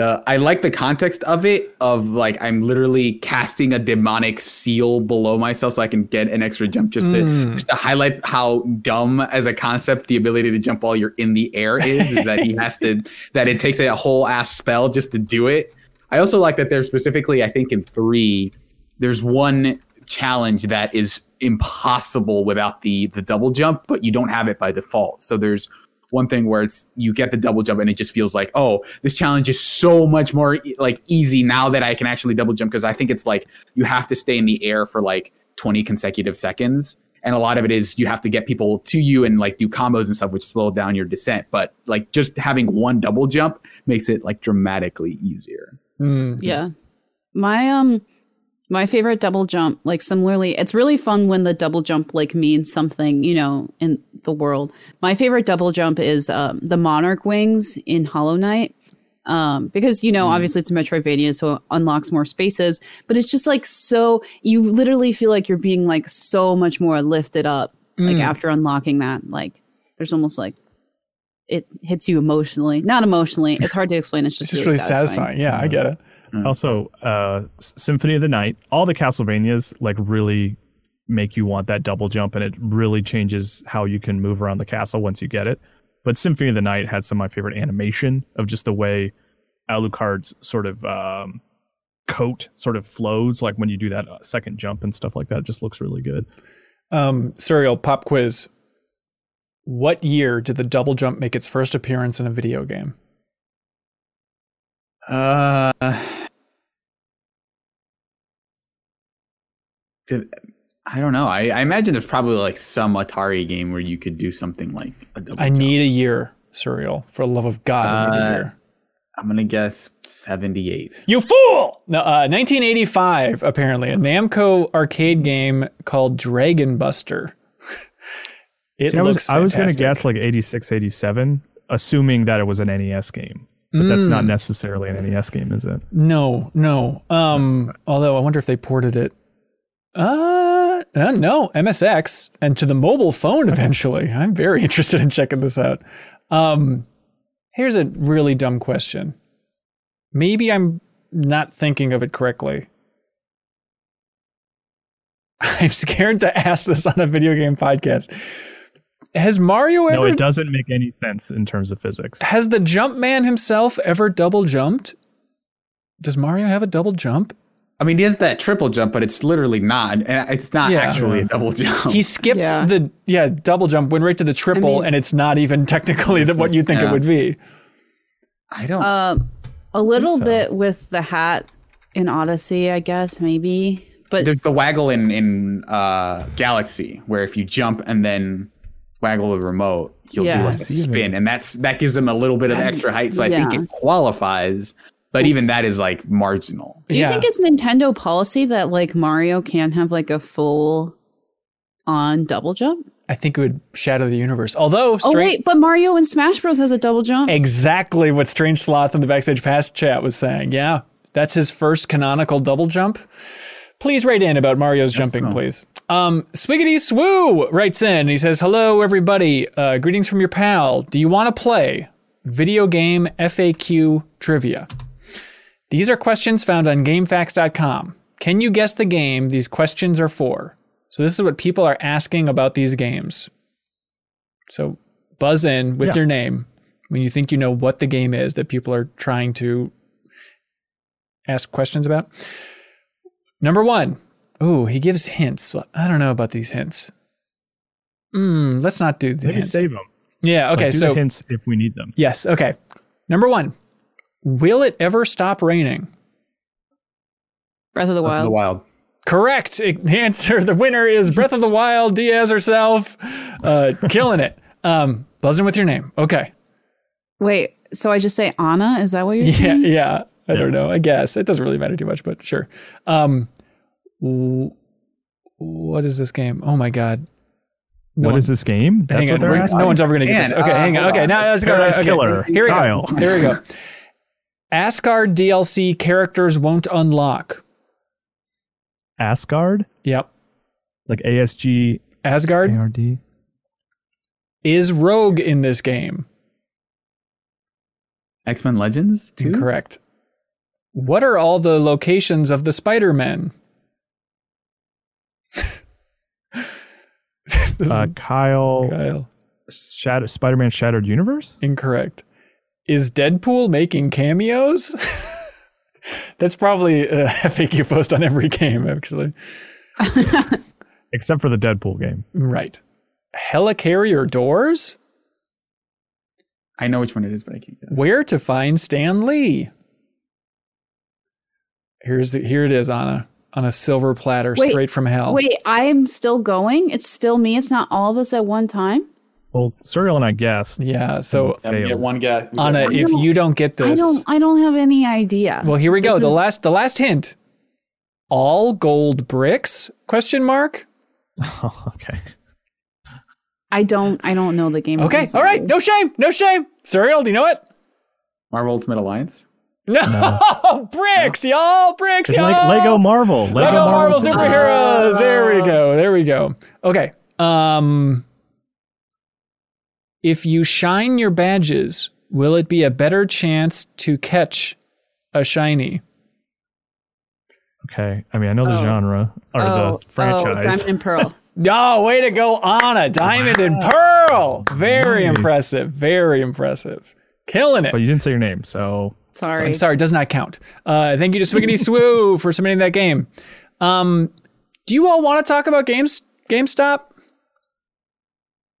the I like the context of it of like I'm literally casting a demonic seal below myself so I can get an extra jump just to Mm. just to highlight how dumb as a concept the ability to jump while you're in the air is is that he has to that it takes a whole ass spell just to do it. I also like that there's specifically I think in 3 there's one challenge that is impossible without the the double jump, but you don't have it by default. So there's one thing where it's you get the double jump and it just feels like oh this challenge is so much more like easy now that I can actually double jump because I think it's like you have to stay in the air for like 20 consecutive seconds and a lot of it is you have to get people to you and like do combos and stuff which slow down your descent but like just having one double jump makes it like dramatically easier Mm. Yeah. My um my favorite double jump, like similarly, it's really fun when the double jump like means something, you know, in the world. My favorite double jump is um the monarch wings in Hollow Knight. Um, because you know, obviously it's a Metroidvania, so it unlocks more spaces, but it's just like so you literally feel like you're being like so much more lifted up, like Mm. after unlocking that. Like there's almost like it hits you emotionally. Not emotionally. It's hard to explain. It's It's just, just really satisfying. Yeah, I get it. Also, uh, Symphony of the Night, all the Castlevanias like really make you want that double jump, and it really changes how you can move around the castle once you get it. But Symphony of the Night had some of my favorite animation of just the way Alucard's sort of um, coat sort of flows, like when you do that uh, second jump and stuff like that. It just looks really good. Um, Suriel pop quiz. What year did the double jump make its first appearance in a video game? Uh, I don't know. I, I imagine there's probably like some Atari game where you could do something like a double I jump. need a year, Suriel. For the love of God, I need a Uh, year. I'm gonna guess 78. You fool! No, uh, 1985, apparently, a Namco arcade game called Dragon Buster. it See, I was looks I was gonna guess like 86, 87, assuming that it was an NES game. But that's not necessarily an NES game, is it? No, no. Um, although I wonder if they ported it. Uh, uh, no, MSX and to the mobile phone eventually. I'm very interested in checking this out. Um, here's a really dumb question. Maybe I'm not thinking of it correctly. I'm scared to ask this on a video game podcast. Has Mario No, it doesn't make any sense in terms of physics. has the jump man himself ever double jumped? Does Mario have a double jump? I mean, he has that triple jump, but it's literally not. and It's not Yeah. actually a double jump. He skipped Yeah. the yeah double jump, went right to the triple, mean- and it's not even technically the, what you think it would be. I don't. Um, a little so. bit with the hat in Odyssey, I guess maybe. But There's the waggle in in uh, Galaxy, where if you jump and then waggle the remote, you'll do like a spin, and that's that gives him a little bit of That's- extra height. So I think it qualifies, but even that is like marginal. do you Yeah. think it's Nintendo policy that like Mario can't have like a full on double jump? I think it would shatter the universe. Although, Oh wait, but Mario in Smash Bros has a double jump. exactly what Strange Sloth in the backstage pass chat was saying. Yeah, that's his first canonical double jump. Please write in about Mario's jumping, please. Um, Swiggity Swoo writes in. He says, "Hello, everybody. Uh, greetings from your pal. Do you want to play video game FAQ trivia? These are questions found on GameFAQs.com. Can you guess the game these questions are for? So this is what people are asking about these games. So buzz in with Yeah. your name when you think you know what the game is that people are trying to ask questions about. Number one. Ooh, he gives hints. I don't know about these hints. Mm, let's not do the Maybe hints. save them. Yeah, okay, do so hints if we need them. yes, okay. Number one. Will it ever stop raining? Breath of the The Wild. wild. Correct. The answer, the winner is Breath of the Wild, Diaz herself, uh, killing it. Um, buzzing with your name. Okay. Wait, so I just say Ana? Is that what you're Yeah, saying? yeah. I don't know. I guess it doesn't really matter too much, but sure. Um, w- what is this game? Oh my god. No what one- is this game? That's hang what they're asking. No one's ever going to get this. Okay, uh, hang on. Okay, on. now let's go. Paradise Okay, Killer. Here we Kyle. go. Here we go. Asgard DLC characters won't unlock. Asgard, Yep. like A S G Asgard A R D. is Rogue in this game. X Men Legends too. Correct. What are all the locations of the Spider Men? Uh, Kyle, Kyle. Shatter, Spider-Man Shattered Universe. Incorrect. Is Deadpool making cameos? That's probably a FAQ post on every game, actually. Except for the Deadpool game. Right. Helicarrier doors? I know which one it is, but I can't guess. Where to find Stan Lee? Here's the, here it is on a on a silver platter Wait, straight from hell. Wait, I'm still going. It's still me. It's not all of us at one time. Well, Suriel and I guessed. Yeah, so Yeah, get one guess. we Ana, one if you don't get this, I this, don't. I don't have any idea. well, here we go. This The is- last the last hint. All gold bricks? Question mark. okay. I don't. I don't know the game. Okay, all right. No shame, no shame. Suriel, do you know it? Marvel Ultimate Alliance. No, bricks, y'all, bricks, It's y'all. like Lego Marvel. Lego, Lego Marvel Super- superheroes. There we go. There we go. Okay. Um, if you shine your badges, will it be a better chance to catch a shiny? Okay. I mean, I know the Oh. genre or Oh, the franchise. Oh, Diamond and Pearl. Oh, way to go, Ana! Diamond and Pearl. Very Nice. impressive. Very impressive. Killing it. but you didn't say your name, so Sorry. I'm sorry, does not count. Uh, thank you to Swiggity Swoo for submitting that game. Um, do you all want to talk about games GameStop?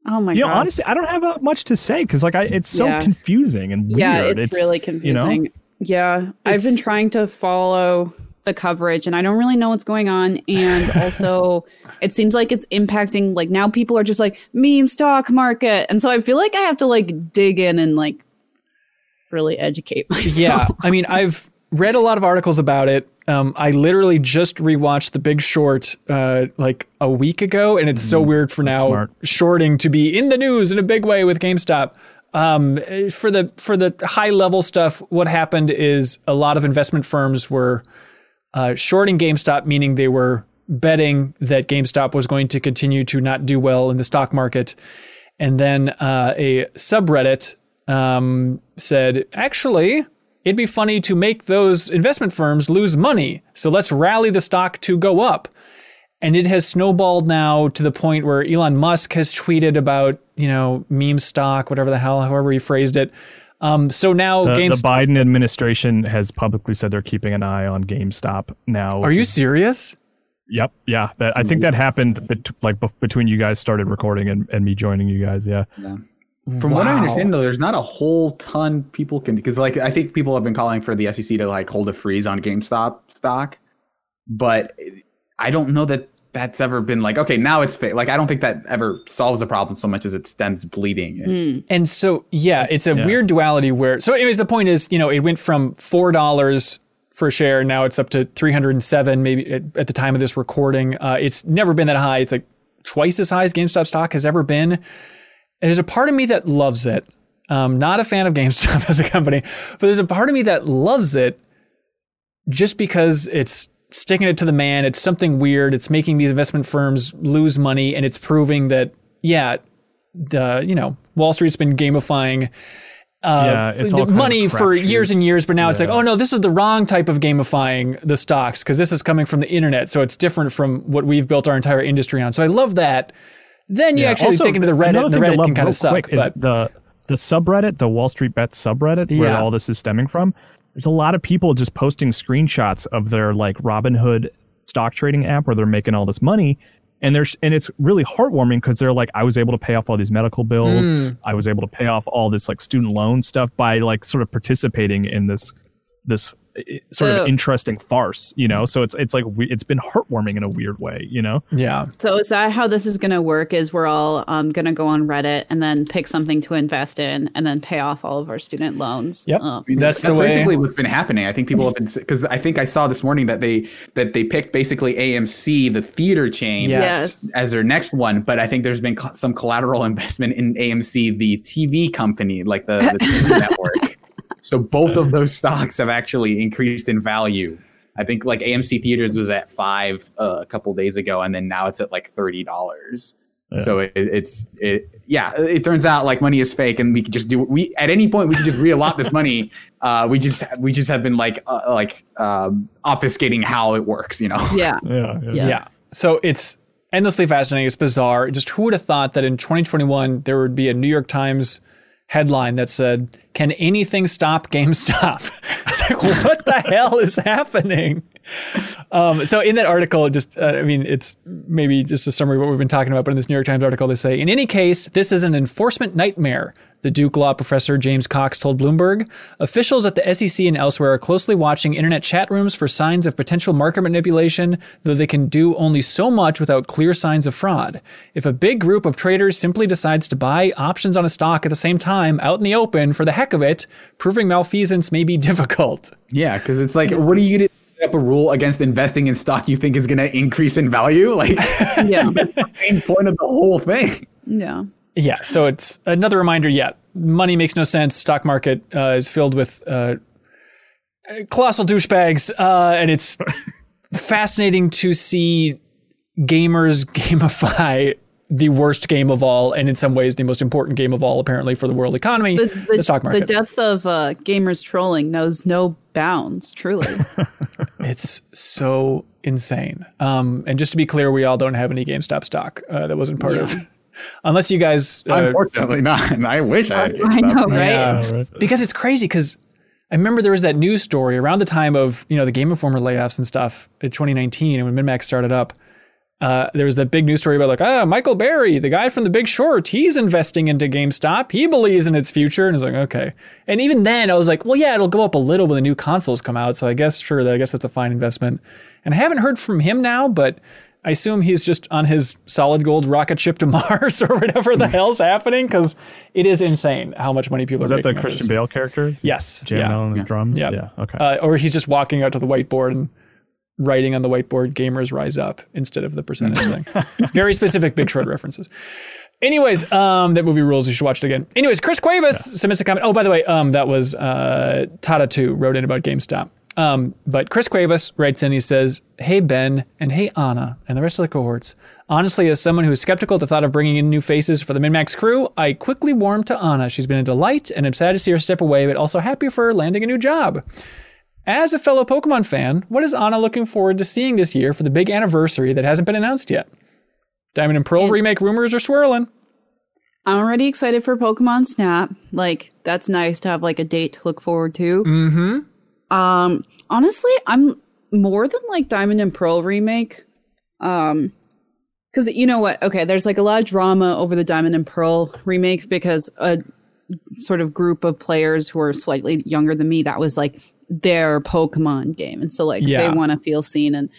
Oh my you know, god. honestly, I don't have uh, much to say because like I, it's so Yeah. confusing and weird. yeah, it's, really confusing. you know? Yeah, I've been trying to follow the coverage and I don't really know what's going on. And also, it seems like it's impacting, like, now people are just like, meme stock market. And so I feel like I have to, like, dig in and, like, really educate myself. Yeah, I mean, I've read a lot of articles about it. Um, I literally just rewatched The Big Short uh, like a week ago, and it's so weird for now smart. shorting to be in the news in a big way with GameStop. Um, for the for the high level stuff, what happened is a lot of investment firms were uh, shorting GameStop, meaning they were betting that GameStop was going to continue to not do well in the stock market. And then uh, a subreddit um, said, actually, it'd be funny to make those investment firms lose money. So let's rally the stock to go up. And it has snowballed now to the point where Elon Musk has tweeted about, you know, meme stock, whatever the hell, however he phrased it. Um, so now The, the Biden administration has publicly said they're keeping an eye on GameStop now. Are you serious? Yep. Yeah. That, I think that happened bet- like bef- between you guys started recording and, and me joining you guys. Yeah. Yeah. From what I understand, though, there's not a whole ton people can because, like, I think people have been calling for the SEC to like hold a freeze on GameStop stock, but I don't know that that's ever been like, okay, now it's fa-. like I don't think that ever solves a problem so much as it stems bleeding. And so, yeah, it's a Yeah. weird duality where. So, anyways, the point is, you know, it went from four dollars for a share, now it's up to three hundred and seven. Maybe at, at the time of this recording, uh, it's never been that high. It's like twice as high as GameStop stock has ever been. There's a part of me that loves it. Um, not a fan of GameStop as a company, but there's a part of me that loves it just because it's sticking it to the man. It's something weird. It's making these investment firms lose money, and it's proving that yeah, the you know Wall Street's been gamifying. Uh, Yeah, it's the all kind of money for years and years, but now it's like, oh no, this is the wrong type of gamifying the stocks because this is coming from the internet, so it's different from what we've built our entire industry on. So I love that. Then you Yeah, actually also, dig into the Reddit, and the Reddit can kind of suck. But the the subreddit, the Wall Street Bets subreddit, where Yeah. all this is stemming from. There's a lot of people just posting screenshots of their like Robinhood stock trading app where they're making all this money. And there's and it's really heartwarming because they're like, I was able to pay off all these medical bills. Mm. I was able to pay off all this like student loan stuff by like sort of participating in this this sort So- of interesting farce, you know. So it's it's like we- it's been heartwarming in a weird way, you know. yeah, So is that how this is going to work? Is we're all um, going to go on Reddit and then pick something to invest in and then pay off all of our student loans? Yep. Um, That's That's, the way- basically what's been happening. I think people have been because I think I saw this morning that they that they picked basically AMC, the theater chain, Yes. as their next one. But I think there's been co- some collateral investment in AMC, the TV company, like the, the TV network. So both of those stocks have actually increased in value. I think like AMC Theaters was at five uh, a couple days ago, and then now it's at like thirty dollars. So it, it's it yeah. It turns out like money is fake, and we can just do we at any point we can just reallot this money. Uh, we just we just have been like uh, like um, obfuscating how it works. You know. yeah. Yeah. Yeah. Yeah. So it's endlessly fascinating. It's bizarre. Just who would have thought that in 2021 there would be a New York Times headline that said, "Can anything stop GameStop?" it's like, what the hell is happening? Um, so in that article, just uh, I mean, it's maybe just a summary of what we've been talking about. But in this New York Times article, they say, in any case, this is an enforcement nightmare. The Duke Law professor James Cox told Bloomberg. Officials at the SEC and elsewhere are closely watching internet chat rooms for signs of potential market manipulation, though they can do only so much without clear signs of fraud. If a big group of traders simply decides to buy options on a stock at the same time out in the open for the heck of it, proving malfeasance may be difficult. Yeah, because it's like, what are you gonna set up a rule against investing in stock you think is gonna increase in value? Like, Yeah. the main point of the whole thing. yeah. Yeah, so it's another reminder. Yeah, money makes no sense. Stock market uh, is filled with uh, colossal douchebags, uh, and it's fascinating to see gamers gamify the worst game of all, and in some ways the most important game of all, apparently for the world economy, The, the, the, stock market. the depth of uh, gamers trolling knows no bounds, truly. it's so insane. Um, and just to be clear, we all don't have any GameStop stock. Uh, that wasn't part of. Unless you guys uh, Unfortunately, not. And I wish I. Had I know, GameStop. right? Yeah. because it's crazy because I remember there was that news story around the time of you know the Game Informer layoffs and stuff in 2019 and when MinnMax started up. Uh, there was that big news story about like ah Michael Burry, the guy from The Big Short, he's investing into GameStop. He believes in its future, and it's like okay. And even then, I was like, well, yeah, it'll go up a little when the new consoles come out. So I guess sure, I guess that's a fine investment. And I haven't heard from him now, but I assume he's just on his solid gold rocket ship to Mars or whatever the hell's happening because it is insane how much money people Was are that the Christian. Bale character? Yes. Jamming yeah. on the drums? Yeah. Yeah. Okay. Uh, or he's just walking out to the whiteboard and writing on the whiteboard "Gamers Rise Up" instead of the percentage thing. Very specific Big Short references. Anyways, um, that movie rules. You should watch it again. Anyways, Chris Cuevas submits a comment. Oh, by the way, um, that was uh, Tata Two wrote in about GameStop. Um, but Chris Cuevas writes in. He says, "Hey Ben and hey Ana and the rest of the cohorts. Honestly, as someone who is skeptical at the thought of bringing in new faces for the MinnMax crew, I quickly warmed to Ana. She's been a delight, and I'm sad to see her step away, but also happy for her landing a new job." As a fellow Pokemon fan, what is Ana looking forward to seeing this year for the big anniversary that hasn't been announced yet? Diamond and Pearl And- remake rumors are swirling. I'm already excited for Pokemon Snap. Like, that's nice to have like a date to look forward to. Mm-hmm. Um, honestly, I'm more than like Diamond and Pearl remake. Um, because you know what? Okay, there's like a lot of drama over the Diamond and Pearl remake because a sort of group of players who are slightly younger than me that was like their Pokemon game, and so like Yeah. they want to feel seen and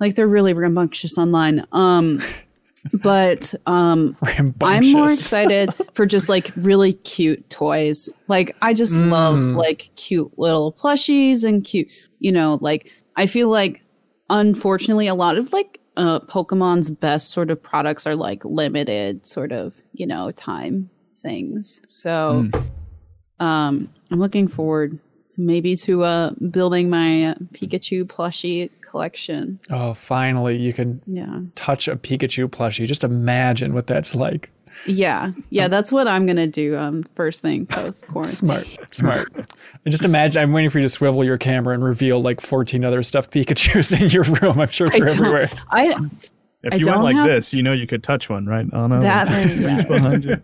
like they're really rambunctious online. Um, but um, I'm more excited for just like really cute toys. Like I just love Mm. like cute little plushies and cute, you know, like I feel like unfortunately a lot of like uh Pokemon's best sort of products are like limited sort of, you know, time things. So um I'm looking forward maybe to uh building my uh, Pikachu plushie collection. Oh, finally, you can Yeah. touch a Pikachu plushie. Just imagine what that's like. Yeah. Yeah, that's what I'm going to do um first thing post quarantine. Smart, smart. And just imagine. I'm waiting for you to swivel your camera and reveal like 14 other stuffed Pikachu's in your room. I'm sure they're don't, everywhere. I If I you don't went like have- this, you know you could touch one, right? Oh no. that yeah, behind you.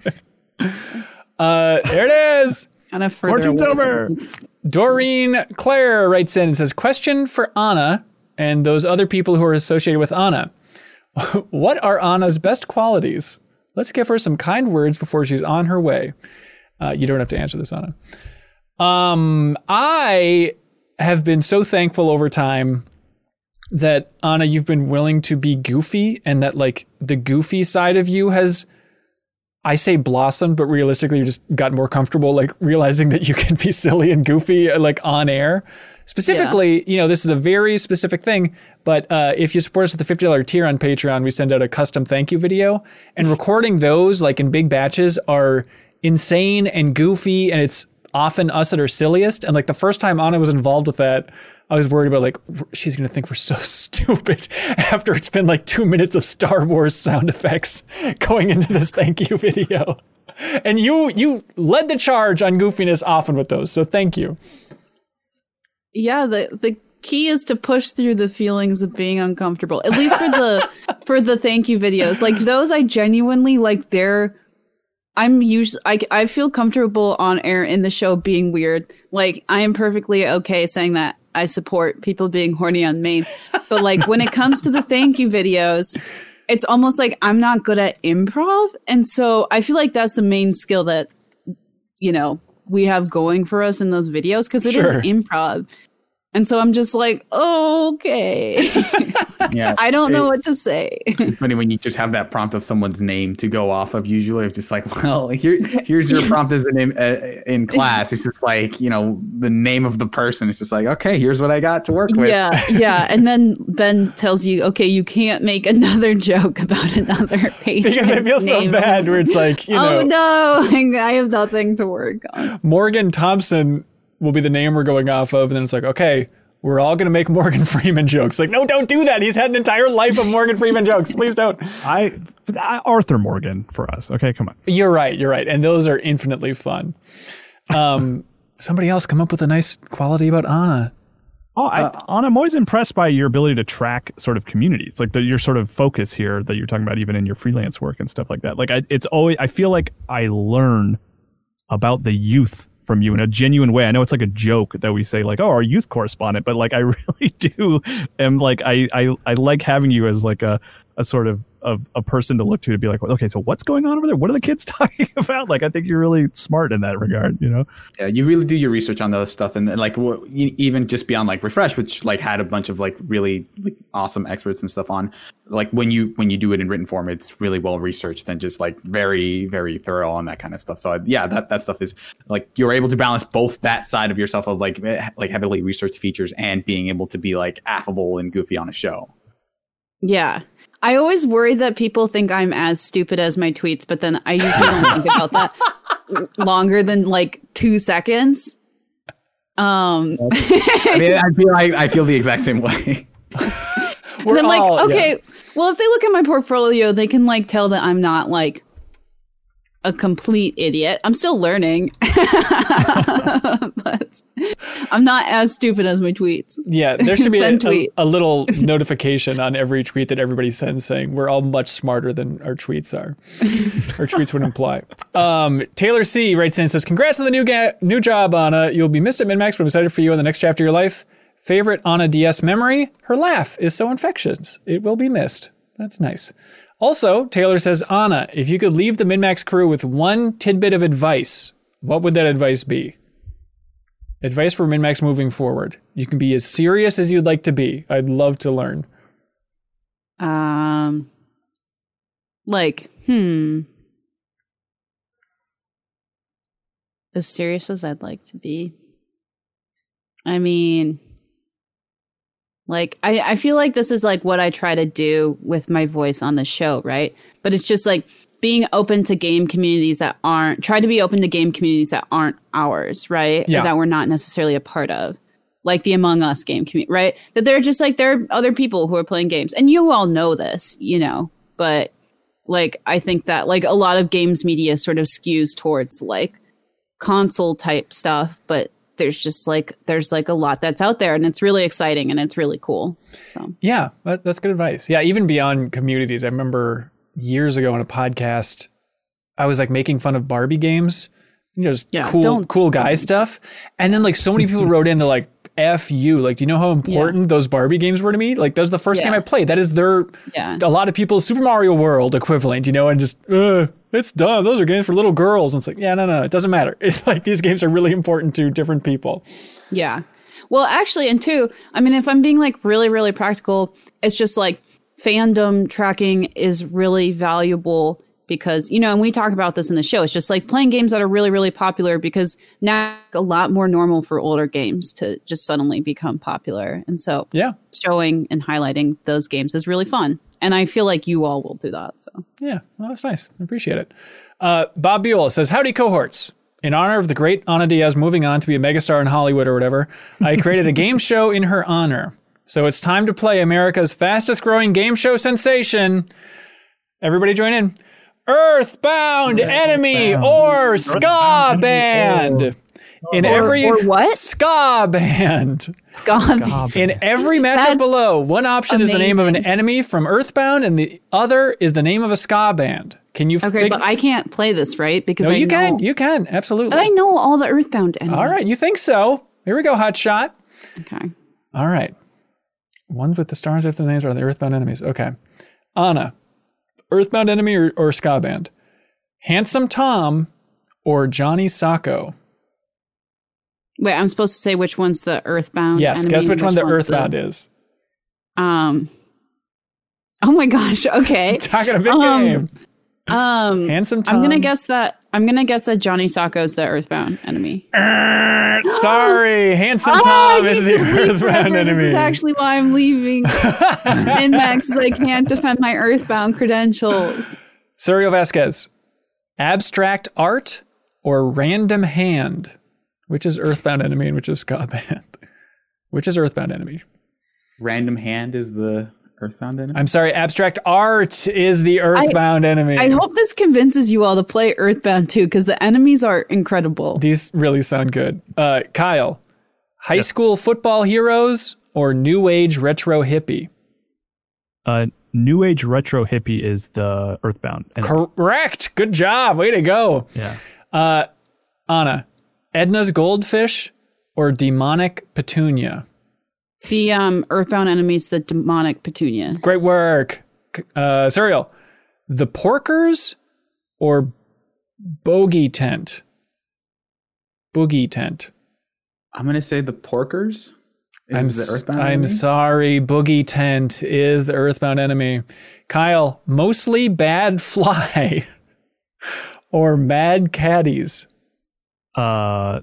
Uh, there it is. kind of further Fortune's away. over. Doreen Claire writes in and says, Question for Ana and those other people who are associated with Ana. what are Ana's best qualities? Let's give her some kind words before she's on her way. Uh, you don't have to answer this, Ana. Um, I have been so thankful over time that Ana, you've been willing to be goofy, and that like the goofy side of you has I say blossomed, but realistically, you just got more comfortable, like realizing that you can be silly and goofy, like on air. Specifically, you know, this is a very specific thing, but uh, if you support us at the $50 tier on Patreon, we send out a custom thank you video. And recording those, like in big batches, are insane and goofy, and it's often us at our silliest. And like the first time Ana was involved with that, I was worried about like she's gonna think we're so stupid after it's been like two minutes of Star Wars sound effects going into this thank you video. And you you led the charge on goofiness often with those, so thank you. Yeah, the the key is to push through the feelings of being uncomfortable. At least for the for the thank you videos. Like those I genuinely like they're I'm usually I I feel comfortable on air in the show being weird. Like I am perfectly okay saying that I support people being horny on main. But like when it comes to the thank you videos, it's almost like I'm not good at improv. And so I feel like that's the main skill that you know, we have going for us in those videos because it is Sure. improv. And so I'm just like, okay. Yeah. I don't know what to say. It's funny when you just have that prompt of someone's name to go off of. Usually, it's just like, well, here, here's your prompt as a name uh, in class. It's just like, you know, the name of the person. It's just like, okay, here's what I got to work with. yeah, yeah. And then Ben tells you, okay, you can't make another joke about another patron. Because I feel so bad where it's like, you know, Oh no, I have nothing to work on. Morgan Thompson will be the name we're going off of, and then it's like, okay, we're all gonna make Morgan Freeman jokes. Like, no, don't do that. He's had an entire life of Morgan Freeman jokes. Please don't. I, I Arthur Morgan for us. Okay, come on. You're right. You're right. And those are infinitely fun. Um, somebody else come up with a nice quality about Ana. Oh, I, Ana, I'm always impressed by your ability to track sort of communities, like the, your sort of focus here that you're talking about, even in your freelance work and stuff like that. Like, I, it's always I feel like I learn about the youth from you in a genuine way. I know it's like a joke that we say like, "Oh, our youth correspondent," but like I really do am like I I, I like having you as like a a sort of of a person to look to to be like, okay, so what's going on over there? What are the kids talking about? Like, I think you're really smart in that regard. You know? Yeah, you really do your research on those stuff, and then, like wh- even just beyond like refresh, which like had a bunch of like really like, awesome experts and stuff on. Like when you when you do it in written form, it's really well researched and just like very very thorough on that kind of stuff. So yeah, that that stuff is like you're able to balance both that side of yourself of like eh, like heavily researched features and being able to be like affable and goofy on a show. Yeah. I always worry that people think I'm as stupid as my tweets, but then I usually don't think about that longer than like two seconds. Um, I mean, I feel I, I feel the exact same way. We're and I'm like, all- yeah. okay, well, if they look at my portfolio, they can like tell that I'm not like a complete idiot. I'm still learning, but I'm not as stupid as my tweets. Yeah, there should be a, a, a little notification on every tweet that everybody sends saying we're all much smarter than our tweets are. our tweets would imply. Um, Taylor C writes in and says, "Congrats on the new ga- new job, Ana. You'll be missed at MinnMax, but I'm excited for you in the next chapter of your life. Favorite Ana Diaz memory? Her laugh is so infectious. It will be missed. That's nice. Also, Taylor says, Ana, if you could leave the MinnMax crew with one tidbit of advice, what would that advice be? Advice for MinnMax moving forward. You can be as serious as you'd like to be. I'd love to learn. Um, like, hmm. As serious as I'd like to be. I mean, like, I, I feel like this is like what I try to do with my voice on the show, right? But it's just like being open to game communities that aren't, try to be open to game communities that aren't ours, right? Yeah. that we're not necessarily a part of. Like the Among Us game community, right? That they're just like, there are other people who are playing games. And you all know this, you know, but like, I think that like a lot of games media sort of skews towards like console type stuff, but there's just like there's like a lot that's out there and it's really exciting and it's really cool. So Yeah, that, that's good advice. Yeah, even beyond communities, I remember years ago on a podcast, I was like making fun of Barbie games, you know, just Yeah, cool, cool guy stuff. And then like so many people wrote in, they're like, "F you!" Like, do you know how important those Barbie games were to me? Like, that was the first game I played. That is their yeah. a lot of people's Super Mario World equivalent, you know, and just uh, it's dumb. Those are games for little girls. And it's like, yeah, no, no, it doesn't matter. It's like these games are really important to different people. Yeah. Well, actually, and two, I mean, if I'm being like really, really practical, it's just like fandom tracking is really valuable because, you know, and we talk about this in the show. It's just like playing games that are really, really popular because now a lot more normal for older games to just suddenly become popular. And so Yeah, showing and highlighting those games is really fun. And I feel like you all will do that. So Yeah, well, that's nice. I appreciate it. Uh, Bob Buell says, Howdy, cohorts. In honor of the great Ana Diaz moving on to be a megastar in Hollywood or whatever, I created a game show in her honor. So it's time to play America's fastest growing game show sensation. Everybody join in. Earthbound Enemy or Ska Band. In every or what? Ska Band. God. In every matchup That's below, one option is the name of an enemy from Earthbound, and the other is the name of a ska band. Can you? Okay, fig- but I can't play this, right? Because no, I you know, can. You can absolutely. I know all the Earthbound enemies. All right, you think so? Here we go, hot shot. Okay. All right, ones with the stars after the names are the Earthbound enemies. Okay, Ana, Earthbound enemy or, or ska band? Handsome Tom or Johnny Socko? Wait, I'm supposed to say which one's the Earthbound. Yes, guess and which one the Earthbound is. Um. Oh my gosh. Okay. Talking a big Um, game. Um. Handsome Tom. I'm gonna guess that. I'm gonna guess that Johnny Socko's the Earthbound enemy. Er, Sorry, Handsome Oh, Tom is the Earthbound enemy. This is actually why I'm leaving. and Max is I can't defend my Earthbound credentials. Suriel Vazquez, abstract art or random hand? Which is Earthbound Enemy and which is Ska Band? Which is Earthbound Enemy? Random hand is the Earthbound enemy. I'm sorry, abstract art is the Earthbound Enemy. I hope this convinces you all to play Earthbound too, because the enemies are incredible. These really sound good. Uh, Kyle, high school football heroes or new age retro hippie? Uh, New Age retro hippie is the Earthbound. And Correct. Good job. Way to go. yeah, Uh, Ana, Edna's goldfish or demonic petunia? The um Earthbound enemies, the demonic petunia. Great work. Uh, Suriel, the porkers or Boogey Tent? Boogey tent. I'm gonna say the Porkers. Is I'm, the s- Earthbound I'm enemy? sorry. Boogey tent is the earthbound enemy. Kyle, mostly bad fly or mad caddies. Uh,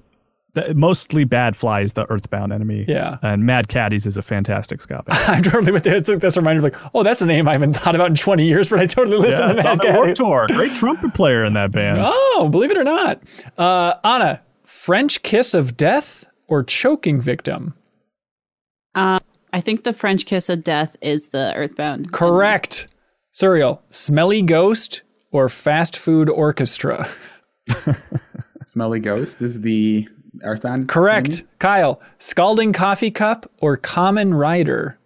the, mostly bad flies the Earthbound enemy. Yeah. and Mad Caddies is a fantastic ska band. I'm totally with you. It's like this reminder of like, oh, that's a name I haven't thought about in 20 years, but I totally listen yeah, to saw Mad the Warped Caddies. Tour. Great trumpet player in that band. Oh, believe it or not. Uh, Ana, French kiss of death or choking victim? Um, I think the French kiss of death is the Earthbound. Correct. Suriel, smelly ghost or fast food orchestra? Smelly Ghost is the Earthbound. Correct. enemy? Kyle, scalding coffee cup or common rider?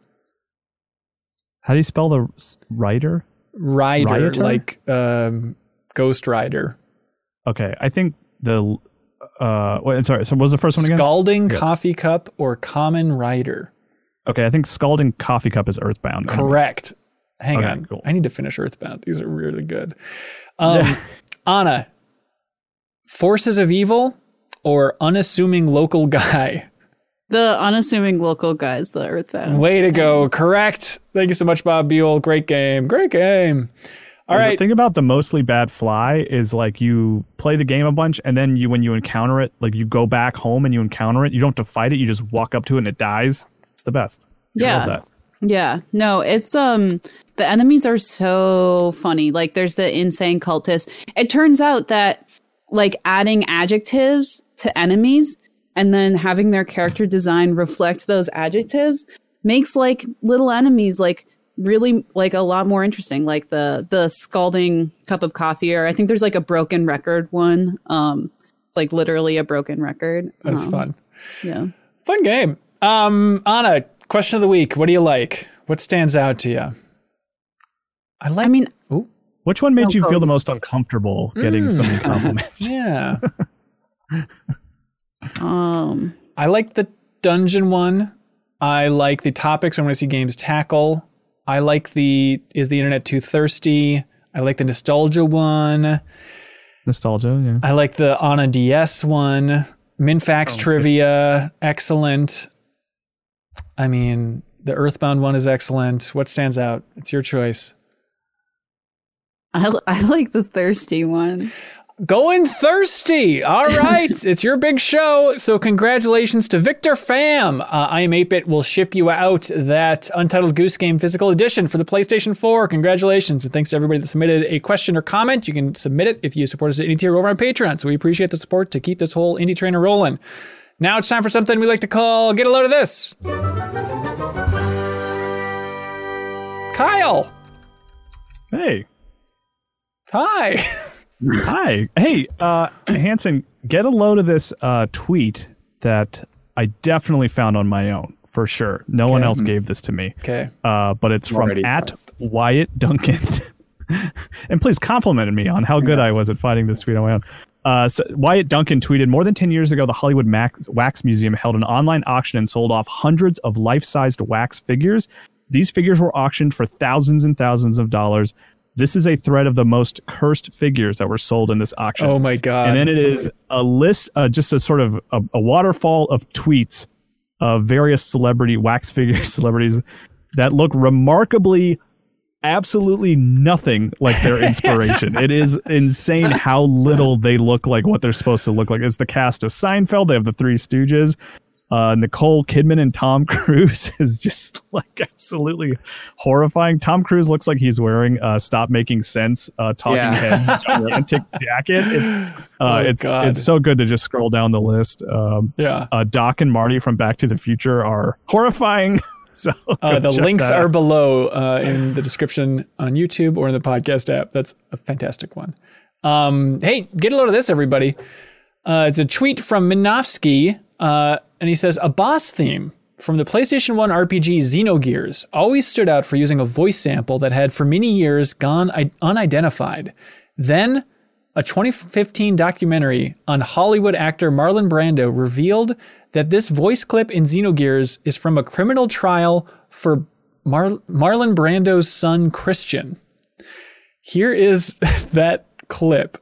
How do you spell the rider? writer? Rider, Rioter? like um, ghost rider. Okay, I think the. Uh, wait, I'm sorry. So, what was the first one again? Scalding coffee cup or common rider? Okay, I think Scalding Coffee Cup is Earthbound. Correct. hang Okay, on. cool. I need to finish Earthbound. These are really good. Um, Ana, forces of evil or unassuming local guy? The unassuming local guys, the Earthbound. Way to go. Correct. Thank you so much, Bob Buell. Great game. Great game. All The right. thing about the mostly bad fly is like you play the game a bunch, and then you when you encounter it, like you go back home and you encounter it, you don't have to fight it. You just walk up to it and it dies. It's the best. I Yeah. love that. Yeah. No, it's um the enemies are so funny. Like there's the insane cultist. It turns out that like adding adjectives to enemies and then having their character design reflect those adjectives makes like little enemies like really like a lot more interesting like the the scalding cup of coffee or i think there's like a broken record one um it's like literally a broken record That's Um, fun. yeah Fun game. Um, Ana, question of the week. What do you like? What stands out to you? I like. i mean Which one made Oh, you feel Cody. the most uncomfortable getting Mm. so many compliments? yeah. um I like the dungeon one. I like the topics I want to see games tackle. I like the is the internet too thirsty? I like the nostalgia one. Nostalgia, yeah. I like the on a DS one. MinnFax trivia, excellent. I mean, the Earthbound one is excellent. What stands out? It's your choice. I, I like the thirsty one. Going thirsty. All right. it's your big show. So, congratulations to Victor Pham. Uh, iam8bit will ship you out that Untitled Goose Game physical edition for the PlayStation 4. Congratulations. And thanks to everybody that submitted a question or comment. You can submit it if you support us at Indie Tier over on Patreon. So, we appreciate the support to keep this whole indie trainer rolling. Now it's time for something we like to call Get a Load of This. Kyle. Hey, Hi. hi. Hey, uh, Hanson, get a load of this uh, tweet that I definitely found on my own for sure. No one else gave this to me. Okay. uh, but it's from Already at Wyatt Duncan. and please complimented me on how good I was at finding this tweet on my own. Uh, so Wyatt Duncan tweeted More than 10 years ago, the Hollywood Max, Wax Museum held an online auction and sold off hundreds of life sized wax figures. These figures were auctioned for thousands and thousands of dollars. This is a thread of the most cursed figures that were sold in this auction. Oh my God. And then it is a list, uh, just a sort of a, a waterfall of tweets of various celebrity wax figure celebrities that look remarkably, absolutely nothing like their inspiration. it is insane how little they look like what they're supposed to look like. It's the cast of Seinfeld. They have the Three Stooges. Uh, Nicole Kidman and Tom Cruise is just like absolutely horrifying. Tom Cruise looks like he's wearing uh, "Stop Making Sense" uh, Talking Yeah. Heads gigantic jacket. It's uh, Oh, it's God. it's so good to just scroll down the list. Um, yeah. uh, Doc and Marty from Back to the Future are horrifying. So Uh, the links are below uh, in the description on YouTube or in the podcast app. That's a fantastic one. Um, hey, get a load of this, everybody. Uh, it's a tweet from Minovsky, uh, and he says, A boss theme from the PlayStation 1 RPG Xenogears always stood out for using a voice sample that had for many years gone unidentified. Then, a 2015 documentary on Hollywood actor Marlon Brando revealed that this voice clip in Xenogears is from a criminal trial for Mar- Marlon Brando's son Christian. Here is that clip.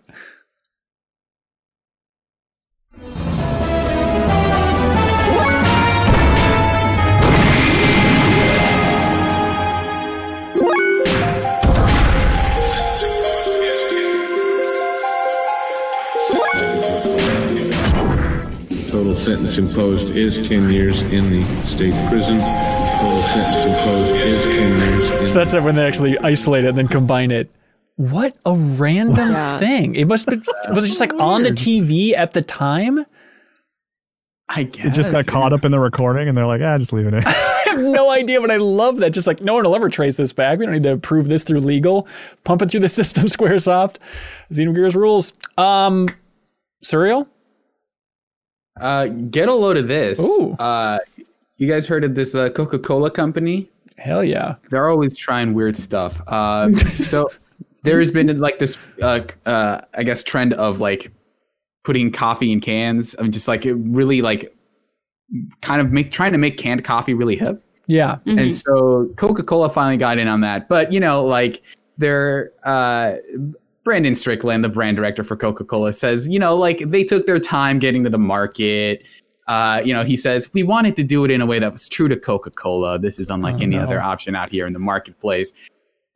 Sentence imposed is 10 years in the state prison. Total sentence imposed is 10 years in So that's when they actually isolate it and then combine it. What a random Yeah. thing! It must be, was it just like on the TV at the time? I guess It just got caught up in the recording, and they're like, "Ah, just leave it in." I have no idea, but I love that. Just like no one will ever trace this back. We don't need to prove this through legal. Pump it through the system, SquareSoft. Xenogears rules. Um, Suriel. Uh, get a load of this. Ooh. Uh, you guys heard of this uh, Coca-Cola company? Hell yeah. They're always trying weird stuff. Uh, so there's been like this, uh, uh, I guess, trend of like putting coffee in cans. I mean, just like it really like kind of make trying to make canned coffee really hip. Yeah. And so Coca Cola finally got in on that. But, you know, like, they're, uh, Brandon Strickland, the brand director for Coca Cola, says, you know, like, they took their time getting to the market. Uh, you know, he says, we wanted to do it in a way that was true to Coca Cola. This is unlike Oh, any no. other option out here in the marketplace.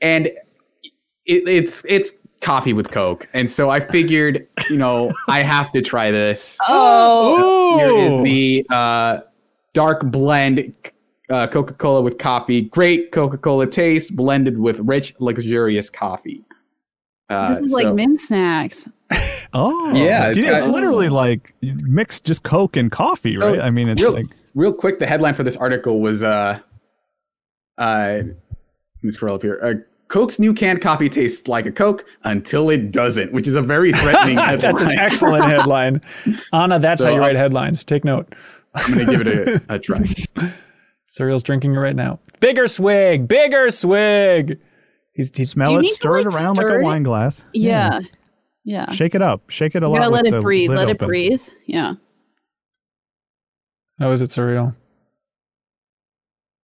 And it, it's, it's, coffee with coke and so i figured you know i have to try this Oh, here is the uh, dark blend uh, Coca Cola with coffee. Great Coca Cola taste blended with rich, luxurious coffee. Uh, this is like so- mint snacks. Oh, Yeah, it's Dude, it's, got- literally like you mix just Coke and coffee, right? So, I mean, it's real, like real quick. The headline for this article was uh, uh, let me scroll up here. Uh, Coke's new canned coffee tastes like a Coke until it doesn't, which is a very threatening headline. That's an excellent headline. Ana, that's So, how you uh, write headlines. Take note. I'm gonna give it a, a try. Suriel's drinking it right now. Bigger swig, bigger swig. He's, he's smell you it, need to, stir it like, around like a wine glass. Yeah. Yeah. Shake it up. Shake it a You lot. gotta let with it the breathe. lid Let it breathe. Yeah. How is it Suriel?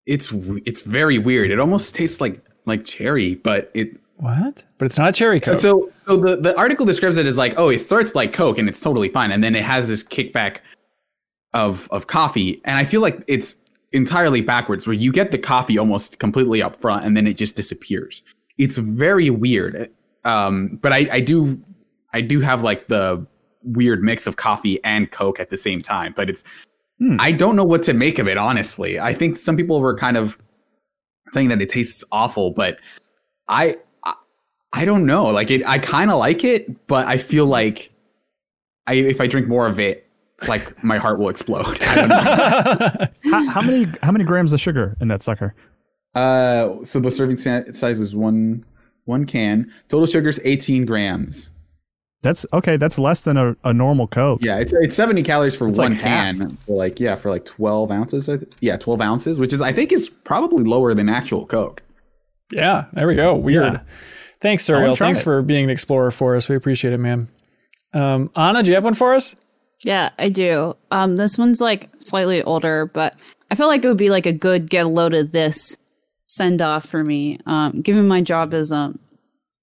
It's it's very weird. It almost tastes like like cherry, but it What? But it's not cherry coke. So, so the, the article describes it as like, oh, it starts like Coke and it's totally fine, and then it has this kickback of of coffee, and I feel like it's entirely backwards, where you get the coffee almost completely up front, and then it just disappears. It's very weird, um, but I, I do I do have like the weird mix of coffee and Coke at the same time, but it's Hmm. I don't know what to make of it. Honestly, I think some people were kind of saying that it tastes awful, but I I, I don't know. Like it, I kind of like it, but I feel like I if I drink more of it, like my heart will explode. I don't know. how, how many how many grams of sugar in that sucker? Uh, so the serving size is one one can. Total sugar is 18 grams. That's okay. That's less than a, a normal Coke. Yeah, it's it's 70 calories for It's one like can. For like yeah, for like 12 ounces. I th- yeah, 12 ounces, which is I think is probably lower than actual Coke. yeah, there we go. Weird. Yeah. Thanks, I wanna Suriel. Thanks it. for being an explorer for us. We appreciate it, man. Um, Ana, do you have one for us? Yeah, I do. Um, this one's like slightly older, but I feel like it would be like a good get a load of this send off for me. Um, given my job as um,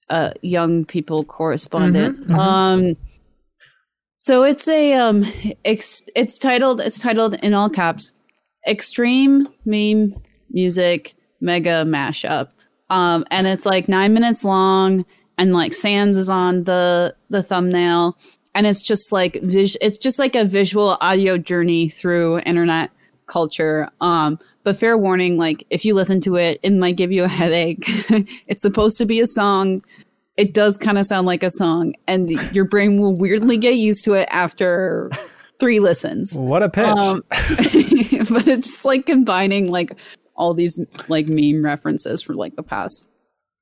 a young people correspondent. Um, so it's a um, ex- it's titled it's titled in all caps, extreme meme music mega mashup. Um, and it's like nine minutes long, and like Sans is on the the thumbnail and it's just like vis- it's just like a visual audio journey through internet culture um but fair warning like if you listen to it it might give you a headache. It's supposed to be a song. It does kind of sound like a song and your brain will weirdly get used to it after three listens. What a pitch. um, but it's just like combining like all these like meme references for like the past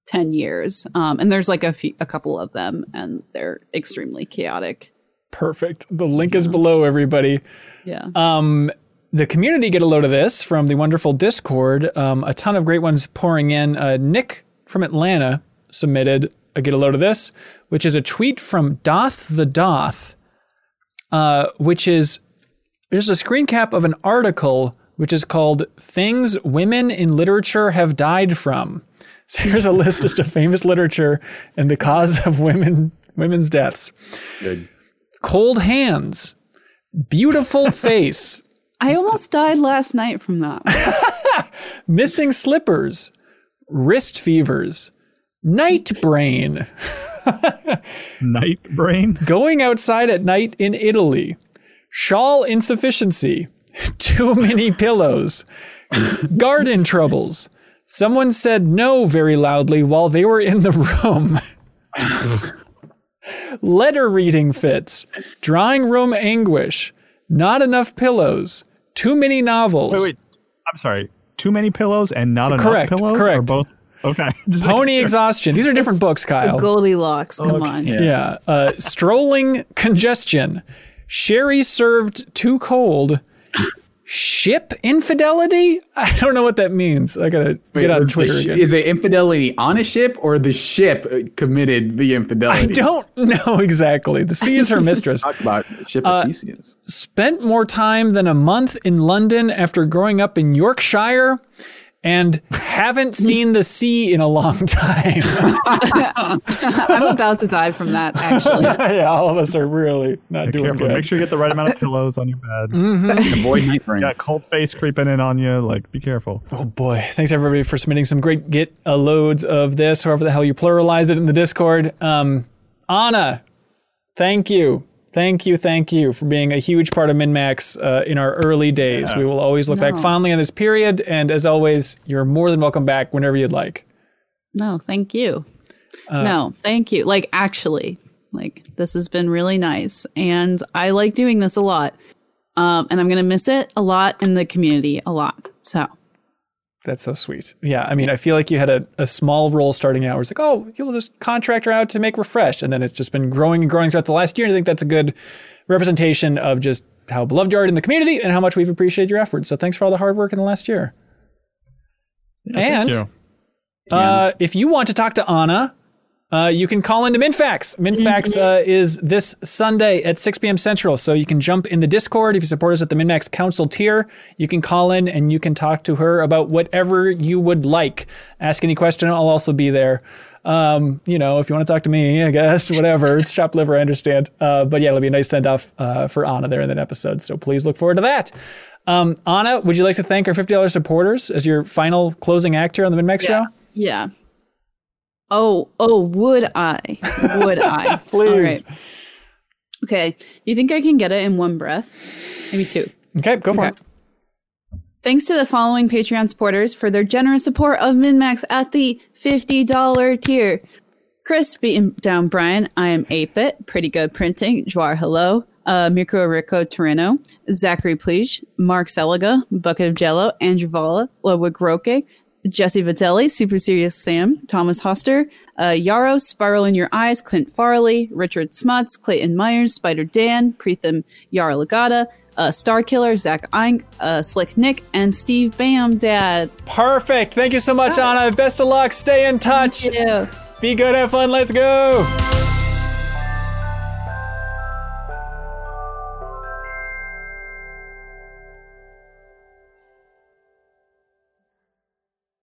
10 years. Um and there's like a few a couple of them and they're extremely chaotic. Perfect. The link is below, everybody. yeah. Um, the community get a load of this from the wonderful Discord. Um, a ton of great ones pouring in. Uh, Nick from Atlanta submitted a get a load of this, which is a tweet from Doth the Doth, uh, which is there's a screen cap of an article which is called "Things Women in Literature Have Died From." So here's a list just of famous literature and the cause of women women's deaths. Good. Cold hands, beautiful face. I almost died last night from that missing slippers, wrist fevers, night brain, Night brain. going outside at night in Italy, shawl insufficiency, too many pillows, garden troubles. Someone said no very loudly while they were in the room. Letter reading fits, drawing room anguish, not enough pillows, too many novels. Wait, wait. I'm sorry. Too many pillows and not enough Correct, pillows. Or correct. both. Okay. Pony sure. exhaustion. These are different books, it's Kyle. a goldilocks come Okay. on Yeah. Yeah. Uh, strolling congestion. Sherry served too cold. Ship infidelity? I don't know what that means. I gotta get on Twitter sh- again. Is it infidelity on a ship or the ship uh, committed the infidelity? I don't know exactly. The sea is her mistress. talk about ship Uh, of Theseus. Spent more time than a month in London after growing up in Yorkshire. And haven't seen the sea in a long time. I'm about to die from that, actually. yeah, all of us are really not Be doing careful. good. Make sure you get the right amount of pillows on your bed. Avoid night brain. You got cold face creeping in on you. Like, be careful. Oh boy! Thanks everybody for submitting some great get uh, loads of this, however the hell you pluralize it in the Discord. Um, Anna, thank you, thank you, thank you for being a huge part of MinnMax uh, in our early days. We will always look back fondly on this period, and as always, you're more than welcome back whenever you'd like. No, thank you. no, thank you. Like, actually, like, this has been really nice. And I like doing this a lot. Um, and I'm going to miss it a lot in the community, a lot. So, That's so sweet. Yeah, I mean, I feel like you had a, a small role starting out. Where it's like, oh, you'll just contract her out to make refresh. and then it's just been growing and growing throughout the last year. And I think that's a good representation of just how beloved you are in the community and how much we've appreciated your efforts. So thanks for all the hard work in the last year. and Thank uh, if you want to talk to Ana, uh, you can call into MinnFax. MinnFax uh, is this Sunday at 6 p.m. Central. So you can jump in the Discord. If you support us at the MinnMax Council tier, you can call in and you can talk to her about whatever you would like. Ask any question. I'll also be there. Um, you know, if you want to talk to me, I guess, whatever. it's chopped liver, I understand. Uh, but yeah, it'll be a nice send off uh, for Ana there in that episode. So please look forward to that. Um, Ana, would you like to thank our $50 supporters as your final closing act here on the MinnMax yeah. show? Yeah. Oh, oh, would I? Would I? Please. All right. Okay. Do you think I can get it in one breath? Maybe two. Okay, go for Okay. it. Thanks to the following Patreon supporters for their generous support of MinnMax at the $50 tier. Chris beaten down Brian, iam8bit, pretty good printing, Joar hello, uh, Mirko Rico Torino, Zachary Pleage, Mark Seliga, Bucket of Jello, Andrew Valla, Ludwig Roque, Jesse Vitelli, Super Serious Sam, Thomas Hoster, uh, Yarrow, Spiral in Your Eyes, Clint Farley, Richard Smuts, Clayton Myers, Spider Dan, Preetham Yarlagata, uh, Star Killer, Zach Eink, uh, Slick Nick, and Steve Bam Dad. Perfect. Thank you so much, Ana. Best of luck. Stay in touch. Be good. Have fun. Let's go.